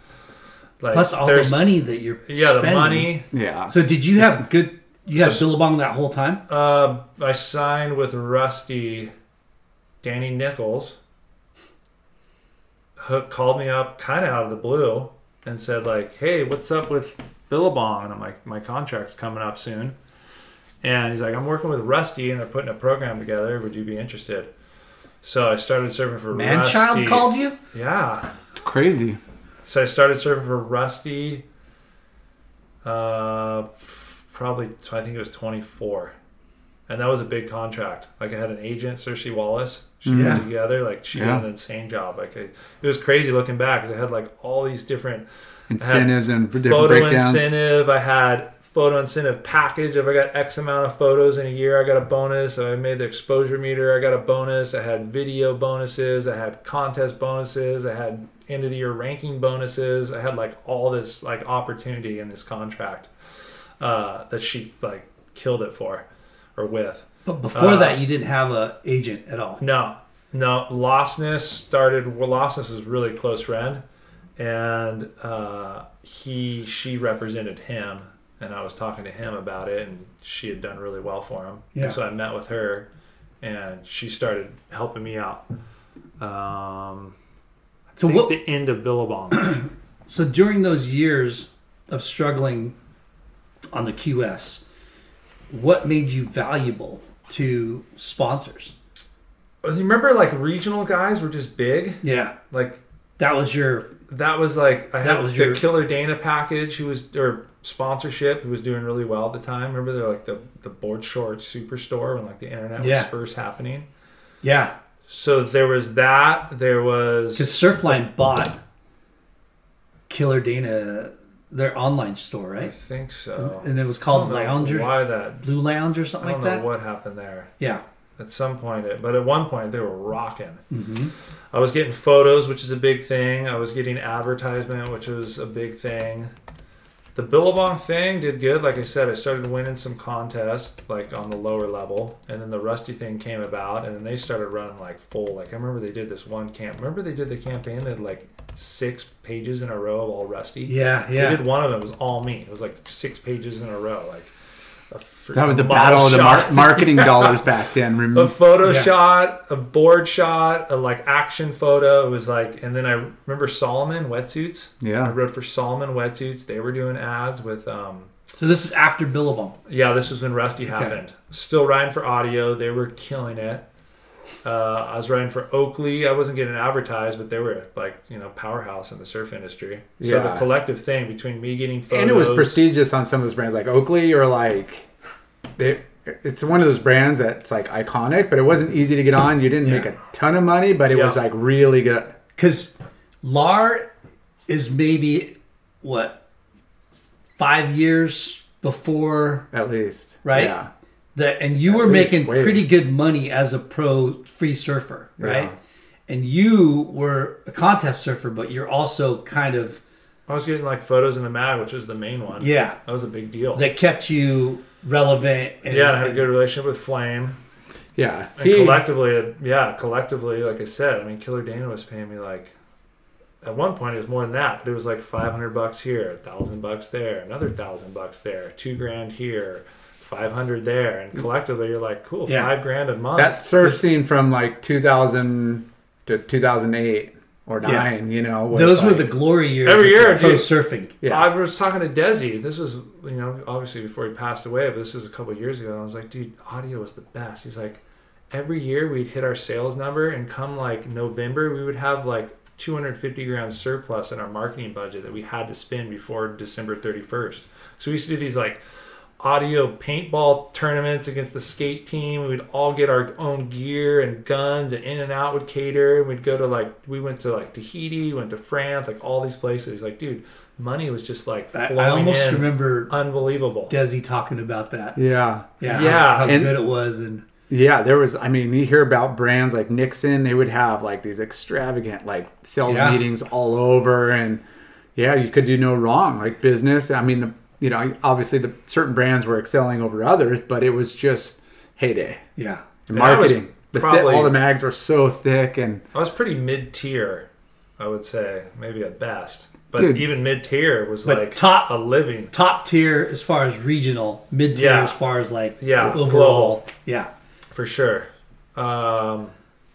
Like plus all the there's- money that you're Yeah, the spending. money. Yeah. so did you have good you had So- Billabong that whole time Uh, I signed with Rusty, Danny Nichols. Hook called me up kind of out of the blue and said like, "Hey, what's up with Billabong?" And I'm like, "My contract's coming up soon." And he's like, "I'm working with Rusty and they're putting a program together. Would you be interested?" So I started serving for Rusty. Manchild called you Yeah. Crazy. So I started serving for Rusty. Uh, probably I think it was 24, and that was a big contract. Like I had an agent, Cersei Wallace. She put Yeah. together. Like she Yeah. did an insane job. Like I, it was crazy looking back because I had like all these different Incentives and different photo breakdowns. incentive. I had photo incentive package. If I got X amount of photos in a year, I got a bonus. I made the exposure meter. I got a bonus. I had video bonuses. I had contest bonuses. I had end of the year ranking bonuses. I had like all this like opportunity in this contract uh, that she like killed it for or with. but before Uh, that you didn't have a agent at all No, no. Losness started. Well, Losness is a really close friend, and uh, he she represented him, and I was talking to him about it, and she had done really well for him. Yeah. And so I met with her, and she started helping me out. Um, So I think what? the end of Billabong. <clears throat> So during those years of struggling on the QS, what made you valuable to sponsors? You remember, like regional guys were just big. Yeah, Like that was your that was like I That had was the your- Killer Dana package, who was or sponsorship, who was doing really well at the time. Remember, they're like the the board shorts superstore when like the internet Yeah. was first happening. yeah. So there was that. There was Because Surfline bought Killer Dana their online store, right? I think so. And it was called don't Lounge Why that? Blue Lounge or I something don't like know that. what happened there. Yeah. At some point, it, but at one point they were rocking. hmm I was getting photos, which is a big thing. I was getting advertisement, which was a big thing. The Billabong thing did good. Like I said, I started winning some contests, like on the lower level, and then the Rusty thing came about, and then they started running like full. Like I remember they did this one camp. Remember they did the campaign that had like six pages in a row of all Rusty. Yeah, yeah. They did one of them. It was all me. It was like six pages in a row. Like That was a model battle of the mar- marketing <laughs> dollars back then. a Rem- photo Yeah. shot, a board shot, a like action photo. It was like, and then I remember Solomon wetsuits. Yeah, I wrote for Solomon wetsuits. They were doing ads with, um, So this is after Billabong. yeah, this was when Rusty happened. Still riding for audio. They were killing it. Uh, I was writing for Oakley. I wasn't getting advertised, but they were like, you know, powerhouse in the surf industry. So the collective thing between me getting photos. And it was prestigious on some of those brands, like Oakley or like they. It's one of those brands that's like iconic, but it wasn't easy to get on. You didn't make a ton of money, but it was like really good. Because LAR is maybe, what, five years before At least, Right? Yeah, that, and you At were making way. pretty good money as a pro free surfer, right? Yeah. And you were a contest surfer, but you're also kind of, I was getting like photos in the mag, which was the main one. yeah, That was a big deal. that kept you relevant. And, yeah, I had a good relationship with Flame. yeah. And He, collectively, yeah, collectively, like I said, I mean, Killer Dana was paying me like, at one point it was more than that, but it was like 500 bucks here, a thousand bucks there, another thousand bucks there, two grand here, 500 there. And collectively, you're like, cool, Yeah. five grand a month. that surf scene from like 2000 to 2008 or Yeah. nine, you know, was those were the glory years. Every of year, pro dude. surfing. Yeah. I was talking to Desi. This was, you know, obviously before he passed away, but this was a couple of years ago. And I was like, dude, audio was the best. He's like, every year we'd hit our sales number, and come like November, we would have like 250 grand surplus in our marketing budget that we had to spend before December 31st. So we used to do these like audio paintball tournaments against the skate team. We'd all get our own gear and guns, and In and Out would cater. And we'd go to like we went to like Tahiti, went to France, like all these places. Like, dude, money was just like I, flowing I almost in. remember unbelievable. Desi talking about that. yeah. Yeah, Yeah, how, how and- good it was, and Yeah, there was. I mean, you hear about brands like Nixon; they would have like these extravagant like sales Yeah. meetings all over, and yeah, you could do no wrong like business. I mean, the you know, obviously the certain brands were excelling over others, but it was just heyday. yeah, The And I was marketing, the thi- all the mags were so thick, and I was pretty mid tier, I would say, maybe at best. But Dude. even mid tier was But like top- a living. top tier as far as regional, mid tier Yeah. as far as like Yeah, overall. Yeah, for sure. Um,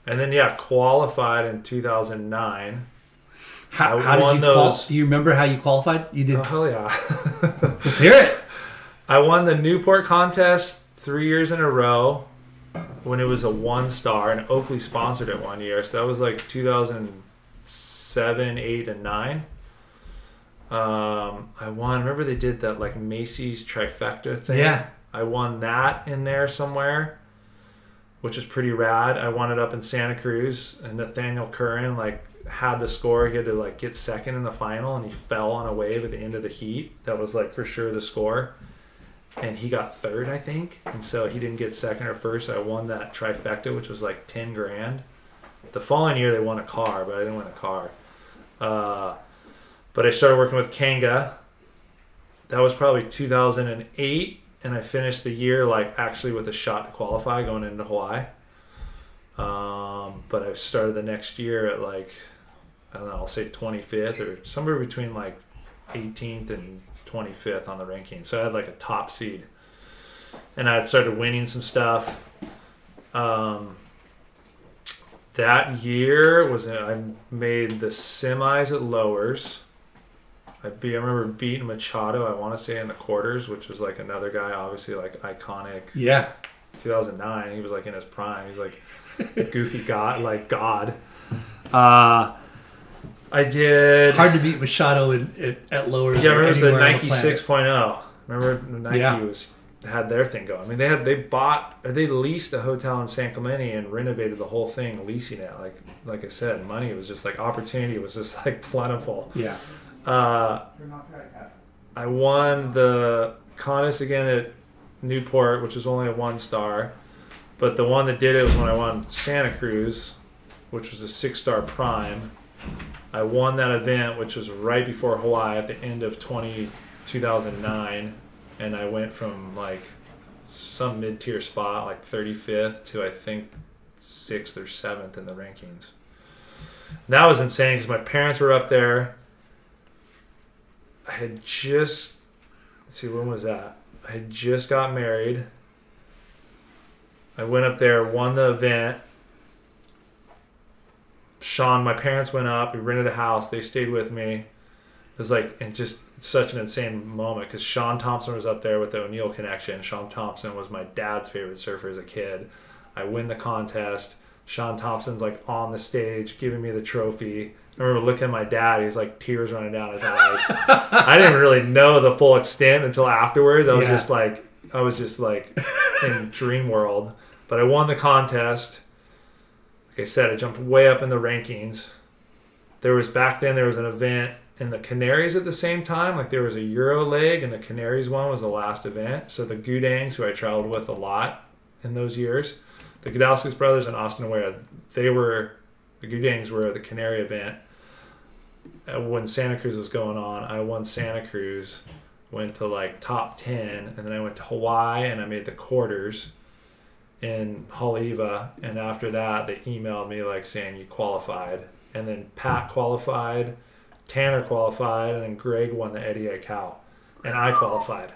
and then yeah, qualified in 2009. how, I how did won you? Qual- do you remember how you qualified? You did. Oh hell yeah! <laughs> Let's hear it. I won the Newport contest three years in a row when it was a one star, and Oakley sponsored it one year. So that was like 2007, 8, and 9. Um, I won. Remember they did that like Macy's trifecta thing? Yeah. I won that in there somewhere, which is pretty rad. I won it up in Santa Cruz, and Nathaniel Curran like had the score. He had to like get second in the final, and he fell on a wave at the end of the heat. That was like for sure the score, and he got third, I think, and so he didn't get second or first. I won that trifecta, which was like ten grand. The following year they won a car, but I didn't win a car. Uh, but I started working with Kanga. That was probably 2008 and I finished the year like actually with a shot to qualify going into Hawaii. Um, but I started the next year at like I don't know, I'll say 25th or somewhere between like 18th and 25th on the ranking. So I had like a top seed. And I had started winning some stuff. Um, that year was I made the semis at lowers. I, be, I remember beating Machado. I want to say in the quarters, which was like another guy, obviously like iconic. Yeah. 2009. He was like in his prime. He's like goofy god, like god. Uh, I did. Hard to beat Machado in, at, at lower. Yeah, remember it was the Nike planet. 6.0. Remember Nike Yeah. was had their thing going. I mean, they had they bought or they leased a hotel in San Clemente and renovated the whole thing, leasing it. Like like I said, money was just like opportunity was just <laughs> like plentiful. Yeah. Uh, I won the contest again at Newport, which was only a one star. But the one that did it was when I won Santa Cruz, which was a six star prime. I won that event, which was right before Hawaii at the end of 20, 2009. And I went from like some mid tier spot, like 35th, to I think sixth or seventh in the rankings. That was insane because my parents were up there. I had just let's see when was that? I had just got married. I went up there, won the event. Sean, my parents went up. We rented a house. They stayed with me. It was like and just such an insane moment because Shaun Tomson was up there with the O'Neill connection. Shaun Tomson was my dad's favorite surfer as a kid. I win the contest. Shaun Tomson's like on the stage giving me the trophy. I remember looking at my dad. He's like tears running down his eyes. I didn't <laughs> really know the full extent until afterwards. I was Yeah. just like, I was just like in dream world. But I won the contest. Like I said, I jumped way up in the rankings. There was back then there was an event in the Canaries at the same time. Like there was a Euro leg, and the Canaries one was the last event. So the Gudangs, who I traveled with a lot in those years, the Gudauskas brothers and Austin Ware, they were the Gudangs were at the Canary event. Uh, When Santa Cruz was going on, I won Santa Cruz, went to like top ten, and then I went to Hawaii and I made the quarters in Haleiwa. And after that, they emailed me like saying you qualified, and then Pat qualified, Tanner qualified, and then Greg won the Eddie Aikau, and I qualified.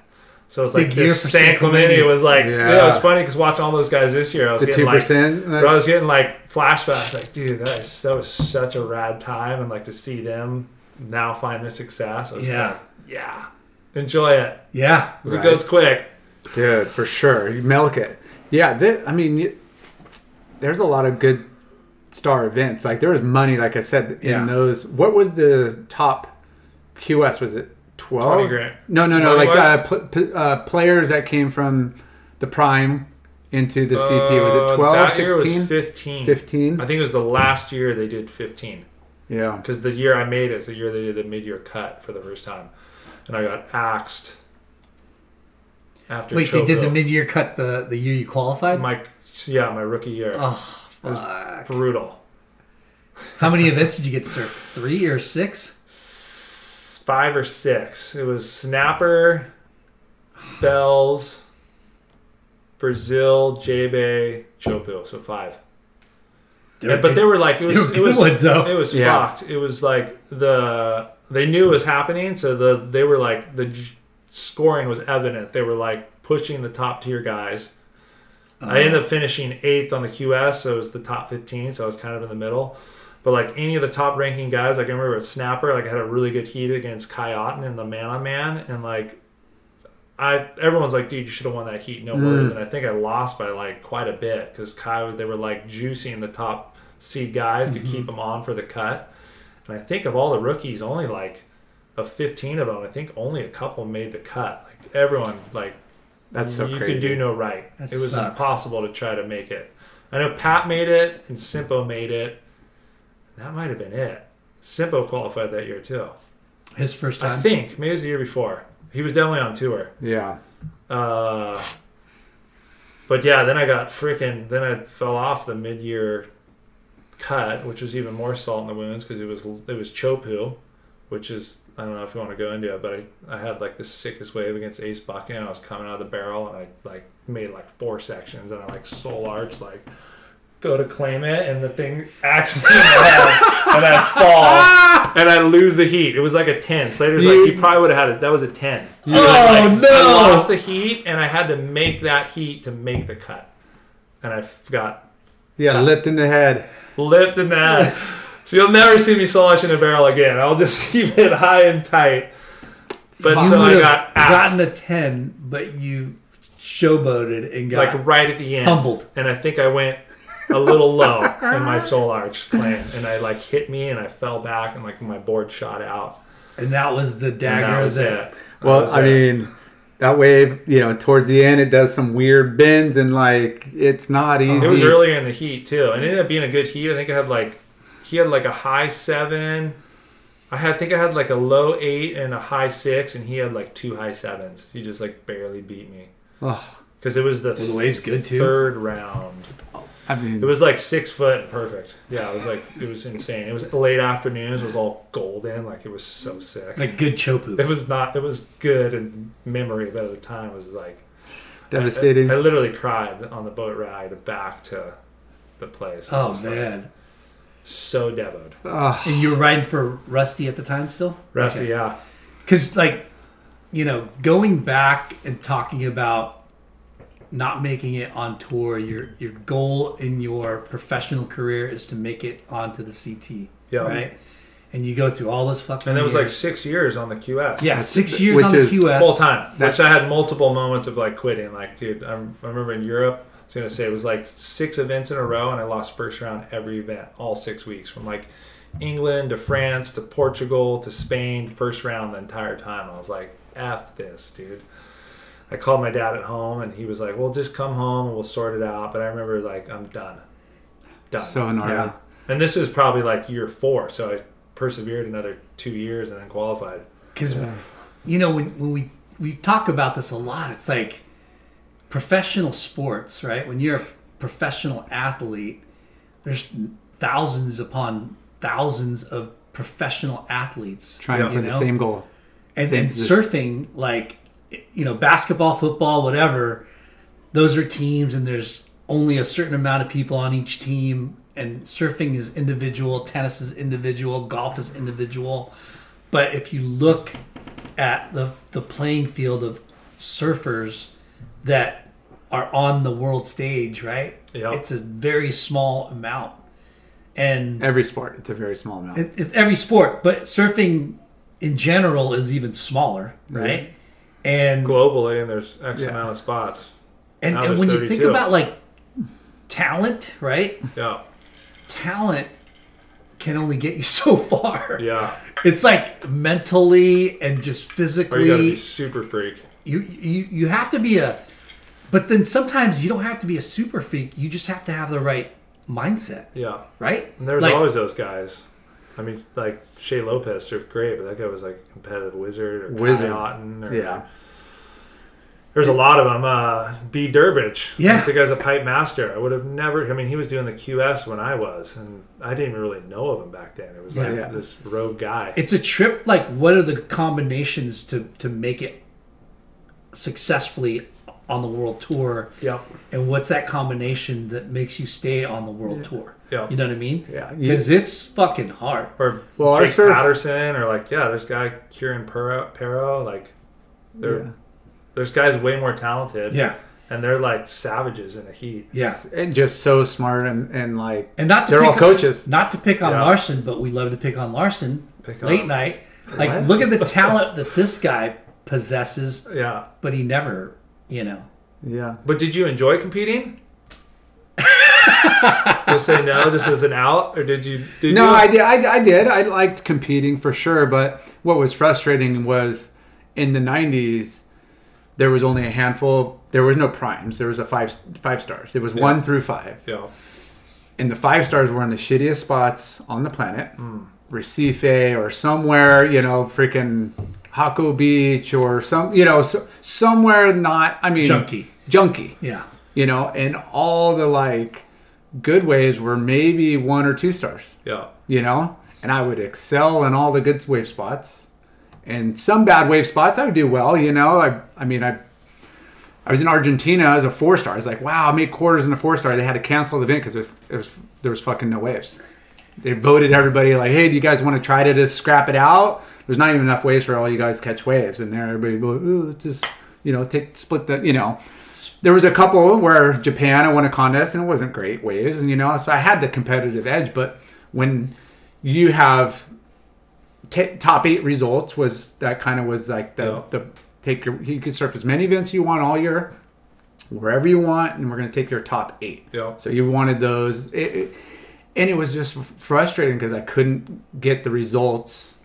So it's like this San Clemente was like Yeah. yeah. it was funny because watching all those guys this year, I was The getting two like percent. Bro, I was getting like flashbacks, like, dude, that is that was such a rad time, and like to see them now find the success. I was Yeah. like, yeah, enjoy it. Yeah. 'Cause Right. It goes quick. Dude, for sure. You milk it. Yeah, thi- I mean, you, there's a lot of good star events. Like there was money, like I said, in Yeah. those. What was the top QS? Was it 20 12? grand. No, no, no. Like Money-wise? uh, pl- p- uh, players that came from the prime into the CT. Was Uh, it 12, That year 16, was 15. 15? I think it was the last year they did 15. Yeah. Because the year I made it is the year they did the mid year cut for the first time. And I got axed after Wait, they did the mid-year cut the the year you qualified. My, yeah, my rookie year. oh, It was fuck. brutal. How many events did you get to surf? Three or six? S- five or six. It was Snapper, Bells, Brazil, J-Bay, Chopu. So five. Yeah, but they were like it was it was ones, it was Yeah. fucked. It was like the they knew it was happening, so the they were like the j- scoring was evident. They were like pushing the top tier guys. I ended up finishing eighth on the QS, so it was the top fifteen, so I was kind of in the middle. But like any of the top ranking guys, like I remember Snapper, like I had a really good heat against Kai Otton in the man on man, and like I everyone's like, dude, you should have won that heat, no Mm. worries. And I think I lost by like quite a bit because Kai they were like juicing the top seed guys to keep them on for the cut. And I think of all the rookies, only like of fifteen of them, I think only a couple made the cut. Like everyone, like That's so you crazy. could do no right. That it was sucks. impossible to try to make it. I know Pat made it and Simpo made it. That might have been it. Simpo qualified that year too. His first time, I think maybe it was the year before. He was definitely on tour. Yeah. Uh, but yeah, then I got freaking. Then I fell off the mid-year cut, which was even more salt in the wounds because it was it was Chopu, which is I don't know if you want to go into it, but I, I had like the sickest wave against Ace Buchan, and I was coming out of the barrel, and I like made like four sections, and I like soul arch like go to claim it, and the thing accidentally head, and I fall, <laughs> and I lose the heat. It was like a ten. Slater's like, he probably would have had it. That was a ten. Oh Like, no! I lost the heat, and I had to make that heat to make the cut, and I got Yeah, lipped in the head. lipped in that. <laughs> so you'll never see me slosh in a barrel again. I'll just <laughs> keep it high and tight. But you so I would got have gotten a ten, but you showboated and got like right at the end, humbled. and I think I went a little low in my soul arch plan, and I like hit me, and I fell back, and like my board shot out. and that was the And dagger that was it. it. Well, was I it. mean, that wave, you know, towards the end, it does some weird bends and like it's not easy. It was earlier in the heat too, and it ended up being a good heat. I think I had like he had like a high seven. I had I think I had like a low eight and a high six, and he had like two high sevens. He just like barely beat me Ugh, because it was the Well, the wave's good too. third round. I mean, It was like six foot and perfect. Yeah, it was like it was insane. It was late afternoons. It was all golden. Like it was so sick. Like good chopu. it was not. It was good in memory, but at the time it was like devastating. I, I literally cried on the boat ride back to the place. I Oh was, like, man! So devoed. Ugh. And you were riding for Rusty at the time still? Rusty, yeah. Because like, you know, going back and talking about not making it on tour, your your goal in your professional career is to make it onto the CT, Yeah. right? And you go through all this fucking. And it was like six years on the QS. yeah, six years Which on the is QS. full time. Which I had multiple moments of like quitting. Like, dude, I, I remember in Europe. I was gonna say it was like six events in a row, and I lost first round every event, all six weeks, from like England to France to Portugal to Spain, first round the entire time. I was like, "F this, dude." I called my dad at home, and he was like, "Well, just come home and we'll sort it out." But I remember like, "I'm done, done." So gnarly. Yeah. and this is probably like year four, so I persevered another two years and then qualified. because you know when, when we we talk about this a lot it's like professional sports right? When you're a professional athlete there's thousands upon thousands of professional athletes Trying for you the same goal. and, Same and surfing like you know basketball football whatever those are teams and there's only a certain amount of people on each team. And surfing is individual tennis is individual golf is individual. But if you look at the the playing field of surfers that are on the world stage right Yeah. it's a very small amount and Every sport, it's a very small amount. it, it's every sport, but surfing in general is even smaller, mm-hmm. right? And globally, and there's X Yeah. amount of spots. and, and there's when you think about like talent, right? Yeah, Talent can only get you <laughs> so far. yeah. It's like mentally and just Or physically. you gotta be super freak. you you you have to be a but then sometimes you don't have to be a super freak you just have to have the right mindset Yeah, right and there's Like, always those guys. I mean, like Shea Lopez surfed great, but that guy was like a competitive wizard or Wizard. Kai Otton or Yeah. There's a lot of them. Uh, Bede Durbridge. Yeah. the guy's a pipe master. I would have never. I mean, he was doing the QS when I was, and I didn't even really know of him back then. It was like Yeah. this rogue guy. it's a trip like what are the combinations to to make it successfully on the world tour yeah, and what's that combination that makes you stay on the world tour yeah. you know what i mean Yeah. because it's fucking hard Or Well, our Jake surf- Patterson, or like yeah, there's guy Kieran Perrow, Perrow like they're Yeah. there's guys way more talented. yeah and they're like savages in the heat. yeah And just so smart and, and like and not to they're pick all coaches. not to pick on Yeah. Larson, but we love to pick on Larson Pick late on- night. Like, look at the talent that this guy possesses, Yeah, but he never, you know. Yeah. but did you enjoy competing? <laughs> Just say no, just as an out, or did you? Did No, you? I did. I, I did. I liked competing for sure. But what was frustrating was in the '90s, there was only a handful. There was no primes. There was a five five stars. It was Yeah. one through five, Yeah, and the five stars were in the shittiest spots on the planet, Hmm. Recife or somewhere. You know, freaking Haku Beach or some. You know, so, somewhere not. I mean, Junky. junky. Yeah. You know, and all the like good waves were maybe one or two stars yeah, you know, and I would excel in all the good wave spots. And some bad wave spots, I would do well, you know. I, I mean, I, I was in Argentina as a four star. I was like, wow, I made quarters in a four star. They had to cancel the event because there, there was there was fucking no waves. They voted everybody like, hey, do you guys want to try to just scrap it out? There's not even enough waves for all you guys to catch waves, and there everybody go, oh, let's just you know take split the you know. There was a couple where Japan I won a contest and it wasn't great waves, and you know so I had the competitive edge. But when you have t- top eight results, was that kind of was like the Yeah. the take your you can surf as many events you want all year, wherever you want, and we're going to take your top eight. Yeah. So you wanted those, it, it, and it was just frustrating because I couldn't get the results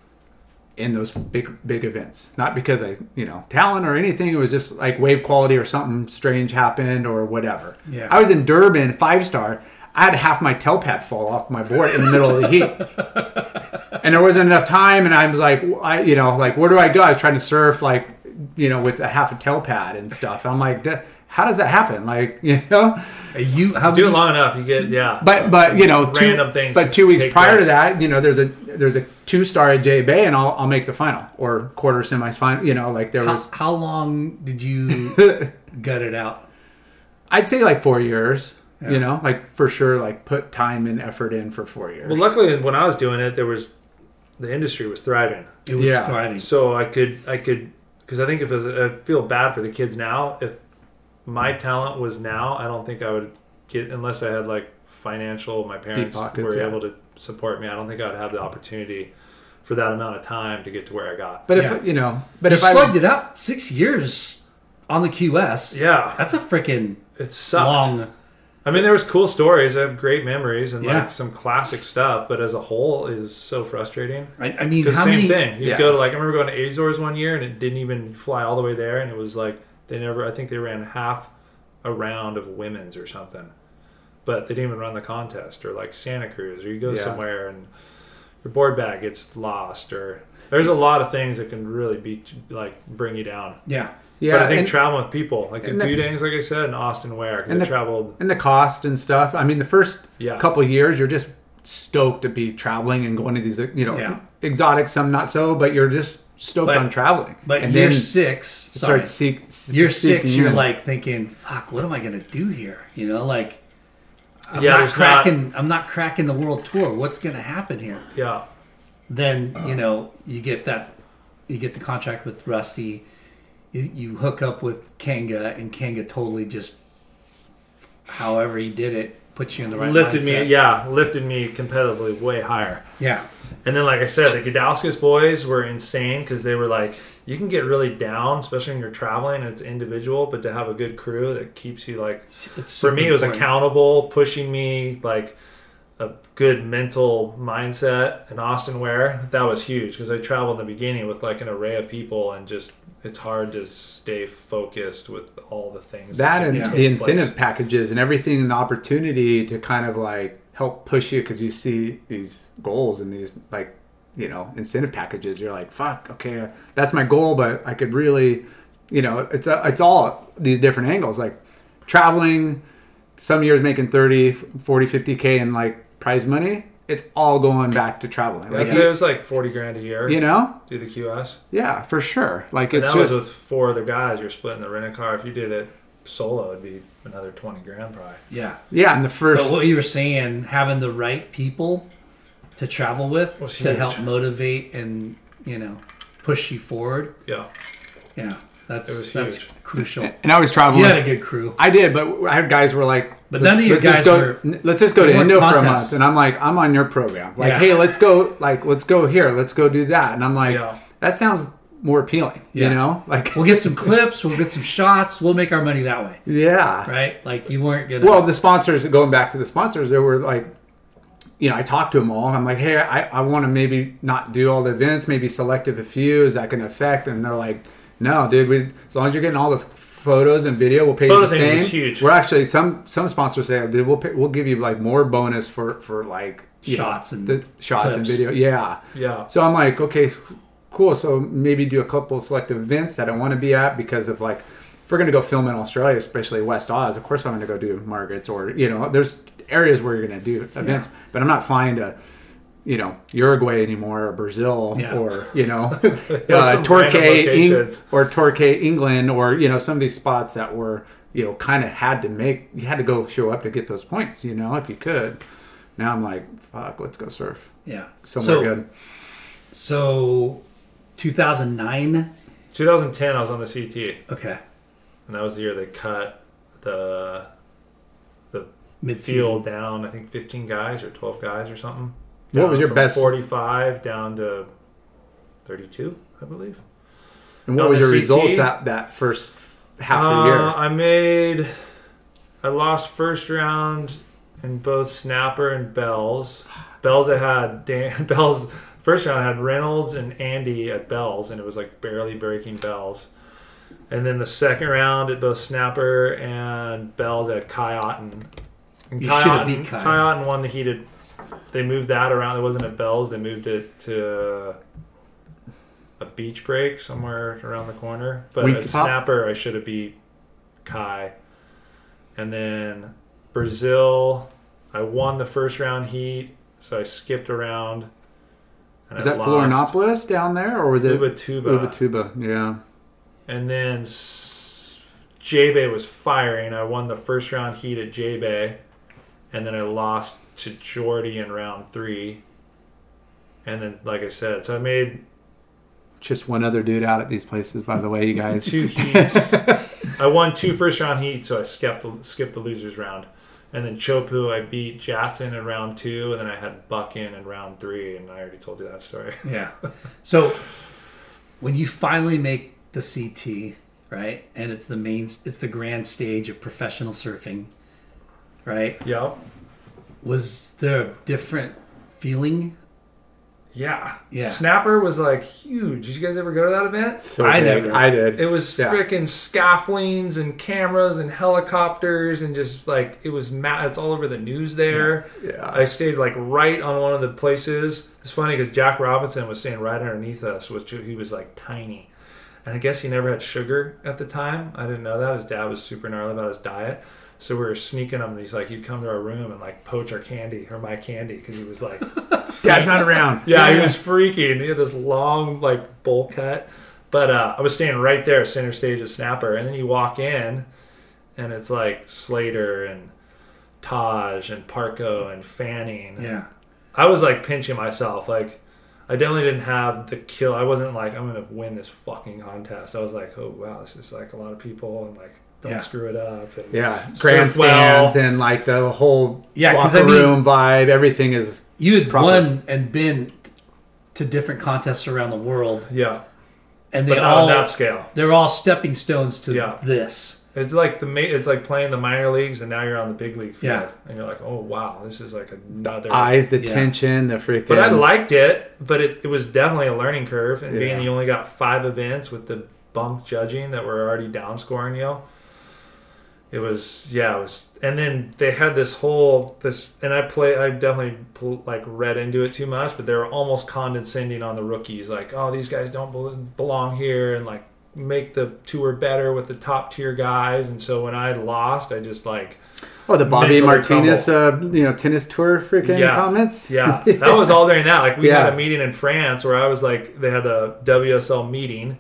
in those big big events. Not because I you know talent or anything. It was just like wave quality or something strange happened or whatever. Yeah. I was in Durban five star. I had half my tail pad fall off my board in the middle of the heat. <laughs> And there wasn't enough time, and I was like, I, you know, like where do I go? I was trying to surf, like, you know, with a half a tail pad and stuff. I'm like, "That- how does that happen? Like, <laughs> you know, you how Do many, it long enough, you get yeah. but but you know, two, Random things But two weeks take prior to that, you know, there's a there's a two star at J Bay, and I'll I'll make the final or quarter semi final. You know, like there how, was, how long did you <laughs> gut it out? I'd say like four years. Yeah. You know, like for sure, like put time and effort in for four years. Well, luckily when I was doing it, there was the industry was thriving, It was Yeah. thriving. so I could I could because I think if it was, I feel bad for the kids now. If my talent was now, I don't think I would get unless I had like financial. My parents pockets, were yeah. able to support me. I don't think I'd have the opportunity for that amount of time to get to where I got. but if you know, but you if I slugged it up six years on the QS. Yeah, That's a freaking it's sucked. long. I mean, there was cool stories. I have great memories and Yeah. like some classic stuff, but as a whole, it is so frustrating. I, I mean, Because how same many? thing. You Yeah. go to like I remember going to Azores one year and it didn't even fly all the way there, and it was like they never. I think they ran half a round of women's or something, but they didn't even run the contest. Or like Santa Cruz, or you go Yeah. somewhere and your board bag gets lost, or there's a lot of things that can really be like bring you down. Yeah, yeah, but I think and, traveling with people like the and the- Dudangs, like I said, and Austin Ware, because and I the- traveled. and the cost and stuff. I mean, the first Yeah. couple years, you're just stoked to be traveling and going to these, you know, Yeah. exotic, some not so, but you're just stoked But- on traveling. but and year six, sorry, starts seek, year six, you you're in. like thinking, "Fuck, what am I gonna do here?" You know, like I'm Yeah, not there's cracking. I'm not cracking the world tour. What's gonna happen here? Yeah, Then you know you get that, you get the contract with Rusty. You, you hook up with Kanga, and Kanga totally just, however he did it, puts you in the right lifted mindset. me. Yeah, lifted me competitively way higher. yeah, And then, like I said, the Gudauskas boys were insane because they were like, you can get really down, especially when you're traveling and it's individual, but to have a good crew that keeps you like, it's for me, it was important. accountable, pushing me like a good mental mindset. And Austin Ware, that was huge because I traveled in the beginning with like an array of people and just it's hard to stay focused with all the things that can and the incentive place. packages and everything and the opportunity to kind of like help push you because you see these goals and these like you know incentive packages you're like fuck okay that's my goal but i could really you know it's a, it's all these different angles like traveling some years making 30 40 50k in like prize money it's all going back to traveling I'd like it was like 40 grand a year. you know do the QS. yeah for sure like And it's that just was with four other guys. You're splitting the rent a car. If you did it solo, it'd be another 20 grand probably. yeah. yeah and the But first what you were saying, having the right people to travel with Was to help motivate and you know push you forward. Yeah. Yeah, that's It was that's crucial. and i was traveling You had a good crew. I did, but I had guys who were like, But none of you let's just guys go, were- Let's just go to they weren't Indo for a month, and I'm like, I'm on your program. Like, Yeah. hey, let's go. Like, let's go here. Let's go do that. And I'm like, Yeah. that sounds more appealing. Yeah. You know, <laughs> like, We'll get some clips. We'll get some shots. We'll make our money that way, yeah. right? Like you weren't gonna. Well, the sponsors, going back to the sponsors, there were like, you know, I talked to them all. I'm like, hey, I, I want to maybe not do all the events, maybe selective a few. Is that going to affect? And they're like, no, dude. We as long as you're getting all the photos and video, we'll pay Photo you the thing same. huge. We're actually some some sponsors say, dude, we'll pay, we'll give you like more bonus for for like know, Shots and the shots and video. Yeah. Yeah. So I'm like, okay, cool. So maybe do a couple selective events that I want to be at because of like, if we're going to go film in Australia, especially West Oz, of course I'm going to go do Margaret's or, you know, there's areas where you're going to do events, but I'm not flying to you know Uruguay anymore or Brazil Yeah. or you know <laughs> uh, Torquay Eng- or Torquay England or you know some of these spots that were you know kind of had to make you had to go show up to get those points you know if you could. Now I'm like fuck, let's go surf Yeah. somewhere so, good. So, 2009. 2010, I was on the CT, Okay. and that was the year they cut the the Mid field down. I think 15 guys or 12 guys or something. What Down was your from best- 45 down to 32, I believe. And what on was the your CT? results at that first half of the Uh, year? I made. I lost first round in both Snapper and Bells. Bells, I had Dan, <laughs> Bells. First round, I had Reynolds and Andy at Bells, and it was like barely breaking Bells. And then the second round at both Snapper and Bells, at Kai Otton. And You Kai Otton, beat Kai. Kai Otton won the heated. They moved that around. It wasn't at Bells. They moved it to a beach break somewhere around the corner. But Weak at top? Snapper, I should have beat Kai. And then Brazil, I won the first round heat, so I skipped around. And was I that lost Florianopolis down there or was it Ubatuba. Ubatuba? Yeah. And then S- J-Bay was firing. I won the first round heat at J-Bay. And then I lost to Jordy in round three. And then, like I said, so I made Just one other dude out at these places, by the way, you guys. two <laughs> heats. I won two first round heats, so I skipped the, skipped the losers round. And then Chopu, I beat Jadson in round two, and then I had Buck in in round three, and I already told you that story. <laughs> Yeah. So when you finally make the CT, right, and it's the main, it's the grand stage of professional surfing, right? Yep. Was there a different feeling? Yeah. Yeah. Snapper was like huge. Did you guys ever go to that event? So I big. never- I did. It was Yeah. freaking scaffoldings and cameras and helicopters and just like it was ma- it's all over the news there. Yeah. I stayed like right on one of the places. It's funny because Jack Robinson was staying right underneath us, which he was like tiny, and I guess he never had sugar at the time. I didn't know that. His dad was super gnarly about his diet. So we were sneaking him. He's like, he'd come to our room and like poach our candy or my candy because he was like, <laughs> Dad's not around. yeah, he was <laughs> freaking. He had this long like bowl cut. But uh, I was standing right there, center stage of Snapper, and then you walk in, and it's like Slater and Taj and Parko and Fanning. Yeah. I was like pinching myself. Like, I definitely didn't have the kill. I wasn't like, I'm going to win this fucking contest. I was like, oh, wow, this is like a lot of people, and like, don't Yeah. screw it up. And Yeah. Grandstands well. and like the whole Yeah, locker I mean- room vibe. Everything is. You had Proper. won and been to different contests around the world, Yeah. and they all on that scale. they're all stepping stones to Yeah. this. It's like the it's like playing the minor leagues and now you're on the big league field, Yeah. and you're like, oh wow, this is like another. Eyes, the Yeah. tension, the freaking. But I liked it, but it, it was definitely a learning curve. And being Yeah. you only got five events with the bunk judging that were already down scoring you, it was yeah, it was. And then they had this whole this, and I play. I definitely like read into it too much, but they were almost condescending on the rookies, like, oh, these guys don't bel- belong here, and like make the tour better with the top tier guys. And so when I lost, I just like. Oh, the Bobby Martinez, uh, you know, tennis tour freaking Yeah. comments. Yeah, that was all during that. Like we had a <laughs> meeting in France where I was like, they had a WSL meeting,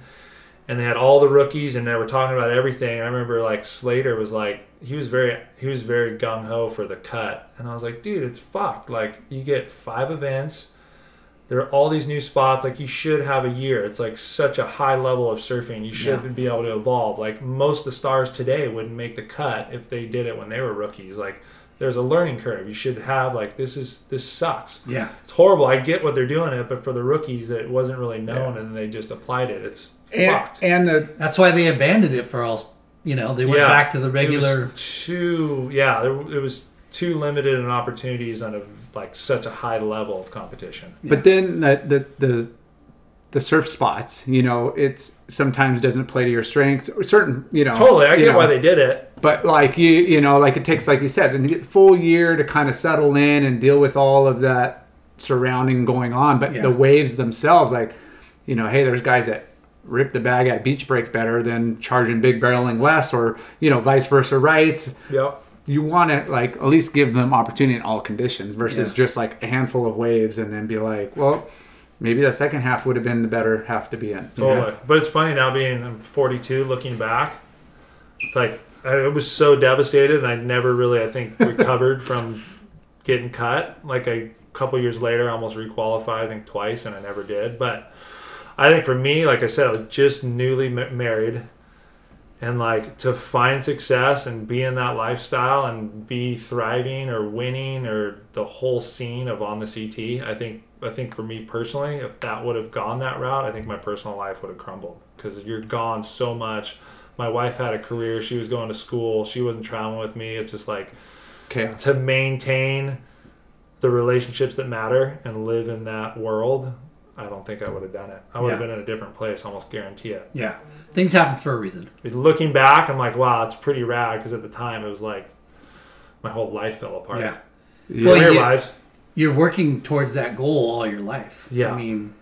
and they had all the rookies, and they were talking about everything. I remember like Slater was like, he was very, he was very gung ho for the cut, and I was like, dude, it's fucked. Like you get five events. There are all these new spots. Like you should have a year. It's like such a high level of surfing. You should Yeah. be able to evolve. Like most of the stars today wouldn't make the cut if they did it when they were rookies. Like there's a learning curve. You should have like this is this sucks. Yeah. It's horrible. I get what they're doing it, but for the rookies, it wasn't really known, and they just applied it. It's And, fucked. and the That's why they abandoned it for all. You know, they went Yeah. back to the It regular. was too yeah. There, it was too limited in opportunities on a like such a high level of competition. But then the, the the the surf spots, you know, it's sometimes doesn't play to your strengths. Or certain, you know, Totally, I you get know, why they did it. But like you, you know, like it takes, like you said, a full year to kind of settle in and deal with all of that surrounding going on. But Yeah. the waves themselves, like, you know, hey, there's guys that rip the bag at beach breaks better than charging big barreling less or you know, vice versa right Yep. you want to like at least give them opportunity in all conditions versus Yeah. just like a handful of waves and then be like, well, maybe the second half would have been the better half to be in. you know? Totally. But it's funny now being I'm 42, looking back. It's like I was so devastated, and I never really, I think, recovered <laughs> from getting cut. Like a couple years later, I almost requalified, I think twice, and I never did. But I think for me, like I said, I was just newly married, and like to find success and be in that lifestyle and be thriving or winning or the whole scene of on the CT. I think I think for me personally, if that would have gone that route, I think my personal life would have crumbled because you're gone so much. My wife had a career; she was going to school. She wasn't traveling with me. It's just like Okay. to maintain the relationships that matter and live in that world. I don't think I would have done it. I would have Yeah. been in a different place, almost guarantee it. Yeah. Things happen for a reason. Looking back, I'm like, wow, it's pretty rad because at the time it was like my whole life fell apart. Yeah. Yeah. Well, Career you- wise, You're working towards that goal all your life. Yeah. I mean,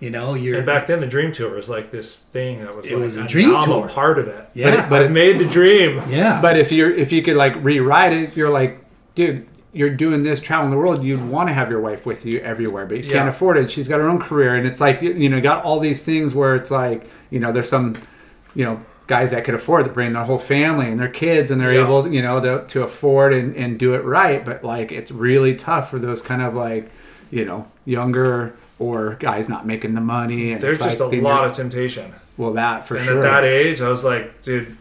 you know, you're and back then the dream tour was like this thing that was It like was a and dream tour. part of it. yeah, But- but I made the dream. yeah. But if you're if you could like rewrite it, you're like, dude, you're doing this traveling the world. You'd want to have your wife with you everywhere, but you can't afford it. She's got her own career, and it's like you, you know, got all these things where it's like, you know, there's some, you know, guys that could afford to bring their whole family and their kids, and they're Yeah. able, you know, to, to afford and, and do it right. But like, it's really tough for those kind of like, you know, younger or guys not making the money. And There's just like, a lot of temptation. well, that for and sure. at that age, I was like, dude,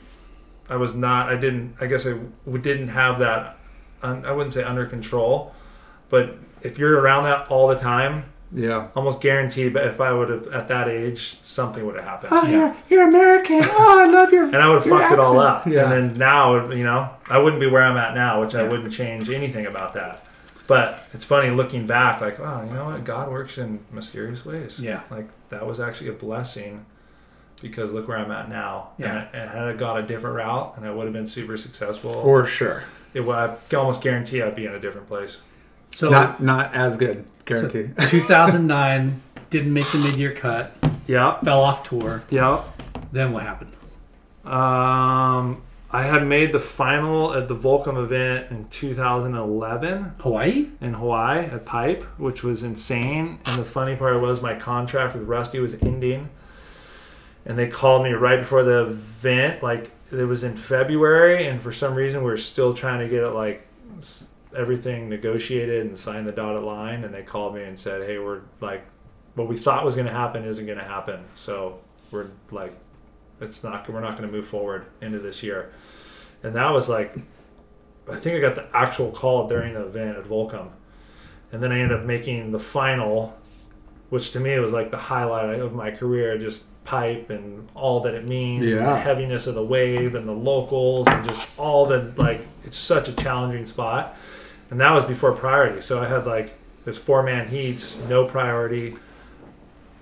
I was not. I didn't. I guess I didn't have that. Un, I wouldn't say under control, but if you're around that all the time, yeah. almost guaranteed. But if I would have at that age, something would have happened. Oh, you're, you're American. <laughs> Oh, I love your. and I would have fucked it all up. Yeah. And then now, you know, I wouldn't be where I'm at now, which I wouldn't change anything about that. But it's funny looking back, like, wow, you know what? God works in mysterious ways. Yeah. Like that was actually a blessing because look where I'm at now. Yeah. And, and had I got a different route and I would have been super successful, For sure. It would, I can almost guarantee I'd be in a different place. so not not as good, so guarantee. 2009 <laughs> didn't make the mid-year cut, Yeah. fell off tour. Yeah. Then what happened? Um, I had made the final at the Volcom event in 2011. Hawaii? in Hawaii at Pipe, which was insane. And the funny part was my contract with Rusty was ending, and they called me right before the event. Like it was in February, and for some reason we are still trying to get it like everything negotiated and sign the dotted line. And they called me and said, "Hey, we're like, what we thought was going to happen isn't going to happen. So we're like, it's not. We're not going to move forward into this year." And that was like I think I got the actual call during the event at Volcom. And then I ended up making the final, which to me was like the highlight of my career, just pipe and all that it means, and the heaviness of the wave and the locals and just all the like it's such a challenging spot. And that was before priority. So I had like there's four man heats, no priority.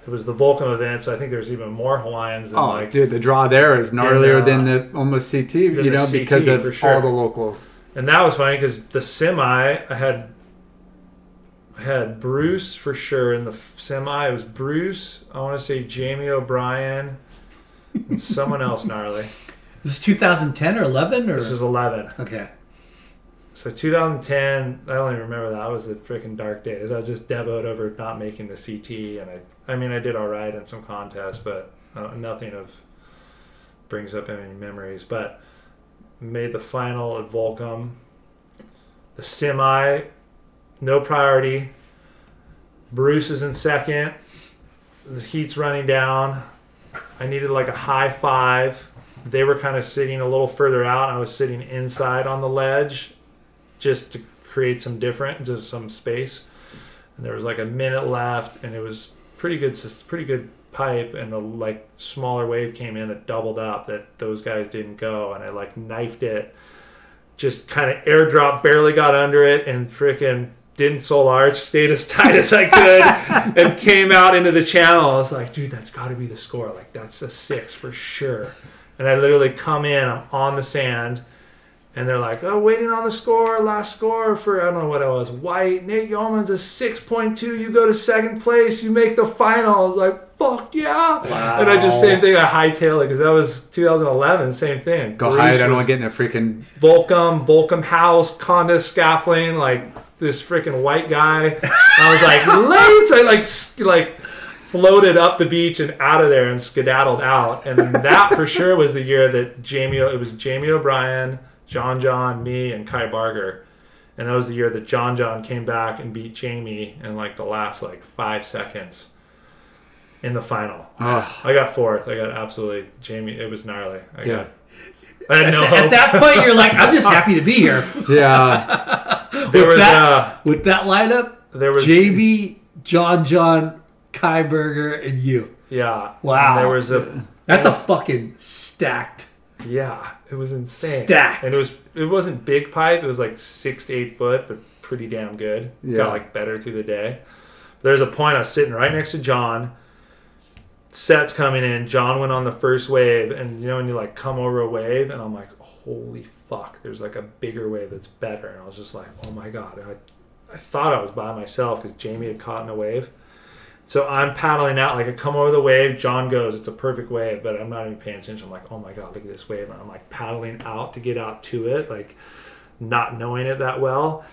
It was the Volcom event, so I think there's even more Hawaiians than Oh, like dude, the draw there is gnarlier uh, than the almost CT, you know, CT because of for sure. all the locals. And that was funny because the semi, I had had Bruce for sure in the semi. It was Bruce. I want to say Jamie O'Brien and someone else gnarly. This is this 2010 or 11 or? This is eleven. okay. So 2010. I don't even remember that. was the freaking dark days. I just demoed over not making the CT, and I I mean I did all right in some contests, but uh, nothing of brings up any memories. But made the final at Volcom. The semi, no priority. Bruce is in second. The heat's running down. I needed like a high five. They were kind of sitting a little further out. I was sitting inside on the ledge just to create some different, just some space. And there was like a minute left, and it was pretty good, pretty good pipe. And the like smaller wave came in that doubled up that those guys didn't go, and I like knifed it, just kind of airdrop, barely got under it, and freaking didn't soul arch, stayed as tight as I could, <laughs> and came out into the channel. I was like, dude, that's got to be the score. Like that's a six for sure. And I literally come in, I'm on the sand, and they're like, "Oh, waiting on the score, last score for I don't know what it was. White Nate Yeomans a six point two. You go to second place. You make the final." I was like, "Fuck yeah!" And I just same thing. I hightail it because that was 2011. Same thing. Go hide. I don't want to get in a freaking. Volcom, Volcom House, Conda scaffolding, like this freaking white guy. I was like, late. I like like floated up the beach and out of there and skedaddled out. And that for sure was the year that Jamie. It was Jamie O'Brien, John John, me, and Kai Barger. And that was the year that John John came back and beat Jamie in like the last like five seconds in the final. Oh, I got fourth. I got absolutely Jamie. It was gnarly. I Yeah. got. I had no hope. At that point, you're like, I'm just happy to be here <laughs> yeah. there was that- uh, with that lineup. there was JB, John, John, Kai Barger, and you. Yeah. Wow. And there was a That's a fucking stacked. yeah. It was insane. Stacked. And it was it wasn't big pipe. It was like six to eight foot, but pretty damn good. Yeah. Got like better through the day. There's a point I was sitting right next to John. Sets coming in. John went on the first wave, and you know when you like come over a wave, and I'm like, holy fuck! There's like a bigger wave that's better, and I was just like, oh my god! And I, I thought I was by myself because Jamie had caught in a wave. So I'm paddling out, like I come over the wave. John goes, it's a perfect wave, but I'm not even paying attention. I'm like, oh my god, look at this wave, and I'm like paddling out to get out to it, like not knowing it that well.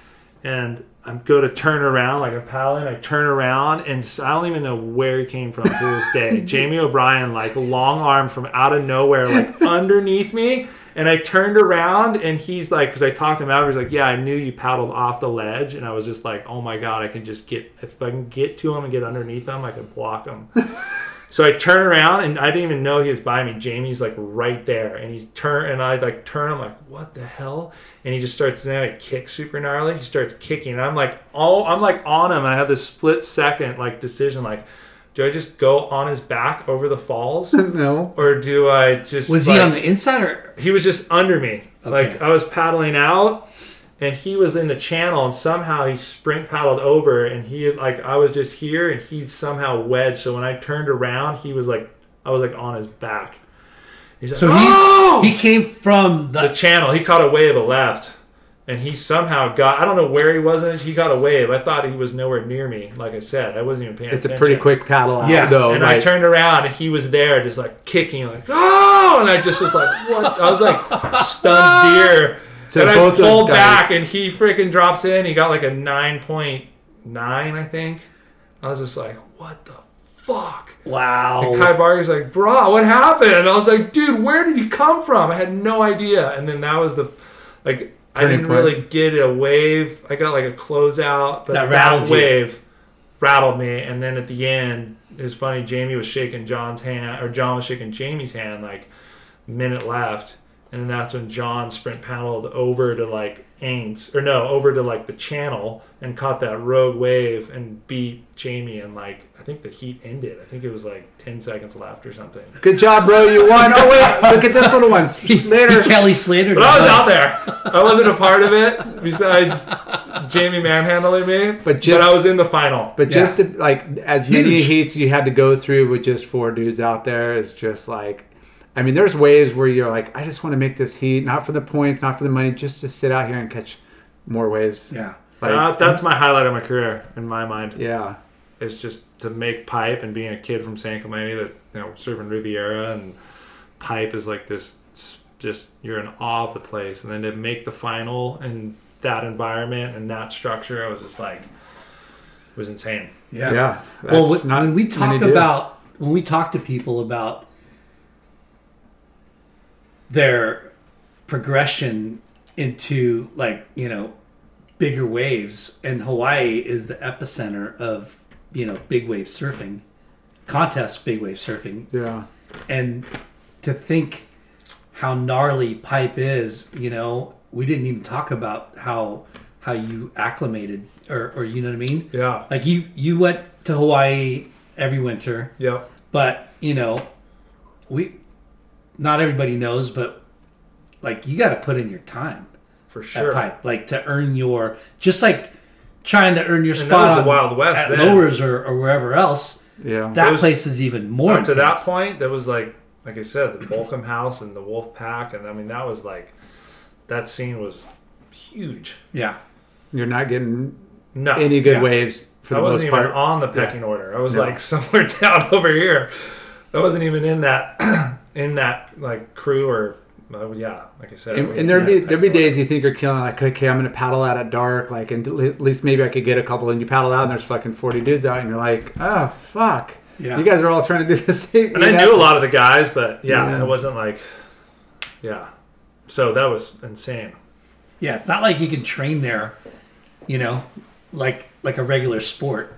And I'm go to turn around, like I'm paddling. I turn around, and I don't even know where he came from to this day. <laughs> Jamie O'Brien, like long arm from out of nowhere, like <laughs> underneath me. And I turned around, and he's like, because I talked to him after, he's like, "Yeah, I knew you paddled off the ledge," and I was just like, "Oh my god, I can just get if I can get to him and get underneath him, I can block him." <laughs> So I turn around and I didn't even know he was by me. Jamie's like right there, and he's turn and I like turn. I'm like, what the hell? And he just starts to like kick super gnarly. He starts kicking, and I'm like, oh, I'm like on him, and I have this split second like decision, like, do I just go on his back over the falls, <laughs> no. or do I just Was like, he on the inside or? he was just under me. Like I was paddling out and he was in the channel and somehow he sprint paddled over and he like I was just here and he somehow wedged. So when I turned around, he was like I was like on his back. He's like, So he "Oh!" he came from the the. channel. He caught a wave of left. And he somehow got I don't know where he was in it. He got a wave. I thought he was nowhere near me. Like I said, I wasn't even paying It's a pretty quick paddle out, Yeah, though. And I turned around and he was there, just like kicking, like oh, and I just was like, what? I was like stunned <laughs> deer. So and I both those pulled guys- back, and he freaking drops in. He got like a nine point nine, I think. I was just like, what the fuck? Wow. And Kai Barger's like, bro, what happened? And I was like, dude, where did you come from? I had no idea. And then that was the like. I didn't point. really get a wave. I got like a closeout, but That that, rattled you. wave rattled me. And then at the end, it was funny. Jamie was shaking John's hand, or John was shaking Jamie's hand, like minute left. And then that's when John sprint paddled over to like Ains, or no, over to like the channel and caught that rogue wave and beat Jamie. And like, I think the heat ended. I think it was like 10 seconds left or something. Good job, bro. You won. Oh wait, look at this little one. <laughs> Later. Kelly Slater. But I was out there. I wasn't a part of it besides Jamie manhandling me. But But, I was in the final. But just to, like as many Huge. heats you had to go through with just four dudes out there is just like I mean there's waves where you're like I just want to make this heat not for the points not for the money just to sit out here and catch more waves. Yeah. Like, Uh, that's my highlight of my career in my mind. yeah. It's just to make pipe and being a kid from San Clemente that you know surfing Riviera and pipe is like this. Just you're in awe of the place, and then to make the final in that environment and that structure, I was just like, it was insane. Yeah. Yeah. well, when, not when we many talk do. about when we talk to people about their progression into like you know bigger waves, and Hawaii is the epicenter of you know big wave surfing, contest big wave surfing, Yeah. and to think how gnarly pipe is, you know, we didn't even talk about how how you acclimated or or you know what I mean? Yeah. Like you you went to Hawaii every winter, Yep. but you know, we not everybody knows, but like you got to put in your time For sure. pipe, like to earn your just like trying to earn your And spot was the on- Wild West at then. lowers or, or wherever else. Yeah. That was- place is even more Up to that point, there was like, like I said, the Volcom House and the Wolf Pack, and I mean that was like that scene was huge. Yeah. You're not getting No, any good Yeah. waves for I the wasn't most even part. on the pecking order. I was No. like <laughs> somewhere down over here. I wasn't even in that <clears throat> in that like crew or uh, yeah, like I said. And, and there'd be there'd be days you think you're killing like okay I'm gonna paddle out at dark like and at least maybe I could get a couple and you paddle out and there's fucking 40 dudes out and you're like oh fuck Yeah. you guys are all trying to do this thing And I knew a lot of the guys, but yeah, Yeah. it wasn't like yeah. So that was insane. Yeah, it's not like you can train there, you know, like like a regular sport.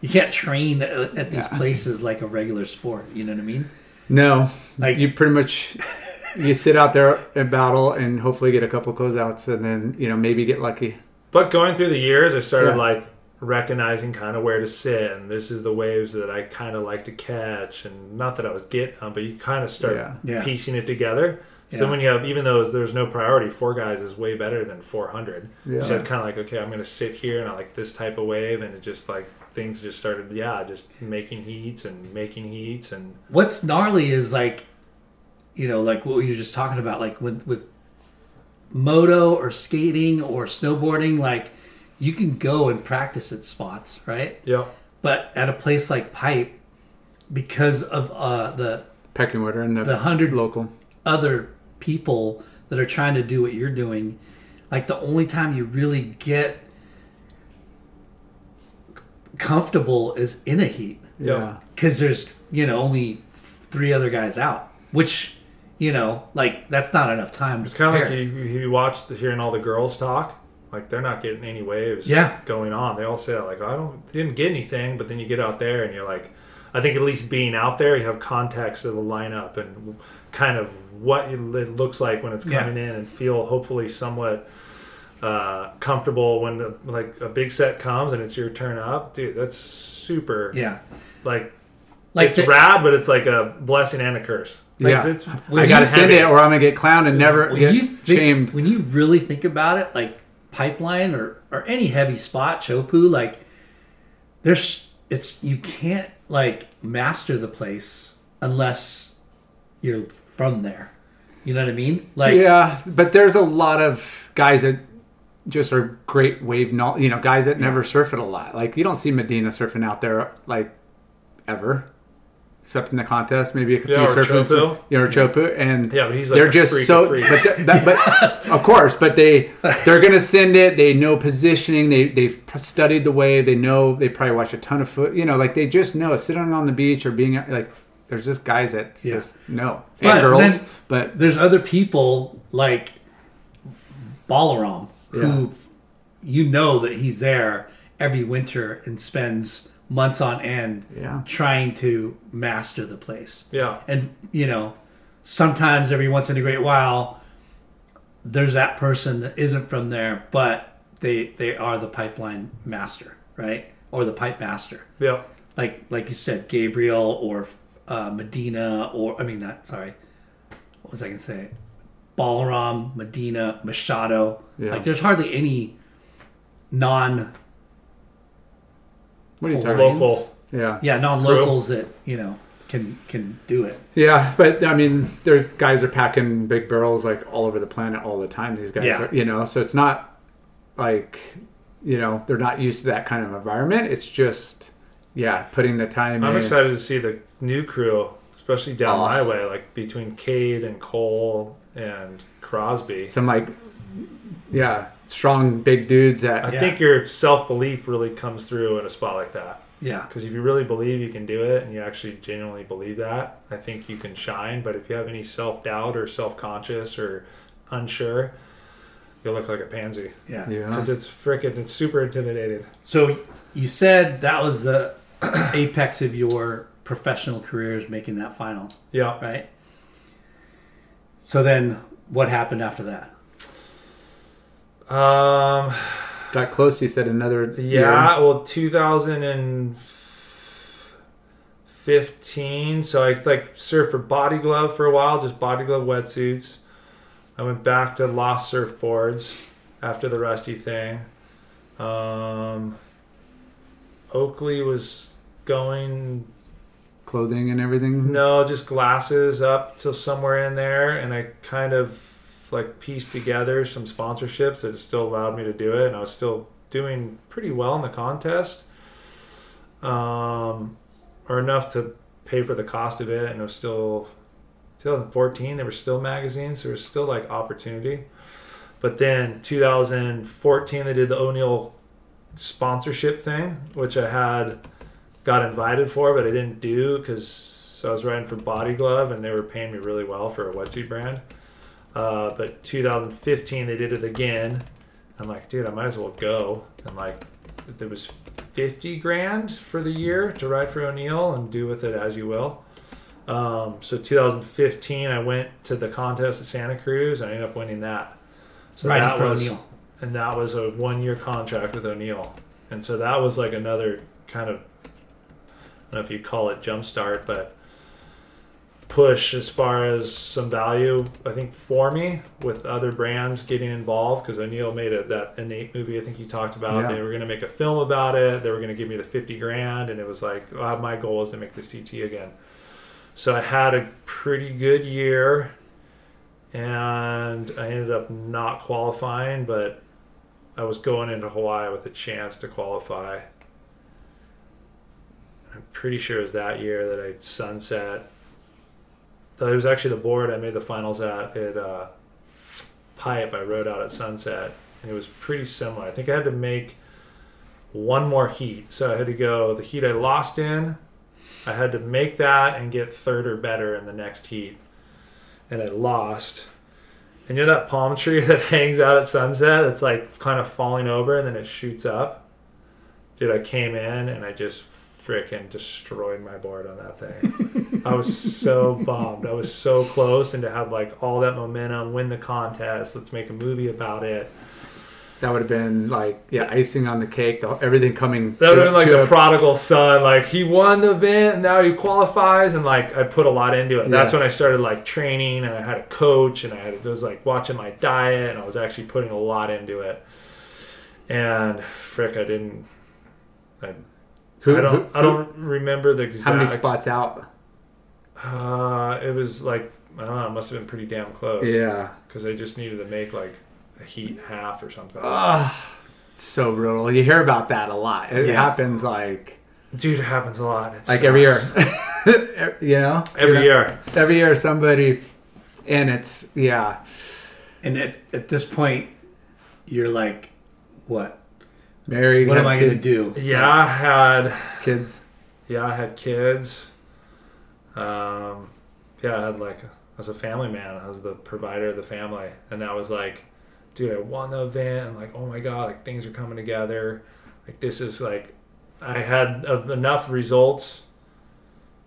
You can't train at at these Yeah. places like a regular sport. You know what I mean? No Like- you pretty much you sit out there and battle and hopefully get a couple closeouts and then you know maybe get lucky But going through the years, I started Yeah. like recognizing kind of where to sit, and this is the waves that I kind of like to catch, and not that I was getting them, but you kind of start Yeah. Yeah. piecing it together. So Yeah. when you have, even though there's no priority, four guys is way better than 400. Yeah. So kind of like, okay, I'm going to sit here and I like this type of wave, and it just like things just started, yeah, just making heats and making heats, and What's gnarly is like, you know, like what you were just talking about, like with with moto or skating or snowboarding, like you can go and practice at spots, right? yeah, But at a place like Pipe, because of uh, the pecking order and the, the hundred local other people that are trying to do what you're doing, like the only time you really get comfortable is in a heat yeah because there's you know only three other guys out, which you know like that's not enough time. it's kind of like you, you watch the, hearing all the girls talk. Like they're not getting any waves Yeah. going on. They all say like I don't didn't get anything, but then you get out there and you're like, I think at least being out there, you have context of the lineup and kind of what it looks like when it's Yeah. coming in, and feel hopefully somewhat uh, comfortable when the, like a big set comes and it's your turn up, dude. That's super. yeah, Like like it's the- rad, but it's like a blessing and a curse. Like, Yeah. it's, I gotta send it or I'm gonna get clowned and never when get you think, shamed when you really think about it, like pipeline or or any heavy spot, chopu, like there's it's you can't like master the place unless you're from there. You know what I mean? Like yeah, but there's a lot of guys that just are great wave, no, you know, guys that never surf it a lot. Like you don't see Medina surfing out there like ever, except in the contest, maybe a few Yeah, surfing, Chopu. yeah, or Chopu, and Yeah, but he's like they're just so. But, that, but <laughs> of course, but they they're gonna send it. They know positioning. They they've studied the wave. They know. They probably watch a ton of foot. You know, like they just know sitting on the beach or being like. There's just guys that Yeah. just know But and girls, then- but there's other people like Balaram who you know that he's there every winter and spends months on end Yeah. trying to master the place. yeah. And you know, sometimes every once in a great while there's that person that isn't from there, but they they are the pipeline master, right? Or the pipe master. Yeah. Like like you said, Gabriel or uh, Medina or I mean not sorry. What was I gonna say? Balaram, Medina, Machado. Yeah. Like there's hardly any non what are you Hold talking? on. Local. Yeah, yeah, non locals that, you know, can can do it. yeah, but I mean, there's guys are packing big barrels like all over the planet all the time. These guys, Yeah. are, you know, so it's not like you know they're not used to that kind of environment. It's just yeah, putting the time. In I'm in. excited to see the new crew, especially down Oh. my way, like between Cade and Cole and Crosby. Some like yeah, strong big dudes that I Yeah. think your self belief really comes through in a spot like that. Yeah. Because if you really believe you can do it and you actually genuinely believe that, I think you can shine. But if you have any self doubt or self conscious or unsure, you'll look like a pansy. Yeah. yeah. Because it's freaking, it's super intimidating. So you said that was the <clears throat> apex of your professional careers making that final, Yeah. right? So then what happened after that? Um, got close. You said another Yeah, well, 2015. So I like surfed for Body Glove for a while, just Body Glove wetsuits. I went back to Lost Surfboards after the Rusty thing. Um, Oakley was going clothing and everything. no, just glasses up till somewhere in there, and I kind of like pieced together some sponsorships that still allowed me to do it, and I was still doing pretty well in the contest, um, or enough to pay for the cost of it, and it was still 2014. There were still magazines, there was still like opportunity, but then 2014 they did the O'Neill sponsorship thing, which I had got invited for, but I didn't do because I was writing for Body Glove and they were paying me really well for a wetsuit brand. Uh, but 2015 they did it again. I'm like, dude, I might as well go. And like, there was 50 grand for the year to ride for O'Neill and do with it as you will. Um, so 2015, I went to the contest at Santa Cruz. and I ended up winning that. So Riding that for was, O'Neill. and that was a one year contract with O'Neill. And so that was like another kind of, I don't know if you call it jumpstart, but push as far as some value, I think, for me with other brands getting involved because O'Neill made it that InNate movie I think you talked about. Yeah. They were going to make a film about it. They were going to give me the 50 grand. And it was like, well, my goal is to make the CT again. So I had a pretty good year and I ended up not qualifying, but I was going into Hawaii with a chance to qualify. I'm pretty sure it was that year that I sunset. It was actually the board I made the finals at at uh, Pipe. I rode out at Sunset, and it was pretty similar. I think I had to make one more heat, so I had to go the heat I lost in. I had to make that and get third or better in the next heat, and I lost. And you know that palm tree <laughs> that hangs out at sunset? It's like kind of falling over and then it shoots up. Dude, I came in and I just freaking destroyed my board on that thing. I was so bummed. I was so close, and to have like all that momentum, win the contest, let's make a movie about it. That would have been like yeah, icing on the cake. The, everything coming. That would have been like the a- prodigal son. Like he won the event, and now he qualifies, and like I put a lot into it. That's when I started like training, and I had a coach, and I had I was like watching my diet, and I was actually putting a lot into it. And frick, I didn't. I, Who- I don't. who- I don't remember the exact. How many spots out? Uh, it was like I don't know. It must have been pretty damn close. Yeah. Because they just needed to make like a heat half or something. Ah, so brutal. You hear about that a lot. It Yeah. happens like Dude, it happens a lot. It like every year. <laughs> you know, Every You know? year. Every year, somebody, and it's yeah. And at, at this point, you're like, what? Married. What am I going to do? Yeah, I had Kids. yeah, I had kids. Um, yeah, I had like I was a family man. I was the provider of the family, and that was like, dude, I won the event, and like, oh my god, like things are coming together. Like this is like, I had enough results.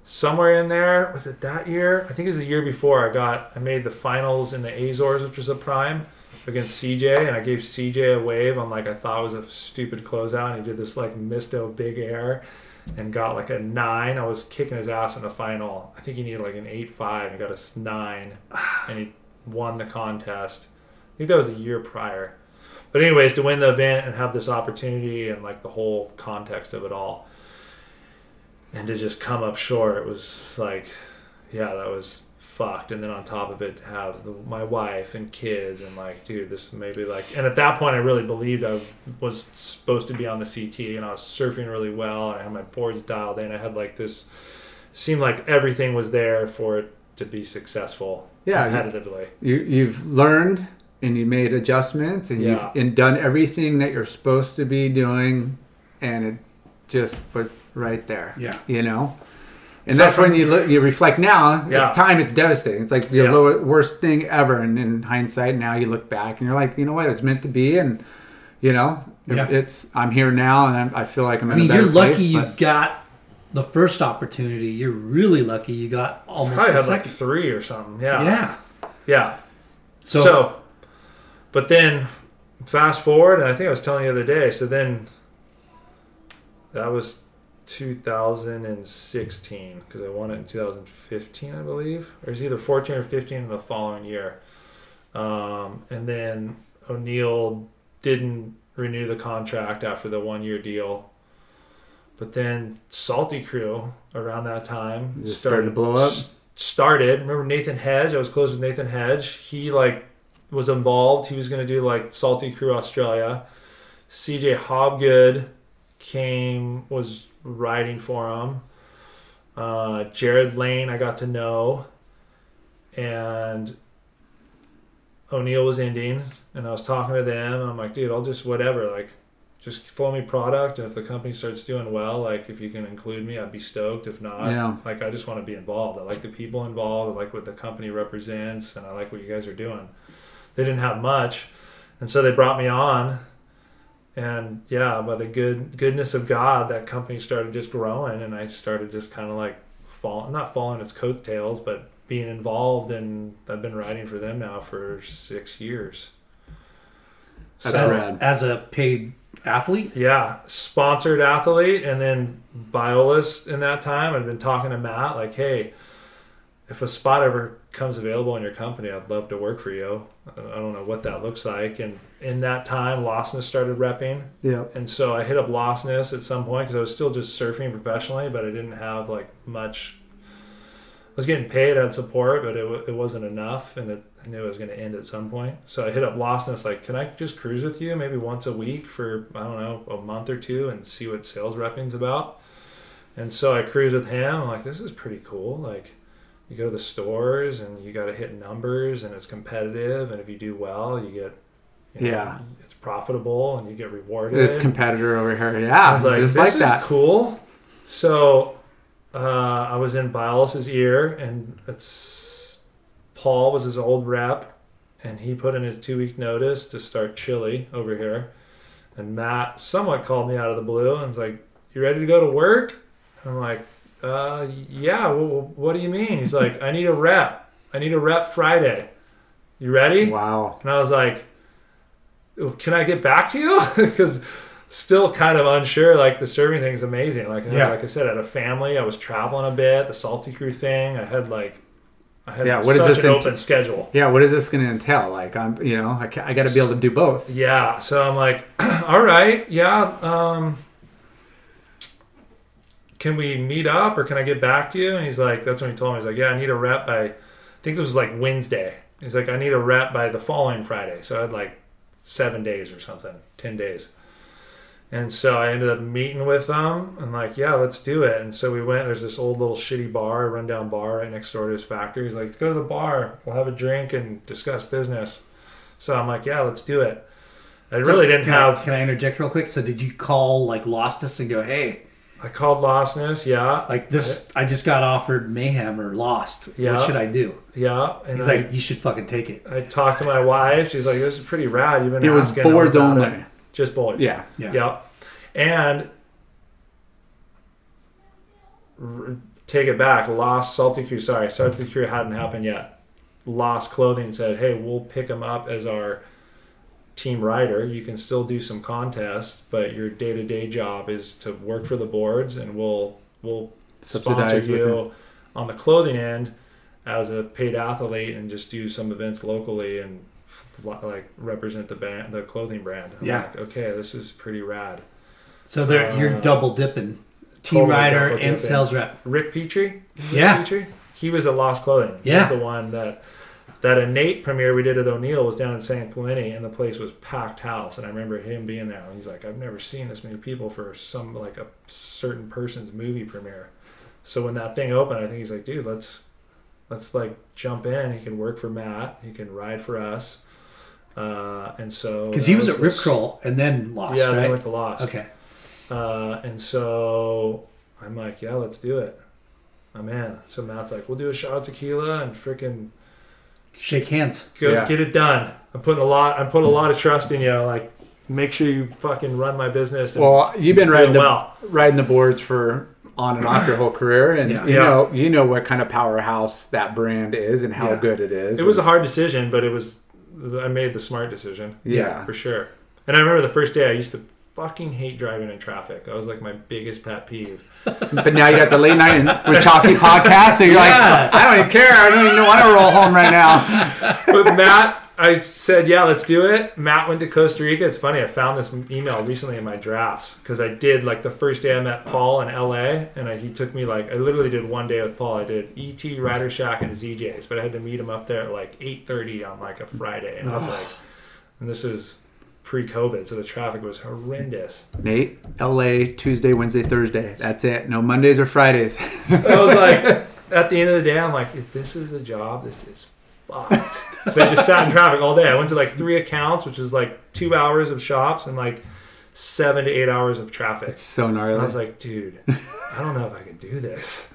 Somewhere in there, was it that year? I think it was the year before. I got I made the finals in the Azores, which was a prime against CJ, and I gave CJ a wave on like I thought was a stupid closeout, and he did this like misto big air and got like a nine. I was kicking his ass in the final. I think he needed like an eight five. He got a nine, and he won the contest. I think that was a year prior. But anyways, to win the event and have this opportunity and like the whole context of it all, and to just come up short, it was like, yeah, that was fucked. And then on top of it, have the, my wife and kids and like, dude, this maybe like. And at that point, I really believed I was supposed to be on the CT, and I was surfing really well, and I had my boards dialed in. I had like this. Seemed like everything was there for it to be successful Yeah, competitively. You you've learned and you made adjustments and Yeah. you've and done everything that you're supposed to be doing, and it just was right there. Yeah. You know. And So that's from- when you look, you reflect now. Yeah. The time, it's devastating. It's like the Yeah. worst thing ever. And in hindsight, now you look back and you're like, you know what? It was meant to be. And you know, Yeah. it's I'm here now, and I'm, I feel like I'm I mean, you're lucky place, you got the first opportunity. You're really lucky you got almost Probably had like three or something. Yeah. yeah. Yeah. So, So, but then fast forward, and I think I was telling you the other day. So then that was 2016 because I won it in 2015, I believe, or it was either 14 or 15 in the following year. Um, and then O'Neill didn't renew the contract after the one year deal. But then Salty Crew around that time Just started to blow up? Started. Remember Nathan Hedge? I was close with Nathan Hedge. He like was involved. He was going to do like Salty Crew Australia. CJ Hobgood came was riding for him. Uh, Jared Lane I got to know, and O'Neill was ending, and I was talking to them. I'm like, dude, I'll just whatever, like, just flow me product, and if the company starts doing well, like, if you can include me, I'd be stoked. If not, Yeah. like, I just want to be involved. I like the people involved. I like what the company represents, and I like what you guys are doing. They didn't have much, and so they brought me on. And yeah, by the good goodness of God, that company started just growing, and I started just kind of like falling, not following its coattails, but being involved. And I've been riding for them now for six years. That's as, rad. as a paid athlete. Yeah, sponsored athlete, and then Biolos in that time. I've been talking to Matt, like, hey, if a spot ever comes available in your company, I'd love to work for you. I don't know what that looks like. And in that time, Losness started repping. Yeah. And so I hit up Losness at some point because I was still just surfing professionally, but I didn't have like much. I was getting paid, I had support, but it, it wasn't enough, and it, I knew it was going to end at some point. So I hit up Losness, like, can I just cruise with you maybe once a week for I don't know a month or two and see what sales repping's about? And so I cruised with him. I'm like, this is pretty cool. Like, you go to the stores and you got to hit numbers, and it's competitive, and if you do well, you get you know, Yeah. it's profitable and you get rewarded. This competitor over here, yeah, I was like, just this like is that. cool. So uh, I was in Biolos's ear, and it's Paul was his old rep, and he put in his two week notice to start Chili over here. And Matt somewhat called me out of the blue and was like, "You ready to go to work?" I'm like, uh, "Yeah." Well, what do you mean? He's like, "I need a rep. I need a rep Friday. You ready?" Wow. And I was like, "Can I get back to you?" <laughs> Because still kind of unsure. Like the serving thing is amazing. Like Yeah. like I said, I had a family. I was traveling a bit. The salty crew thing. I had like I had Yeah, what is such this an in- open schedule. Yeah, what is this going to entail? Like, I'm, you know, I, I got to be able to do both. Yeah. So I'm like, <clears throat> all right, yeah. Um, can we meet up or can I get back to you? And he's like, that's when he told me. He's like, yeah, I need a rep by. I think this was like Wednesday. He's like, I need a rep by the following Friday. So I had like seven days or something, ten days. And so I ended up meeting with them and like, yeah, let's do it. And so we went. There's this old little shitty bar, rundown bar right next door to his factory. He's like, let's go to the bar. We'll have a drink and discuss business. So I'm like, yeah, let's do it. I So really didn't can have. I, can I interject real quick? So did you call like Losness and go, hey, I called Losness, yeah, like this? I just got offered Mayhem or Lost. Yeah. What should I do? yeah. And He's I, like, you should fucking take it. I talked to my wife. She's like, this is pretty rad. You've been It was asking them boards only. it." just boards. Yeah. Yeah. Yep. And r- take it back. Lost Salty Crew. Sorry, Salty Crew hadn't happened yet. Lost Clothing said, "Hey, we'll pick him up as our team rider. You can still do some contests, but your day to day job is to work for the boards, and we'll we'll sponsor Subsidize with you on the clothing end as a paid athlete, and just do some events locally and." Like represent the band, the clothing brand. I'm Yeah. like, okay, this is pretty rad. So you're Uh, double dipping, team totally rider and dipping. sales rep. Rick Petrie. Rick Yeah. Petrie? He was at Lost Clothing. Yeah. He's the one that that InNate premiere we did at O'Neill was down in San Clemente and the place was packed house. And I remember him being there. And he's like, I've never seen this many people for some like a certain person's movie premiere. So when that thing opened, I think he's like, dude, let's let's like jump in. He can work for Matt. He can ride for us. Uh, and so Because he that was at Rip Curl and then Lost, Yeah, right? went to Lost. Okay. Uh, and so I'm like, yeah, let's do it. I'm in. So Matt's like, we'll do a shot of tequila and freaking Shake hands. go Yeah. get it done. I'm putting a lot. I'm putting a lot of trust in you. Like, make sure you fucking run my business. And Well, you've been riding the, well. riding the boards for on and off your whole career, and Yeah. you Yeah. know you know what kind of powerhouse that brand is and how Yeah. good it is. It was a hard decision, but it was. I made the smart decision yeah. for sure. And I remember the first day I used to fucking hate driving in traffic. That was like my biggest pet peeve. <laughs> But now you got the late night and- with Chalky podcast, so you're Yeah. like, I don't even care. I don't even want to roll home right now. <laughs> but Matt, I said, yeah, let's do it. Matt went to Costa Rica. It's funny. I found this email recently in my drafts because I did like the first day I met Paul in LA, and I, he took me like I literally did one day with Paul. I did ET, Rider Shack, and ZJ's, but I had to meet him up there at like eight thirty on like a Friday, and I was like, and this is pre-COVID, so the traffic was horrendous. Nate, L.A. Tuesday, Wednesday, Thursday. That's it. No Mondays or Fridays. <laughs> I was like, <laughs> at the end of the day, I'm like, if this is the job, this is fucked. so I just sat in traffic all day. I went to like three accounts, which is like two hours of shops and like seven to eight hours of traffic. it's so And gnarly. I was like, dude, I don't know if I can do this.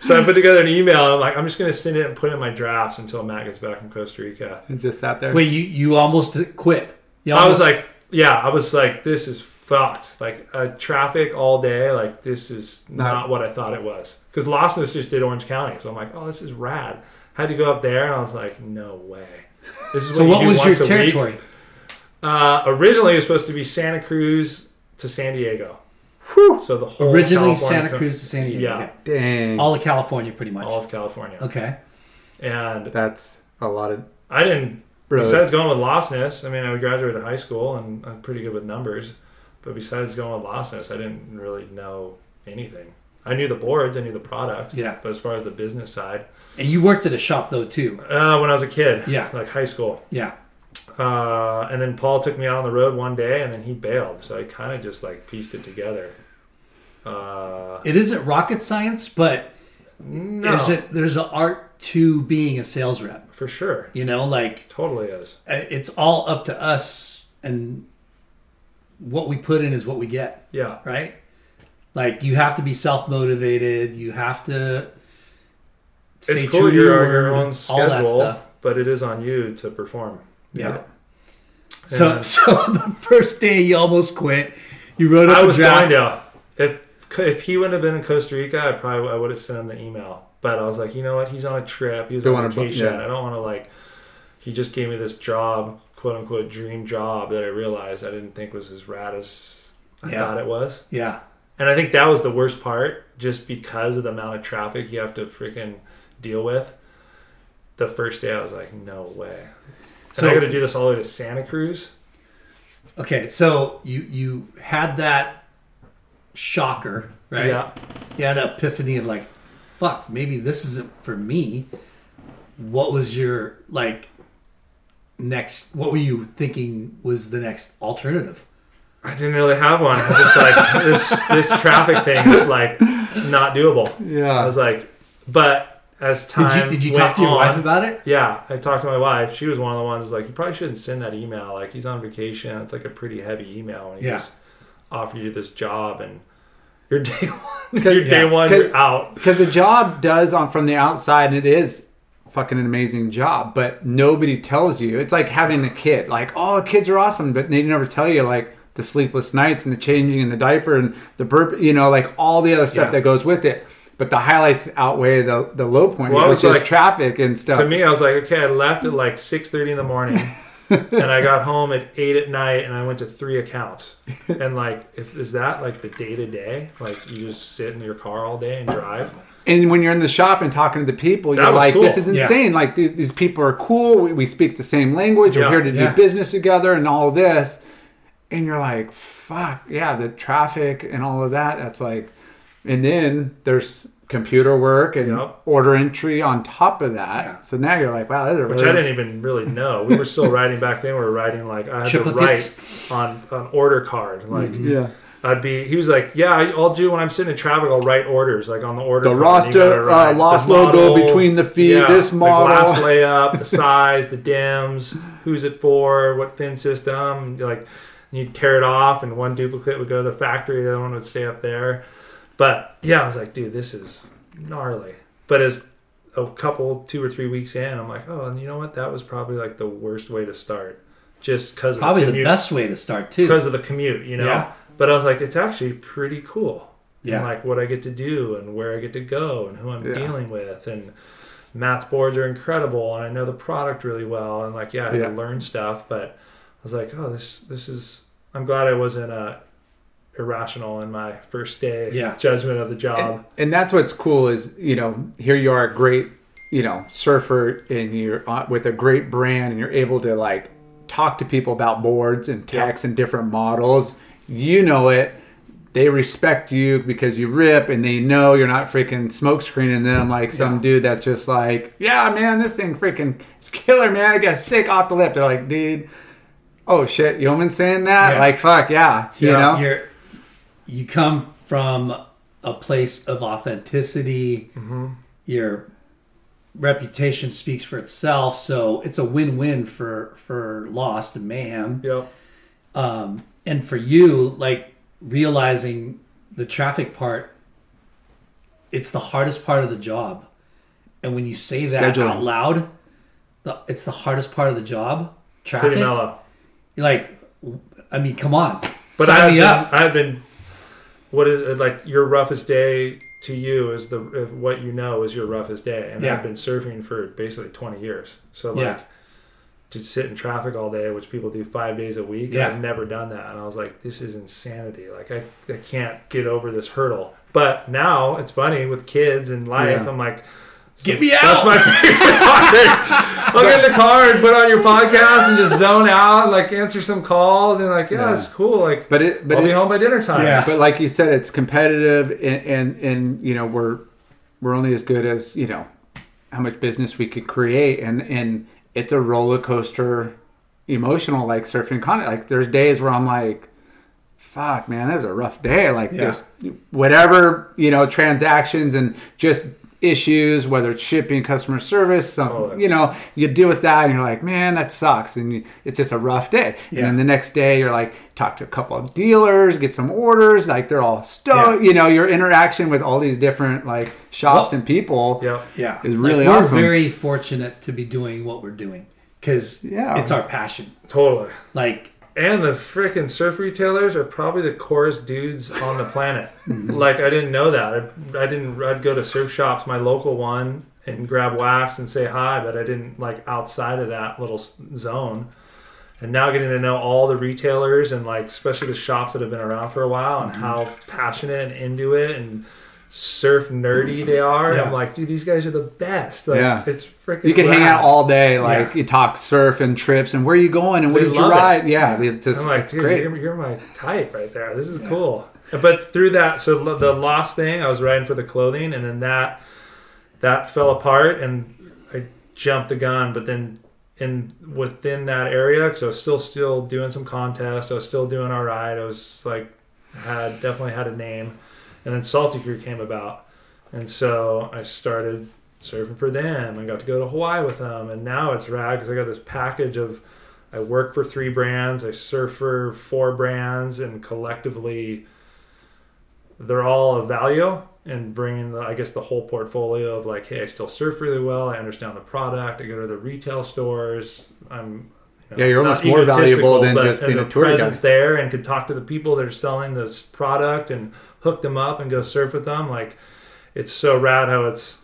So I put together an email. I'm like, I'm just going to send it and put it in my drafts until Matt gets back from Costa Rica. it's just sat there. Wait, you you almost quit. You I was like, yeah, I was like, this is fucked. Like uh, traffic all day. Like this is not, Not- what I thought it was. Because Losness just did Orange County, so I'm like, oh, this is rad. I Had to go up there, and I was like, no way. This is so you what do was your once a week. territory? Uh, originally, it was supposed to be Santa Cruz to San Diego. So the whole Originally California Santa co- Cruz to San Diego. Yeah. Dang. All of California, pretty much. all of California, okay. and That's a lot of. I didn't. Besides going with Losness, I mean, I graduated high school and I'm pretty good with numbers. But besides going with Losness, I didn't really know anything. I knew the boards, I knew the product. Yeah. But as far as the business side, And you worked at a shop though too. uh, when I was a kid, Yeah. like high school, Yeah. uh, and then Paul took me out on the road one day, and then he bailed. So I kind of just like pieced it together. Uh, It isn't rocket science, but no, there's a there's an art to being a sales rep. for sure, You know, like totally is. uh, it's all up to us and what we put in is what we get, Yeah, right? Like you have to be self motivated. You have to stay it's true cool. to You're your on your own all that schedule, stuff. but it is on you to perform. Yeah. So And- <laughs> so the first day you almost quit. You wrote up I a was draft. going to. If if he wouldn't have been in Costa Rica, I probably I would have sent him the email. But I was like, you know what? He's on a trip. He was Don't on vacation. yeah. I don't want to like. He just gave me this job, quote unquote, dream job that I realized I didn't think was as rad as I Yeah. thought it was. Yeah. And I think that was the worst part, just because of the amount of traffic you have to freaking deal with. The first day, I was like, no way. So So- I got to do this all the way to Santa Cruz. Okay, so you you had that shocker, right? Yeah. You had an epiphany of like, fuck, maybe this isn't for me. What was your like next what were you thinking was the next alternative? I didn't really have one. I was just like, <laughs> this this traffic thing is like not doable. Yeah, I was like, but as Did time you did you went talk to your on- wife about it? Yeah, I talked to my wife. She was one of the ones who's like, you probably shouldn't send that email. Like he's on vacation. It's like a pretty heavy email when he Yeah. just offered you this job and you're day <laughs> one. You're day yeah. one. You're out. Because the job does on from the outside, and it is fucking an amazing job, but nobody tells you. It's like having a kid. Like, oh, kids are awesome, but they never tell you like the sleepless nights and the changing and the diaper and the burp. You know, like all the other stuff Yeah. that goes with it. But the highlights outweigh the the low points, Well, which was is like- traffic and stuff. To me, I was like, okay, I left at like six thirty in the morning, <laughs> and I got home at eight at night, and I went to three accounts. And like, if is that like the day to day? Like you just sit in your car all day and drive? And when you're in the shop and talking to the people, That you're like, cool. "This is Yeah. insane! Like these, these people are cool. We, we speak the same language. Yeah. We're here to Yeah. do business together, and all this." And you're like, "Fuck yeah!" The traffic and all of that. That's like, and then there's computer work and Yep. order entry on top of that. Yeah. So now you're like, "Wow, this is a Which really I didn't even really know. We were still writing back then. We were writing like I had to Triplicates? write on an order card. Like yeah." I'd be. He was like, "Yeah, I- I'll do when I'm sitting in traffic. I'll write orders like on the order. The card. You gotta roster, write uh, the lost logo between the feet, this model, the model. glass layup, the <laughs> size, the dims, who's it for, what fin system. Like you tear it off, and one duplicate would go to the factory. The other one would stay up there. But yeah, I was like, dude, this is gnarly. But as a couple, two or three weeks in, I'm like, oh, and you know what? That was probably like the worst way to start, just because Probably of the the best way to start too. because of the commute, you know. Yeah. But I was like, it's actually pretty cool. Yeah. And like what I get to do and where I get to go and who I'm Yeah. dealing with and Matt's boards are incredible and I know the product really well and like yeah I had Yeah. to learn stuff but I was like oh this this is I'm glad I wasn't uh, irrational in my first day Yeah. judgment of the job and that's what's cool is you know here you are a great you know surfer and you're with a great brand and you're able to like talk to people about boards and techs and different models, you know it. They respect you because you rip and they know you're not freaking smoke screening them like some Yeah. dude that's just like, yeah, man, this thing freaking is killer, man. I got sick off the lip. They're like, dude, oh shit, Yeomans saying that? Yeah. Like, fuck, yeah. You You're- know? You're come from a place of authenticity. Mm-hmm. Your reputation speaks for itself, so it's a win-win for for Lost and Mayhem. Yep. um, and for you like realizing the traffic part it's the hardest part of the job and when you say that Scheduling. out loud the, it's the hardest part of the job traffic Pretty you're like i mean come on But sign I've been, I've been. What is like your roughest day to you is the uh, what you know is your roughest day, and Yeah. I've been surfing for basically twenty years. So like Yeah. to sit in traffic all day, which people do five days a week. Yeah. I've never done that, and I was like, this is insanity. Like I, I can't get over this hurdle. But now it's funny with kids and life. I'm like. Get me out. That's my <laughs> favorite part. I'll get in the car and put on your podcast and just zone out, and like answer some calls, and like, yeah, Yeah. it's cool. Like, But it, but I'll it, be home by dinner time. Yeah. but like you said, it's competitive, and, and and you know we're we're only as good as you know how much business we can create, and and it's a roller coaster, emotional like surfing content. Like there's days where I'm like, fuck, man, that was a rough day. Like Yeah. just whatever you know transactions and just issues whether it's shipping customer service some Totally. you know you deal with that and you're like man that sucks and you, it's just a rough day and then the next day you're like talk to a couple of dealers get some orders like they're all stoked you know your interaction with all these different like shops Well- and people Yep. yeah Is really like, awesome. we're very fortunate to be doing what we're doing because Yeah. it's our passion Totally. like And the freaking surf retailers are probably the coolest dudes on the planet. <laughs> like I didn't know that. I, I didn't. I'd go to surf shops, my local one, and grab wax and say hi, but I didn't like outside of that little zone. And now getting to know all the retailers and like especially the shops that have been around for a while and mm-hmm. how passionate and into it and surf nerdy they are. Yeah. I'm like, dude, these guys are the best. Like, Yeah. it's freaking. you can hang out all day like Yeah. you talk surf and trips and where are you going and what They did you love it. ride yeah, it's just I'm like, dude, great You're, you're my type right there. This is cool. But through that, so the lost thing, I was riding for the clothing, and then that that fell apart, and I jumped the gun. But then in within that area, because I was still still doing some contests, I was still doing all right. I was like had definitely had a name, and then Salty Crew came about, and so I started surfing for them. I got to go to Hawaii with them, and now it's rad because I got this package of. I work for three brands. I surf for four brands, and collectively, they're all of value. And bringing the, I guess, the whole portfolio of like, hey, I still surf really well. I understand the product. I go to the retail stores. I'm you know, Yeah, you're almost more valuable than but- just being a tour guide. presence there, and could talk to the people that are selling this product and hook them up and go surf with them. Like, it's so rad how it's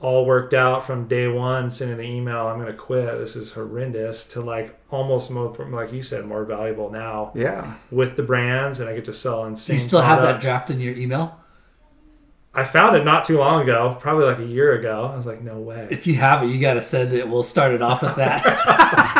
all worked out from day one, sending the email, I'm going to quit. This is horrendous, to like almost more, like you said, more valuable now yeah with the brands, and I get to sell do insane. you still have that draft in your email I found it not too long ago, probably like a year ago. I was like, no way. if you have it you got to send it we'll start it off with that <laughs> <laughs>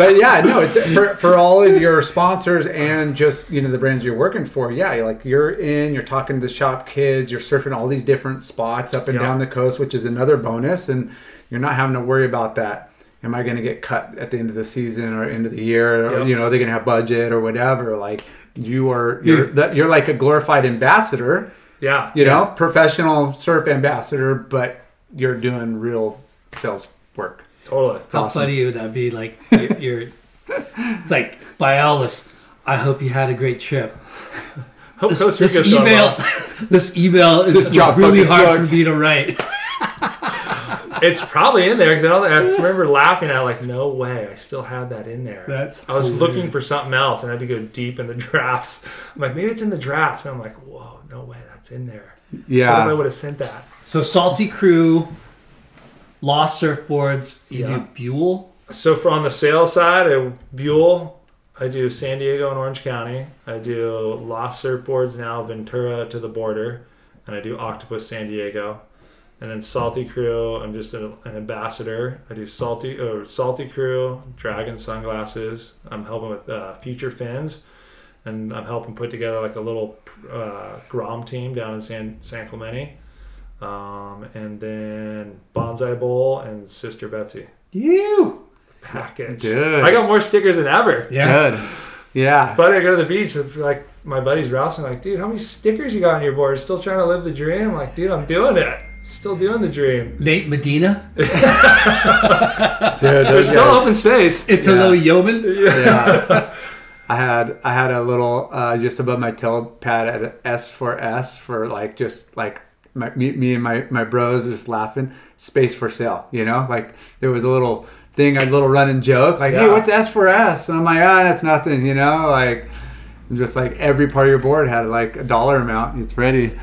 but yeah, no, it's for, for all of your sponsors and just you know the brands you're working for. Yeah, you're like you're in, you're talking to the shop kids, you're surfing all these different spots up and Yeah. down the coast, which is another bonus, and you're not having to worry about that. Am I going to get cut at the end of the season or end of the year? Or, Yep. you know, they're going to have budget or whatever. Like you are, <laughs> you're, you're like a glorified ambassador. yeah. You know, professional surf ambassador, but you're doing real sales work. Totally. How awesome. funny would that be? Like <laughs> you're, you're it's like by Alice. I hope you had a great trip. Hope This, this email, well. <laughs> this email is This job really hard sucks. for me to write. <laughs> It's probably in there because I, I remember laughing at like, no way, I still had that in there. That's I was hilarious. looking for something else and I had to go deep in the drafts. I'm like, maybe it's in the drafts. And I'm like, whoa, no way, that's in there. What if I would have sent that? So Salty Crew, Lost Surfboards. You Yeah. do Buell. So for on the sales side, I Buell, I do San Diego and Orange County. I do Lost Surfboards now, Ventura to the border, and I do Octopus San Diego. And then Salty Crew, I'm just an, an ambassador. I do Salty or Salty Crew, Dragon sunglasses. I'm helping with uh, Future Fins, and I'm helping put together like a little uh, Grom team down in San San Clemente. Um, and then Banzai Bowl and Sister Betsy You package. Good. I got more stickers than ever. Yeah. good. Yeah. But I go to the beach and like my buddies rousing like, dude, how many stickers you got on your board? Still trying to live the dream? I'm like, dude, I'm doing it. Still doing the dream. Nate Medina, <laughs> Dude, There's still guys- open space. Italo Yeoman. yeah. <laughs> I had I had a little uh, just above my tail pad at a S for S for like just like my, me, me and my my bros just laughing. Space for sale you know? Like there was a little thing a little running joke like hey what's S for S? And I'm like ah that's nothing you know? Like just like every part of your board had like a dollar amount. It's ready. <laughs>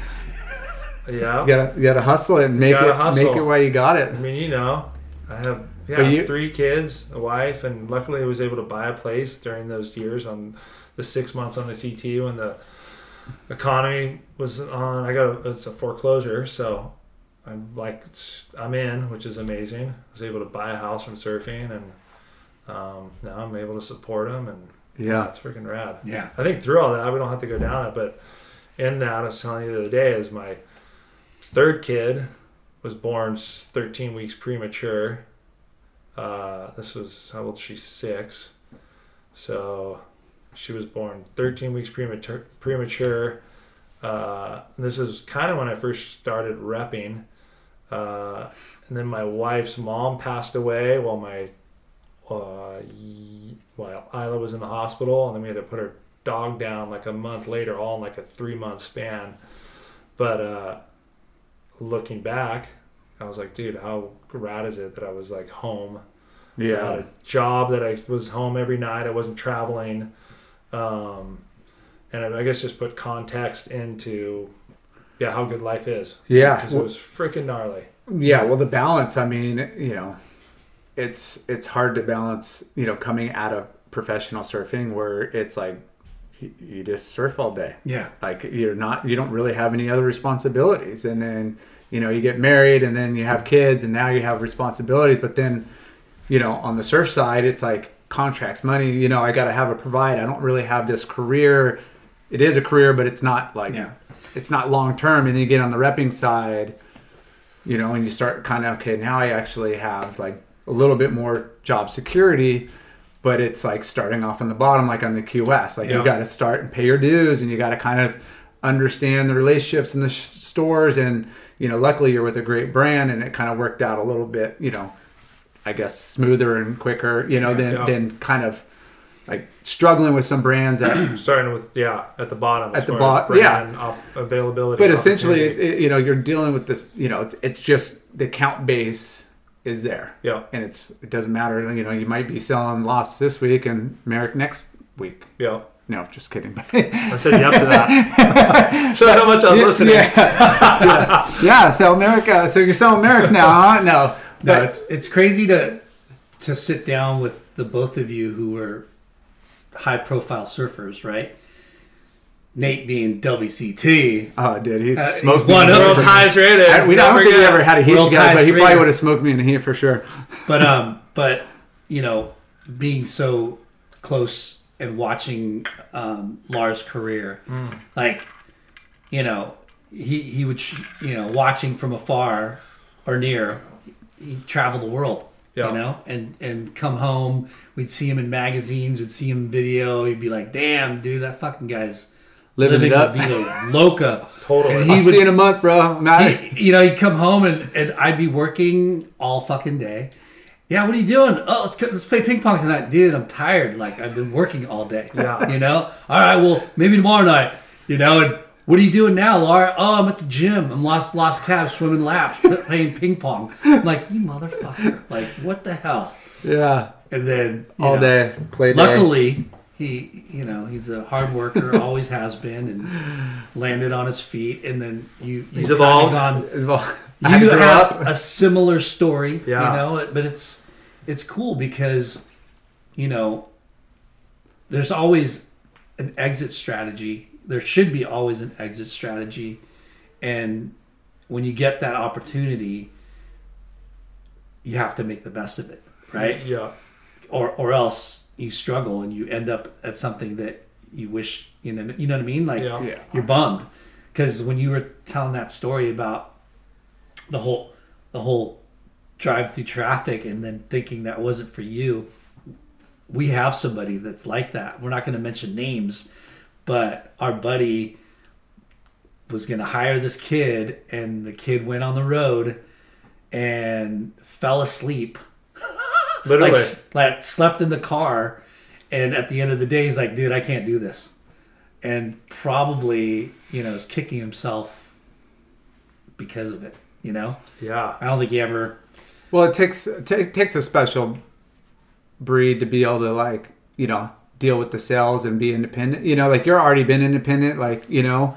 Yeah. you gotta you gotta hustle it and make it hustle. make it while you got it. I mean, you know, I have yeah you- three kids, a wife, and luckily I was able to buy a place during those years on the six months on the CT when the economy was on. I got a, it's a foreclosure, so I'm like I'm in, which is amazing. I was able to buy a house from surfing, and um, now I'm able to support them, and yeah it's freaking rad. Yeah. I think through all that, we don't have to go down it, but in that, I was telling you the other day, is my third kid was born 13 weeks premature. Uh, this was how old? She's six, so she was born 13 weeks premature. Premature. Uh, this is kind of when I first started repping. Uh, and then my wife's mom passed away while my uh, while Isla was in the hospital, and then we had to put her dog down like a month later, all in like a three month span. But uh, looking back, I was like, dude, how rad is it that I was like home? Yeah, I had a job that I was home every night. I wasn't traveling. Um, and I guess just put context into, yeah, how good life is. yeah Because it was freaking gnarly. Yeah, well, the balance. I mean, you know, it's it's hard to balance. You know, coming out of professional surfing where it's like you just surf all day. Yeah. Like you're not, you don't really have any other responsibilities, and then you know you get married, and then you have kids, and now you have responsibilities. But then, you know, on the surf side, it's like contracts, money. You know, I got to have a provide. I don't really have this career. It is a career, but it's not like Yeah. it's not long term. And then you get on the repping side you know, and you start kind of okay. Now I actually have like a little bit more job security, but it's like starting off on the bottom, like on the QS. Like Yeah. you got to start and pay your dues, and you got to kind of understand the relationships in the sh- stores. And you know, luckily you're with a great brand, and it kind of worked out a little bit. You know, I guess smoother and quicker. You know, than Yeah. than kind of like struggling with some brands that <clears throat> Starting with, yeah, at the bottom. as At the far as bot- yeah. op- availability. but essentially it, you know you're dealing with this you know it's, it's just the count base is there yeah, and it's it doesn't matter you know you might be selling lots this week and Merrick next week yeah. no just kidding <laughs> I said yep to that. <laughs> Shows how much I was listening. yeah. <laughs> yeah yeah sell Merrick uh, so you're selling Merricks now huh no No, But- it's it's crazy to to sit down with the both of you who were high profile surfers, right? Nate being WCT. oh dude he Uh, smoked he's me one in the up. heat World for- rated. I, we, don't Don't think we forget. ever had a heat World's together but he highest probably would have smoked me in the heat for sure But um, but you know, being so close and watching um, Lars' career, like you know, he he would you know watching from afar or near, he traveled the world. Yeah. You know, and and come home, we'd see him in magazines, we'd see him in video. He'd be like, "Damn, dude, that fucking guy's living, living it up the vida loca." <laughs> Totally. And I'll he see you in a month bro I'm he, you know, he'd come home and, and I'd be working all fucking day. Yeah, what are you doing? Oh, let's let's play ping pong tonight, dude. I'm tired. Like I've been working all day. Yeah. You know. All right. Well, maybe tomorrow night. You know. And what are you doing now, Laura? Oh, I'm at the gym. I'm lost lost cab swimming laps, <laughs> playing ping pong. I'm like you motherfucker. Like what the hell? yeah And then all know, day play day. Luckily, he you know he's a hard worker, <laughs> always has been, and landed on his feet. And then you He's you've evolved. Gone, <laughs> I you have up a similar story, Yeah. you know, but it's it's cool because you know there's always an exit strategy. There should be always an exit strategy, and when you get that opportunity, you have to make the best of it, right? Yeah. Or or else you struggle and you end up at something that you wish you know you know what I mean? Like Yeah. Yeah. you're bummed because when you were telling that story about the whole the whole drive through traffic and then thinking that wasn't for you we have somebody that's like that we're not going to mention names but our buddy was going to hire this kid and the kid went on the road and fell asleep <laughs> Literally. like, like slept in the car and at the end of the day he's like dude i can't do this and probably you know is kicking himself because of it you know yeah. i don't think he ever Well, it takes it takes a special breed to be able to like you know deal with the sales and be independent. You know, like you're already been independent. Like you know,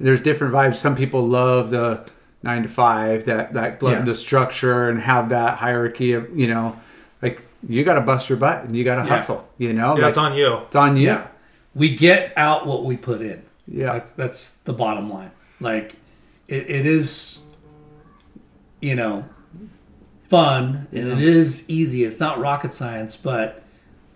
there's different vibes. Some people love the nine to five that that love Yeah. the structure and have that hierarchy of you know, like you got to bust your butt and you got to Yeah. hustle. You know, Yeah, like, it's on you. it's on you. yeah we get out what we put in Yeah. that's that's the bottom line like it, it is you know fun and it is easy it's not rocket science but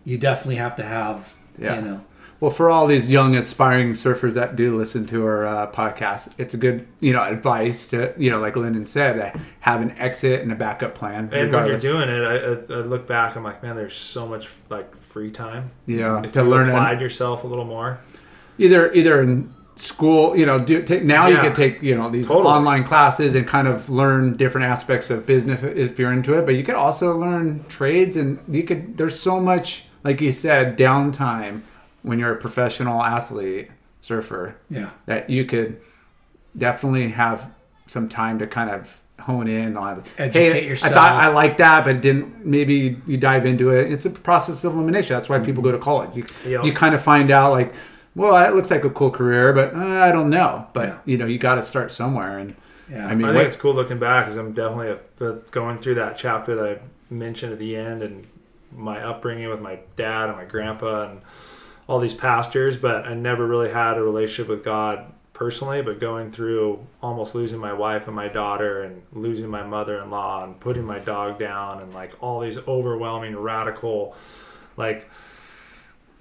you definitely have to have Yeah. you know Well, for all these young aspiring surfers that do listen to our uh, podcast, it's a good, you know, advice to, you know, like Lyndon said, to have an exit and a backup plan. And when you're doing it, I, I, I look back. I'm like, man, there's so much like free time. yeah, If to you learn applied it, yourself a little more. either either in school, you know, do take now you Yeah. can take you know these Totally. online classes and kind of learn different aspects of business if you're into it. But you could also learn trades, and you could. There's so much, like you said, downtime when you're a professional athlete surfer. yeah that you could definitely have some time to kind of hone in on. Educate hey, yourself. I thought I liked that, but didn't. Maybe you dive into it. It's a process of elimination. That's why people go to college. You Yeah. you kind of find out like, well, that looks like a cool career, but uh, I don't know. But Yeah. you know, you got to start somewhere. And yeah I mean, I what- it's cool looking back because I'm definitely a, going through that chapter that I mentioned at the end and my upbringing with my dad and my grandpa and all these pastors, but I never really had a relationship with God personally. But going through almost losing my wife and my daughter and losing my mother in law and putting my dog down and like all these overwhelming, radical, like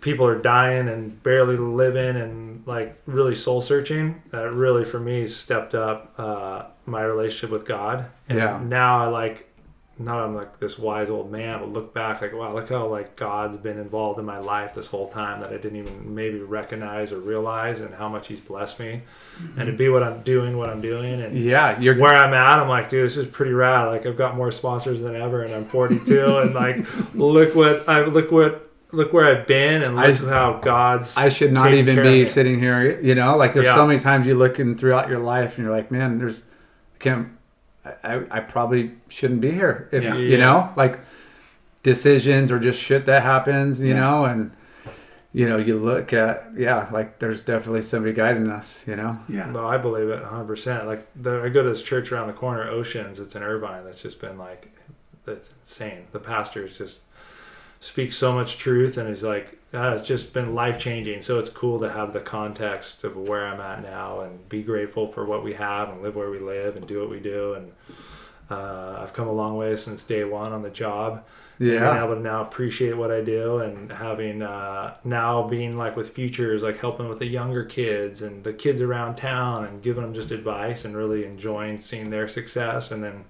people are dying and barely living and like really soul searching that really for me stepped up uh, my relationship with god and Yeah. now i like not i'm like this wise old man but look back like wow look how like god's been involved in my life this whole time that i didn't even maybe recognize or realize and how much he's blessed me and to mm-hmm. be what i'm doing what i'm doing and yeah, you're where I'm at, I'm like, dude, this is pretty rad. Like, I've got more sponsors than ever, and I'm 42, <laughs> and like, look what I look what look where I've been, and look I- how God's. I should not even be sitting here. You know, like there's Yeah. so many times you look looking throughout your life and you're like, man, there's, I can't, I, I, I probably shouldn't be here. If Yeah. you know, like decisions or just shit that happens, you Yeah. know, and you know, you look at, yeah, like there's definitely somebody guiding us, you know. yeah No, I believe it 100. percent Like, the, I go to this church around the corner, Oceans. It's in Irvine. That's just been like, that's insane. The pastor is just speaks so much truth, and he's like, ah, it's just been life changing. So it's cool to have the context of where I'm at now, and be grateful for what we have, and live where we live, and do what we do. And uh, I've come a long way since day one on the job. and being Yeah. able to now appreciate what I do and having uh, now being like with futures, like helping with the younger kids and the kids around town and giving them just advice and really enjoying seeing their success. And then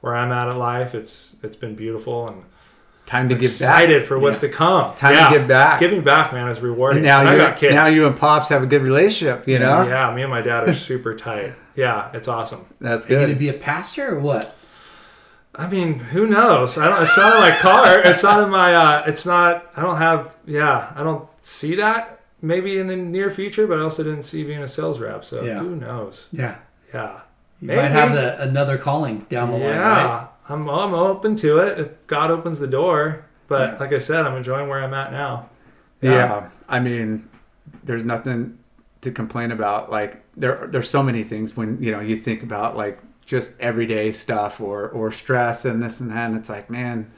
where I'm at in life, it's it's been beautiful and Time to I'm give excited back. for what's to come. Time Yeah. to give back. Giving back, man, is rewarding. And now And I you, got kids. now you and pops have a good relationship, you know. yeah, me and my dad are super tight. Yeah, it's awesome. That's good. are you gonna be a pastor or what I mean, who knows? I don't. It's not in my car. It's not in my. Uh, it's not. I don't have. Yeah, I don't see that. Maybe in the near future, but I also didn't see being a sales rep. So Yeah. who knows? yeah Yeah. you Maybe. might have the another calling down the line yeah. right I'm. I'm open to it if God opens the door. But Yeah. like I said, I'm enjoying where I'm at now. Yeah. I mean, there's nothing to complain about. Like there, there's so many things when you know you think about like just everyday stuff or or stress and this and that. And it's like, man,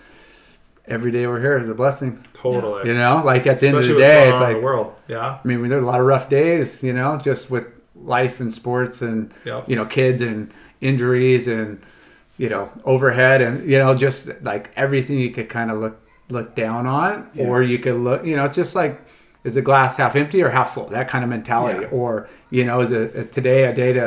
every day we're here is a blessing. Totally. You know, like at the end of the day, it's like the world. Yeah. I mean, there's a lot of rough days. You know, just with life and sports and Yep. you know kids and injuries and you know overhead and you know just like everything you could kind of look look down on or you could look you know it's just like is the glass half empty or half full that kind of mentality Yeah. or you know is it, it today a day to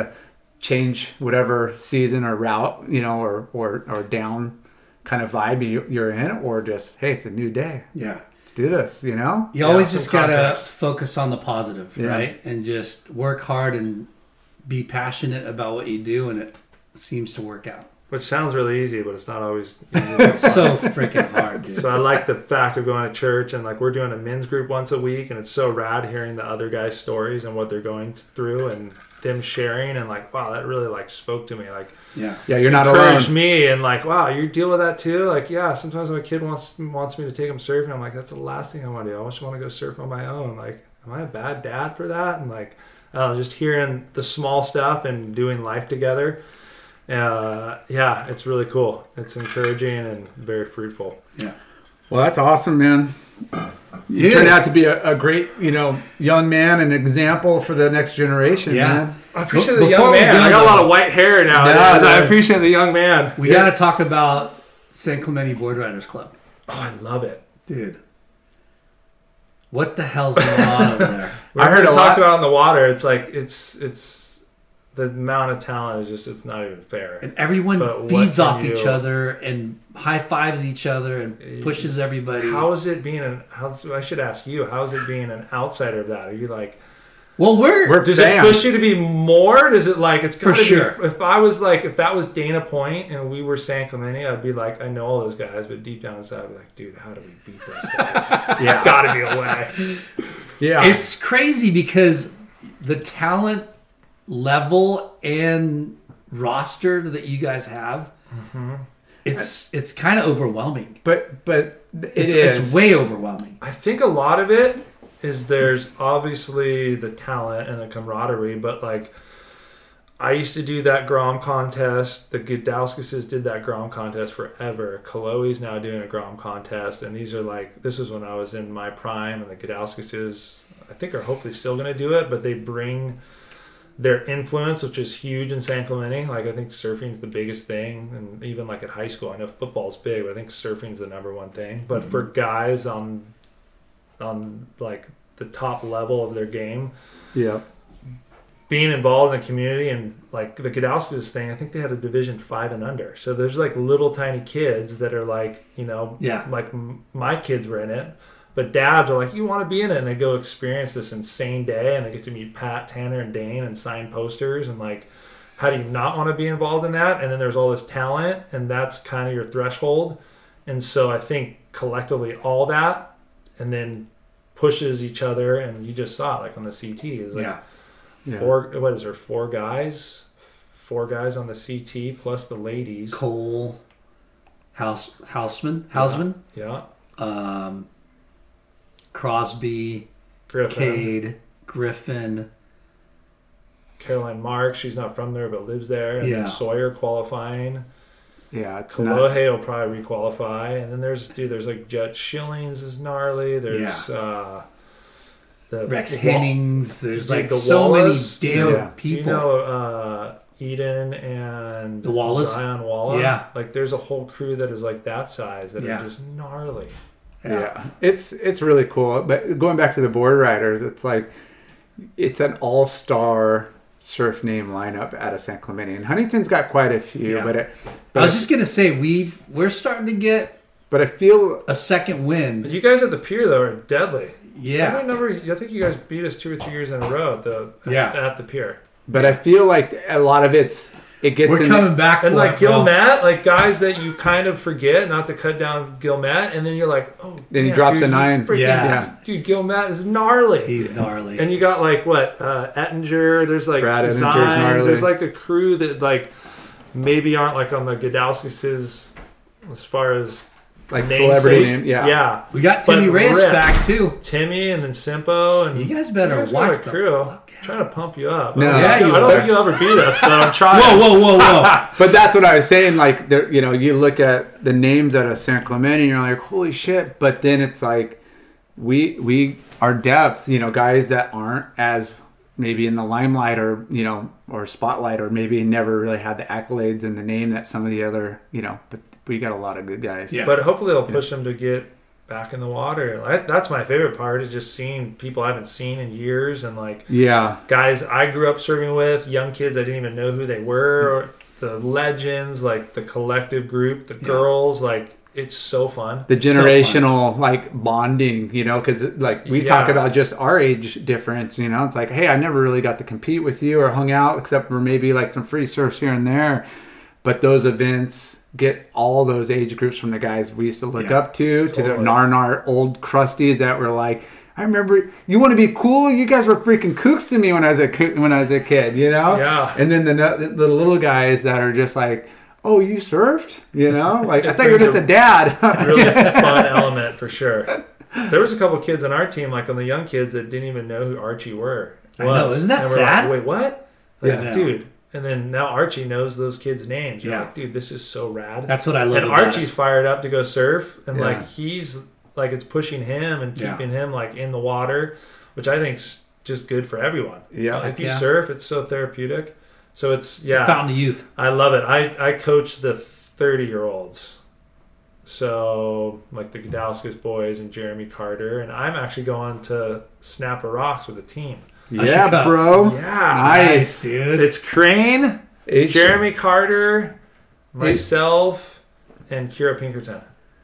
change whatever season or route you know or or, or down kind of vibe you, you're in or just hey it's a new day Yeah. let's do this you know You always just gotta context. focus on the positive, Yeah. right? And just work hard and be passionate about what you do, and it seems to work out. Which sounds really easy, but it's not always <laughs> easy. It's so freaking hard, dude. so I like the fact of going to church and like we're doing a men's group once a week, and it's so rad hearing the other guys' stories and what they're going through and them sharing and like wow that really like spoke to me like Yeah. yeah you're not alone. encouraged me and like wow you deal with that too? Like yeah sometimes my kid wants wants me to take him surfing. I'm like that's the last thing I want to do. I just want to go surf on my own. Like am I a bad dad for that? And like uh, just hearing the small stuff and doing life together uh, yeah it's really cool it's encouraging and very fruitful Yeah. well that's awesome man you Dude. turned out to be a, a great you know young man and example for the next generation Yeah. man I appreciate the young before we man go, I got a lot of white hair nowadays Yeah, I appreciate the young man We got to talk about San Clemente Board Riders Club. oh I love it Dude. What the hell's going on over there? <laughs> I heard it a talks lot- about on the water it's like it's it's the amount of talent is just it's not even fair And everyone But feeds off you- each other and high fives each other and pushes everybody. How is it being an? How, I should ask you. How is it being an outsider of that? Are you like? well, we're, We're Does fans. it push you to be more? Does it like it's For gotta be- sure. if I was like, if that was Dana Point and we were San Clemente, I'd be like, I know all those guys, but deep down inside, I'd be like, dude, how do we beat those guys? <laughs> <laughs> yeah Gotta be a way. yeah it's crazy because the talent level and roster that you guys have, Mm-hmm. it's it's kind of overwhelming. but but it It's, is. it's way overwhelming. I think a lot of it is there's obviously the talent and the camaraderie, but like I used to do that Grom contest. The Gudauskases did that Grom contest forever. Kolohe's now doing a Grom contest, and these are like this is when I was in my prime, and the Gudauskases I think are hopefully still going to do it, but they bring their influence, which is huge in San Clemente. Like I think surfing's the biggest thing, and even like at high school, I know football's big, but I think surfing's the number one thing. But mm-hmm. for guys on on like the top level of their game, yeah being involved in the community and like the Gudauskas thing, I think they had a division five and under. So there's like little tiny kids that are like, you know, Yeah. like m- my kids were in it, but dads are like, you want to be in it, and they go experience this insane day, and they get to meet Pat, Tanner, and Dane, and sign posters, and like, how do you not want to be involved in that? And then there's all this talent, and that's kind of your threshold. And so I think collectively all that, and then pushes each other, and you just saw it like on the CT is like Yeah. yeah. four what is there four guys? Four guys on the ct plus the ladies. Cole, House Houshmand, Houshmand, yeah. Um, Crosby, griffin Cade, Griffin. caroline marks she's not from there but lives there and Yeah. then sawyer qualifying yeah it's nuts. Will probably requalify and then there's dude there's like Jett Schillings is gnarly there's uh the Rex Wa- Hennings. There's Dude, like the so Wallace, many damn yeah. Do you people. know uh, Eden and The Wallace? Zion Walla? Yeah. Like there's a whole crew that is like that size that Yeah. are just gnarly. Yeah. it's it's really cool but going back to the board riders it's like it's an all-star surf name lineup out of san clemente and huntington's got quite a few Yeah. but it but, I was just gonna say we've we're starting to get but i feel a second wind. You guys at the pier though are deadly. Yeah, I Yeah, remember. I think you guys beat us two or three years in a row at the Yeah. at the pier. but i feel like a lot of it's it gets we're in coming back for And like it, bro. Gilmet, like guys that you kind of forget, not to cut down Gil Matt, and then you're like, oh, Then he drops dude, a you nine. freaking- Yeah. dude, Gilmet is gnarly. He's gnarly. and you got like what uh, Ettinger. There's like Brad Zines. There's like a crew that like maybe aren't like on the Gudauskases as far as like namesake. celebrity name yeah yeah. we got But Timmy Reyes Rip. back too. Timmy and then Simpo and You guys better You guys watch the crew. Fuck out. trying to pump you up. No. I don't, Yeah, think, you I don't are. think you'll ever beat us, but I'm <laughs> trying. Whoa, whoa, whoa, whoa! <laughs> But that's what I was saying. Like, there, you know, you look at the names out of San Clemente, and you're like, holy shit. But then it's like, we we our depth, you know, guys that aren't as maybe in the limelight or you know or spotlight or maybe never really had the accolades and the name that some of the other you know but we got a lot of good guys Yeah. But hopefully they'll push them to get back in the water. Like, that's my favorite part is just seeing people I haven't seen in years and like yeah guys I grew up serving with, young kids I didn't even know who they were, or the legends, like the collective group, the girls, like it's so fun. the so fun. generational like bonding you know because like we talk about just our age difference you know it's like hey i never really got to compete with you or hung out except for maybe like some free surfs here and there but those events get all those age groups from the guys we used to look Yeah, up to to the narnar old crusties that were like I remember you want to be cool. You guys were freaking kooks to me when I was a kid- when I was a kid, you know. Yeah. And then the the, the little guys that are just like, oh, you surfed, you know? Like I thought you were just a- a dad. <laughs> really <laughs> fun element for sure. There was a couple kids on our team, like on the young kids, that didn't even know who Archie were. I know, isn't that And sad? Like, Wait, what? Like, Yeah. dude. And then now Archie knows those kids' names. You're Yeah. like, dude, this is so rad. That's what I love and about Archie's it. fired up to go surf, and Yeah. like he's like it's pushing him and Yeah. keeping him like in the water, which I think's just good for everyone. Yeah. Like, if you Yeah. surf, it's so therapeutic. So it's It's yeah, fountain of youth. I love it. I, I coach the 30 year olds. So, like the Gudauskas boys and Jeremy Carter. And I'm actually going to Snapper Rocks with a team. I should yeah, cut. bro. Yeah. Nice. dude. It's Crane, H- Jeremy Carter, myself, and Kira Pinkerton.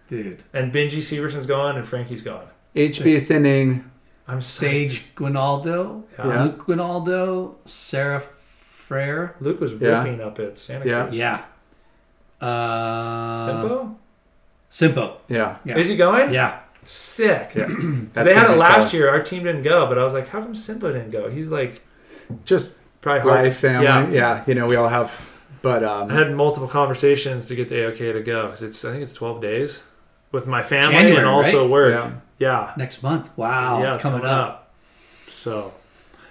dude. And Benji Severson's gone, and Frankie's gone. HB sending. I'm Sage Guinaldo, Yeah. Luke Guinaldo, Sarah Frere. Luke was Yeah. ripping up at Santa Yeah. Cruz. Yeah. Uh, Simpo? Simpo. Yeah. Yeah. Is he going? Yeah. Sick. Yeah. 'Cause <clears throat> That's they had it last solid. year. Our team didn't go, but I was like, how come Simba didn't go? He's like Just probably hard. life, family. Yeah. Yeah. You know, we all have. But I um, had multiple conversations to get the okay to go because it's I think it's twelve days with my family January, and also right? work. Yeah. Yeah, Next month. Wow. yeah, it's coming, up. So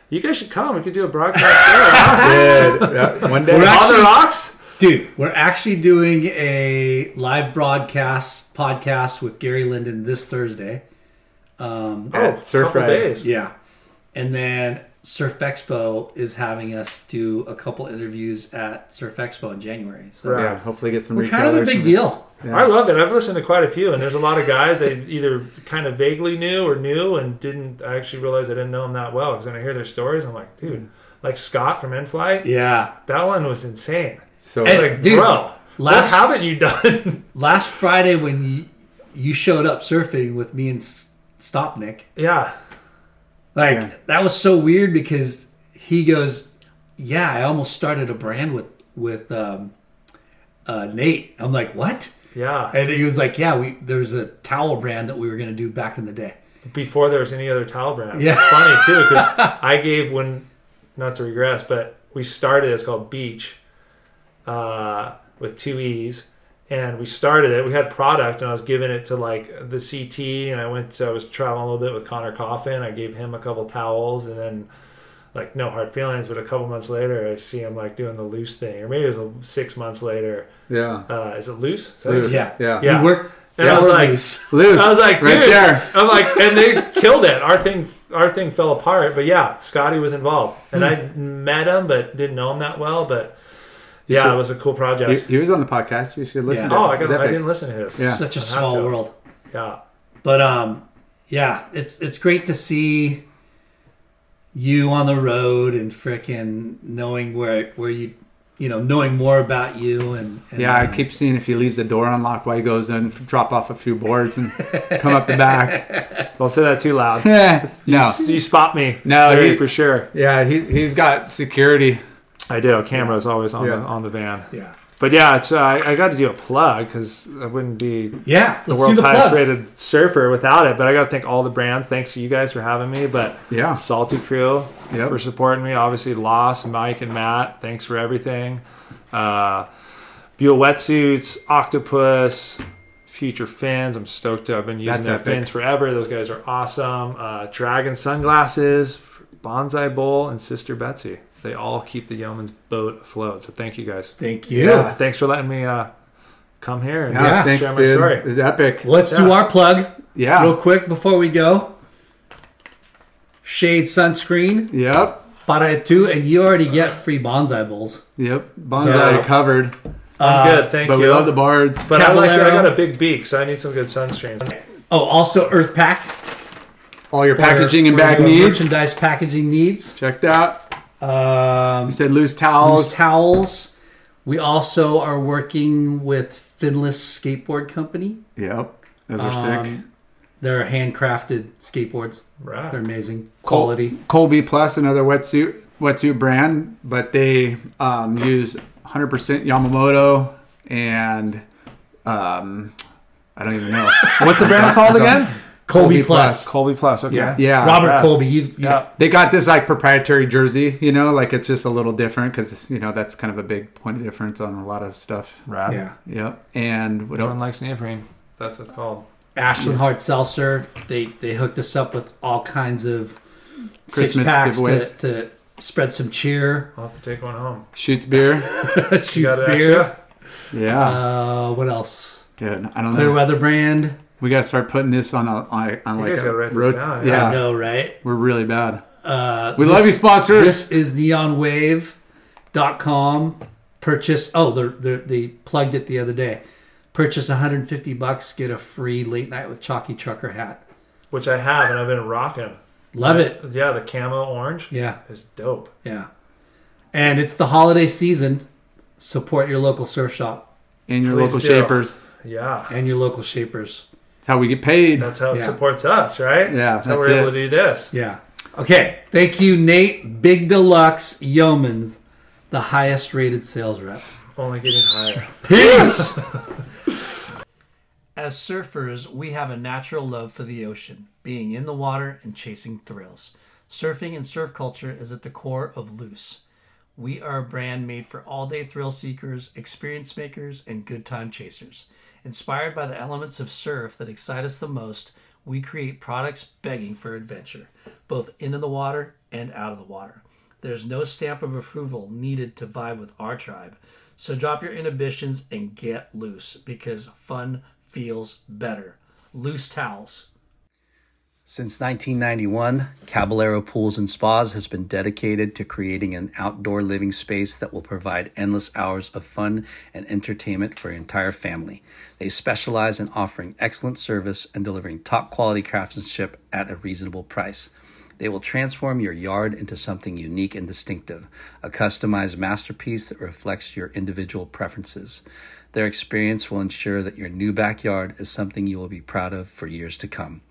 you guys should come. We could do a broadcast there. huh? <laughs> Dude, yeah, one day. We're On actually- the rocks. Dude, we're actually doing a live broadcast podcast with Gary Linden this Thursday. Um, At Oh, Surf couple Ride. days. yeah. And then Surf Expo is having us do a couple interviews at Surf Expo in January. So Right. yeah, hopefully get some. we're kind of a big deal. Yeah. I love it. I've listened to quite a few, and there's a lot of guys I either kind of vaguely knew or knew and didn't. I actually realized I didn't know them that well because when I hear their stories, I'm like, dude, like Scott from N-Flight, Yeah. that one was insane. So And- Like, dude, bro, last- what haven't you done? <laughs> Last Friday when you, you showed up surfing with me and S- Stopnik, yeah, like Yeah. that was so weird because he goes, "Yeah, I almost started a brand with with um, uh, Nate." I'm like, "What?" yeah. And he was like, "Yeah, we there's a towel brand that we were gonna do back in the day." Before there was any other towel brand. Yeah. It's funny too because <laughs> I gave when, not to regress, but we started. It's called Beach, uh, with two e's. And we started it. We had product, and I was giving it to like the CT. And I went. To, I was traveling a little bit with Conner Coffin. I gave him a couple towels, and then like no hard feelings. But a couple months later, I see him like doing the loose thing, or maybe it was six months later. yeah, Uh, is it loose? Is that Loose. Yeah. yeah, Yeah. We work. And yeah, I was like- loose. Loose. I was like, right dude. there. I'm like, and they killed it. Our thing, our thing fell apart. But yeah, Scotty was involved, and I met him, but didn't know him that well. But yeah, should- it was a cool project. He, he was on the podcast. You should listen Yeah. to. oh, it. I got. I didn't listen to his. Yeah. Such a I'll have small world. Yeah, But um, yeah, it's it's great to see you on the road and frickin' knowing where where you you know knowing more about you and, and Yeah, I uh, keep seeing if he leaves the door unlocked while he goes in, drop off a few boards and <laughs> come up the back. <laughs> don't say that too loud. Yeah, no, You spot me. No, he- for sure. yeah, he he's got security. I do. Camera's always on Yeah. the on the van. yeah But yeah, it's uh, I, I got to do a plug because I wouldn't be yeah the world's the highest plugs. rated surfer without it. But I got to thank all the brands. Thanks to you guys for having me. But Yeah, Salty Crew Yep. for supporting me. Obviously, Lost, Mike, and Matt. Thanks for everything. Uh, Buell Wetsuits, Octopus, Future Fins. I'm stoked to. I've been using That's their epic. fins forever. Those guys are awesome. Uh, Dragon Sunglasses, Banzai Bowl, and Sister Betsy. They all keep the Yeomans' boat afloat. So thank you guys. Thank you. Yeah. Thanks for letting me uh, come here and yeah, Yeah. thanks, share my dude. story. It's epic. Let's do our plug Yeah. real quick before we go. Shade sunscreen, Yep. para tu, and you already get free Banzai bowls. Yep, Banzai So- covered. I'm good, thank but you. But we love the bards. but I like I got a big beak, so I need some good sunscreen. Oh, also Earth Pack. All your for- packaging and bag needs. Merchandise packaging needs. Checked out. Um, You said loose towels. loose towels. towels. We also are working with Finless Skateboard Company. yep, those are sick. Um, They're handcrafted skateboards. Right. They're amazing Col- quality. Colby Plus, another wetsuit wetsuit brand, but they um, use 100% Yamamoto and um, I don't even know what's the brand <laughs> called again. Colby, Plus. Colby Plus. Okay. Yeah, Yeah, Robert yeah. Colby. You've, you've Yeah. They got this like proprietary jersey, you know, like it's just a little different because you know that's kind of a big point of difference on a lot of stuff. Right. yeah. Yep, and what Everyone else? likes neoprene. That's what it's called. Ashland Hard Seltzer. They they hooked us up with all kinds of six Christmas packs to, giveaways. to spread some cheer. I'll have to take one home. Shoots beer. <laughs> Shoots Got beer. extra? Yeah, Uh, what else? dude. I don't Clear know. Weather brand. We gotta start putting this on a on, on like guys a gotta this road- down, I know, right? we're really bad. Uh, We this- love you, sponsors. This is neonwave.com. Purchase. Oh, they they they plugged it the other day. Purchase 150 bucks, get a free late night with Chalky Trucker hat. Which I have, and I've been rocking. Love it. Yeah, the camo orange Yeah, is dope. yeah. And it's the holiday season. Support your local surf shop and your Please local do. shapers. Yeah. and your local shapers. That's how we get paid. That's how it Yeah. supports us, right? Yeah, That's how we're it. able to do this. Yeah. Okay. Thank you, Nate. Big Deluxe Yeomans, the highest rated sales rep. Only getting higher. Peace. <laughs> As surfers, we have a natural love for the ocean, being in the water and chasing thrills. Surfing and surf culture is at the core of Loose. We are a brand made for all day thrill seekers, experience makers, and good time chasers. Inspired by the elements of surf that excite us the most, we create products begging for adventure, both into the water and out of the water. There's no stamp of approval needed to vibe with our tribe. So drop your inhibitions and get loose because fun feels better. Loose towels. Since 1991, Caballero Pools and Spas has been dedicated to creating an outdoor living space that will provide endless hours of fun and entertainment for your entire family. They specialize in offering excellent service and delivering top quality craftsmanship at a reasonable price. They will transform your yard into something unique and distinctive, a customized masterpiece that reflects your individual preferences. Their experience will ensure that your new backyard is something you will be proud of for years to come.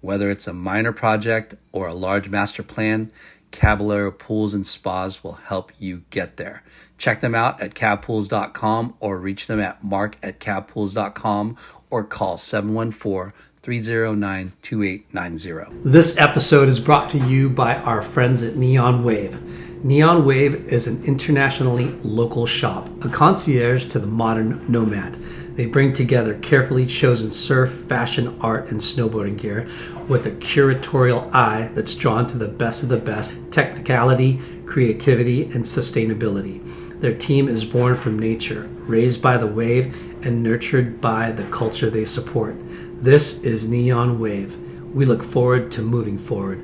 Whether it's a minor project or a large master plan, Caballero Pools and Spas will help you get there. Check them out at cabpools.com or reach them at mark at cabpools.com or call 714 309 2890. This episode is brought to you by our friends at Neon Wave. Neon Wave is an internationally local shop, a concierge to the modern nomad. They bring together carefully chosen surf, fashion, art, and snowboarding gear with a curatorial eye that's drawn to the best of the best technicality, creativity, and sustainability. Their team is born from nature, raised by the wave, and nurtured by the culture they support. This is Neon Wave. We look forward to moving forward.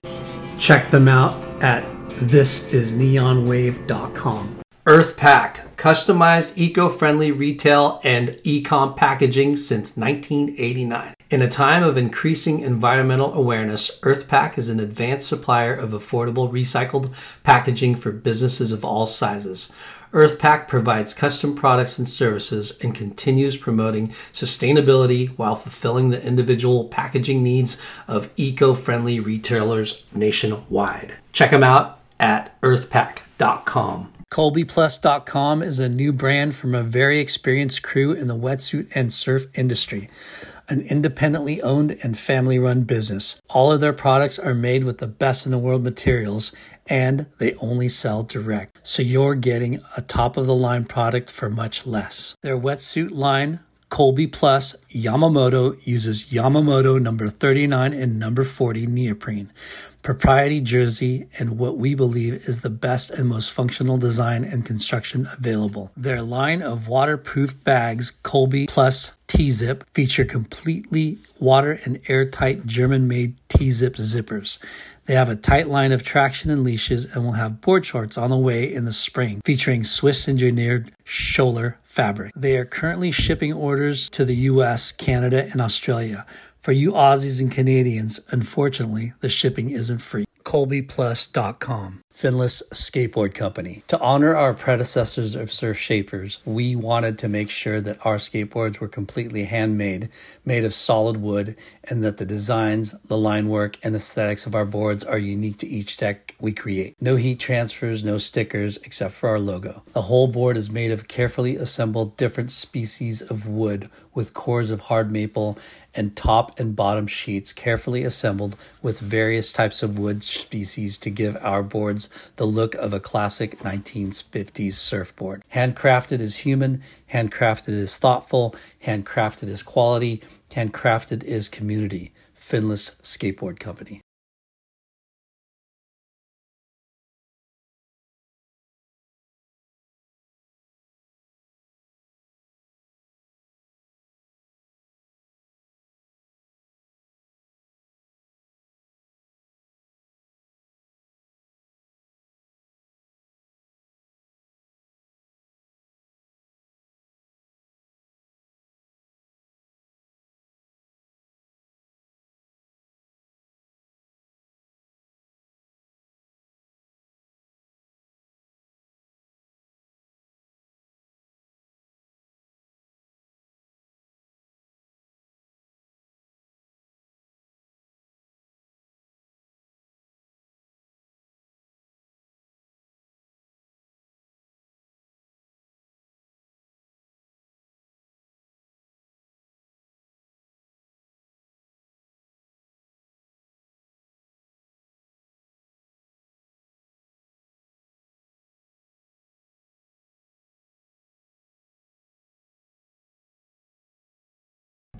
Check them out at thisisneonwave.com. Earth Pack, customized eco-friendly retail and e-com packaging since 1989. In a time of increasing environmental awareness, EarthPack is an advanced supplier of affordable recycled packaging for businesses of all sizes. EarthPack provides custom products and services and continues promoting sustainability while fulfilling the individual packaging needs of eco-friendly retailers nationwide. Check them out at earthpack.com. ColbyPlus.com is a new brand from a very experienced crew in the wetsuit and surf industry, an independently owned and family run business. All of their products are made with the best in the world materials and they only sell direct. So you're getting a top of the line product for much less. Their wetsuit line Colby Plus Yamamoto uses Yamamoto number 39 and number 40 neoprene, propriety jersey, and what we believe is the best and most functional design and construction available. Their line of waterproof bags, Colby Plus T-Zip, feature completely water and airtight German-made T-Zip zippers. They have a tight line of traction and leashes and will have board shorts on the way in the spring, featuring Swiss engineered Schoeller fabric. They are currently shipping orders to the US, Canada, and Australia. For you Aussies and Canadians, unfortunately, the shipping isn't free. ColbyPlus.com, Finless Skateboard Company. To honor our predecessors of surf shapers, we wanted to make sure that our skateboards were completely handmade, made of solid wood, and that the designs, the line work, and aesthetics of our boards are unique to each deck we create. No heat transfers, no stickers, except for our logo. The whole board is made of carefully assembled different species of wood with cores of hard maple and top and bottom sheets carefully assembled with various types of wood species to give our boards the look of a classic 1950s surfboard. Handcrafted is human, handcrafted is thoughtful, handcrafted is quality, handcrafted is community. Finless Skateboard Company.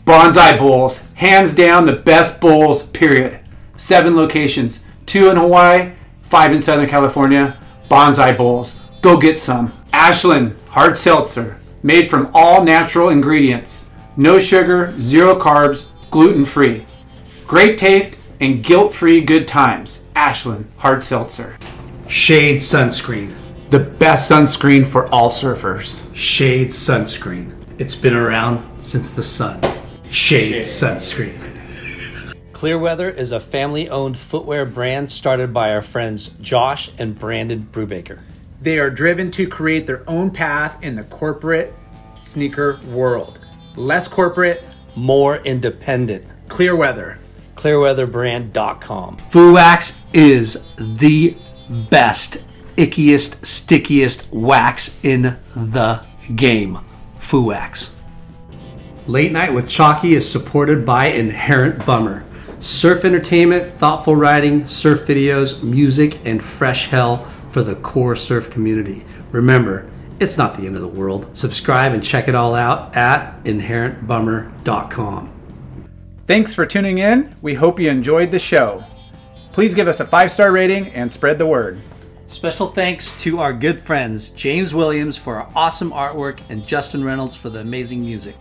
Banzai Bowls, hands down the best bowls, period. Seven locations, two in Hawaii, five in Southern California. Banzai Bowls, go get some. Ashland Hard Seltzer, made from all natural ingredients. No sugar, zero carbs, gluten free. Great taste and guilt free good times. Ashland Hard Seltzer. Shade Sunscreen. The best sunscreen for all surfers. Shade Sunscreen. It's been around since the sun. Shade Sunscreen. Clearweather is a family owned footwear brand started by our friends Josh and Brandon Brubaker. They are driven to create their own path in the corporate sneaker world. Less corporate, More independent. clear weather. Clearweatherbrand.com. Fuwax is the best, ickiest, stickiest wax in the game. Fuwax. Late Night with Chalky is supported by Inherent Bummer. Surf entertainment, thoughtful writing, surf videos, music, and fresh hell for the core surf community. Remember, it's not the end of the world. Subscribe and check it all out at inherentbummer.com. Thanks for tuning in. We hope you enjoyed the show. Please give us a five star rating and spread the word. Special thanks to our good friends James Williams for our awesome artwork and Justin Reynolds for the amazing music.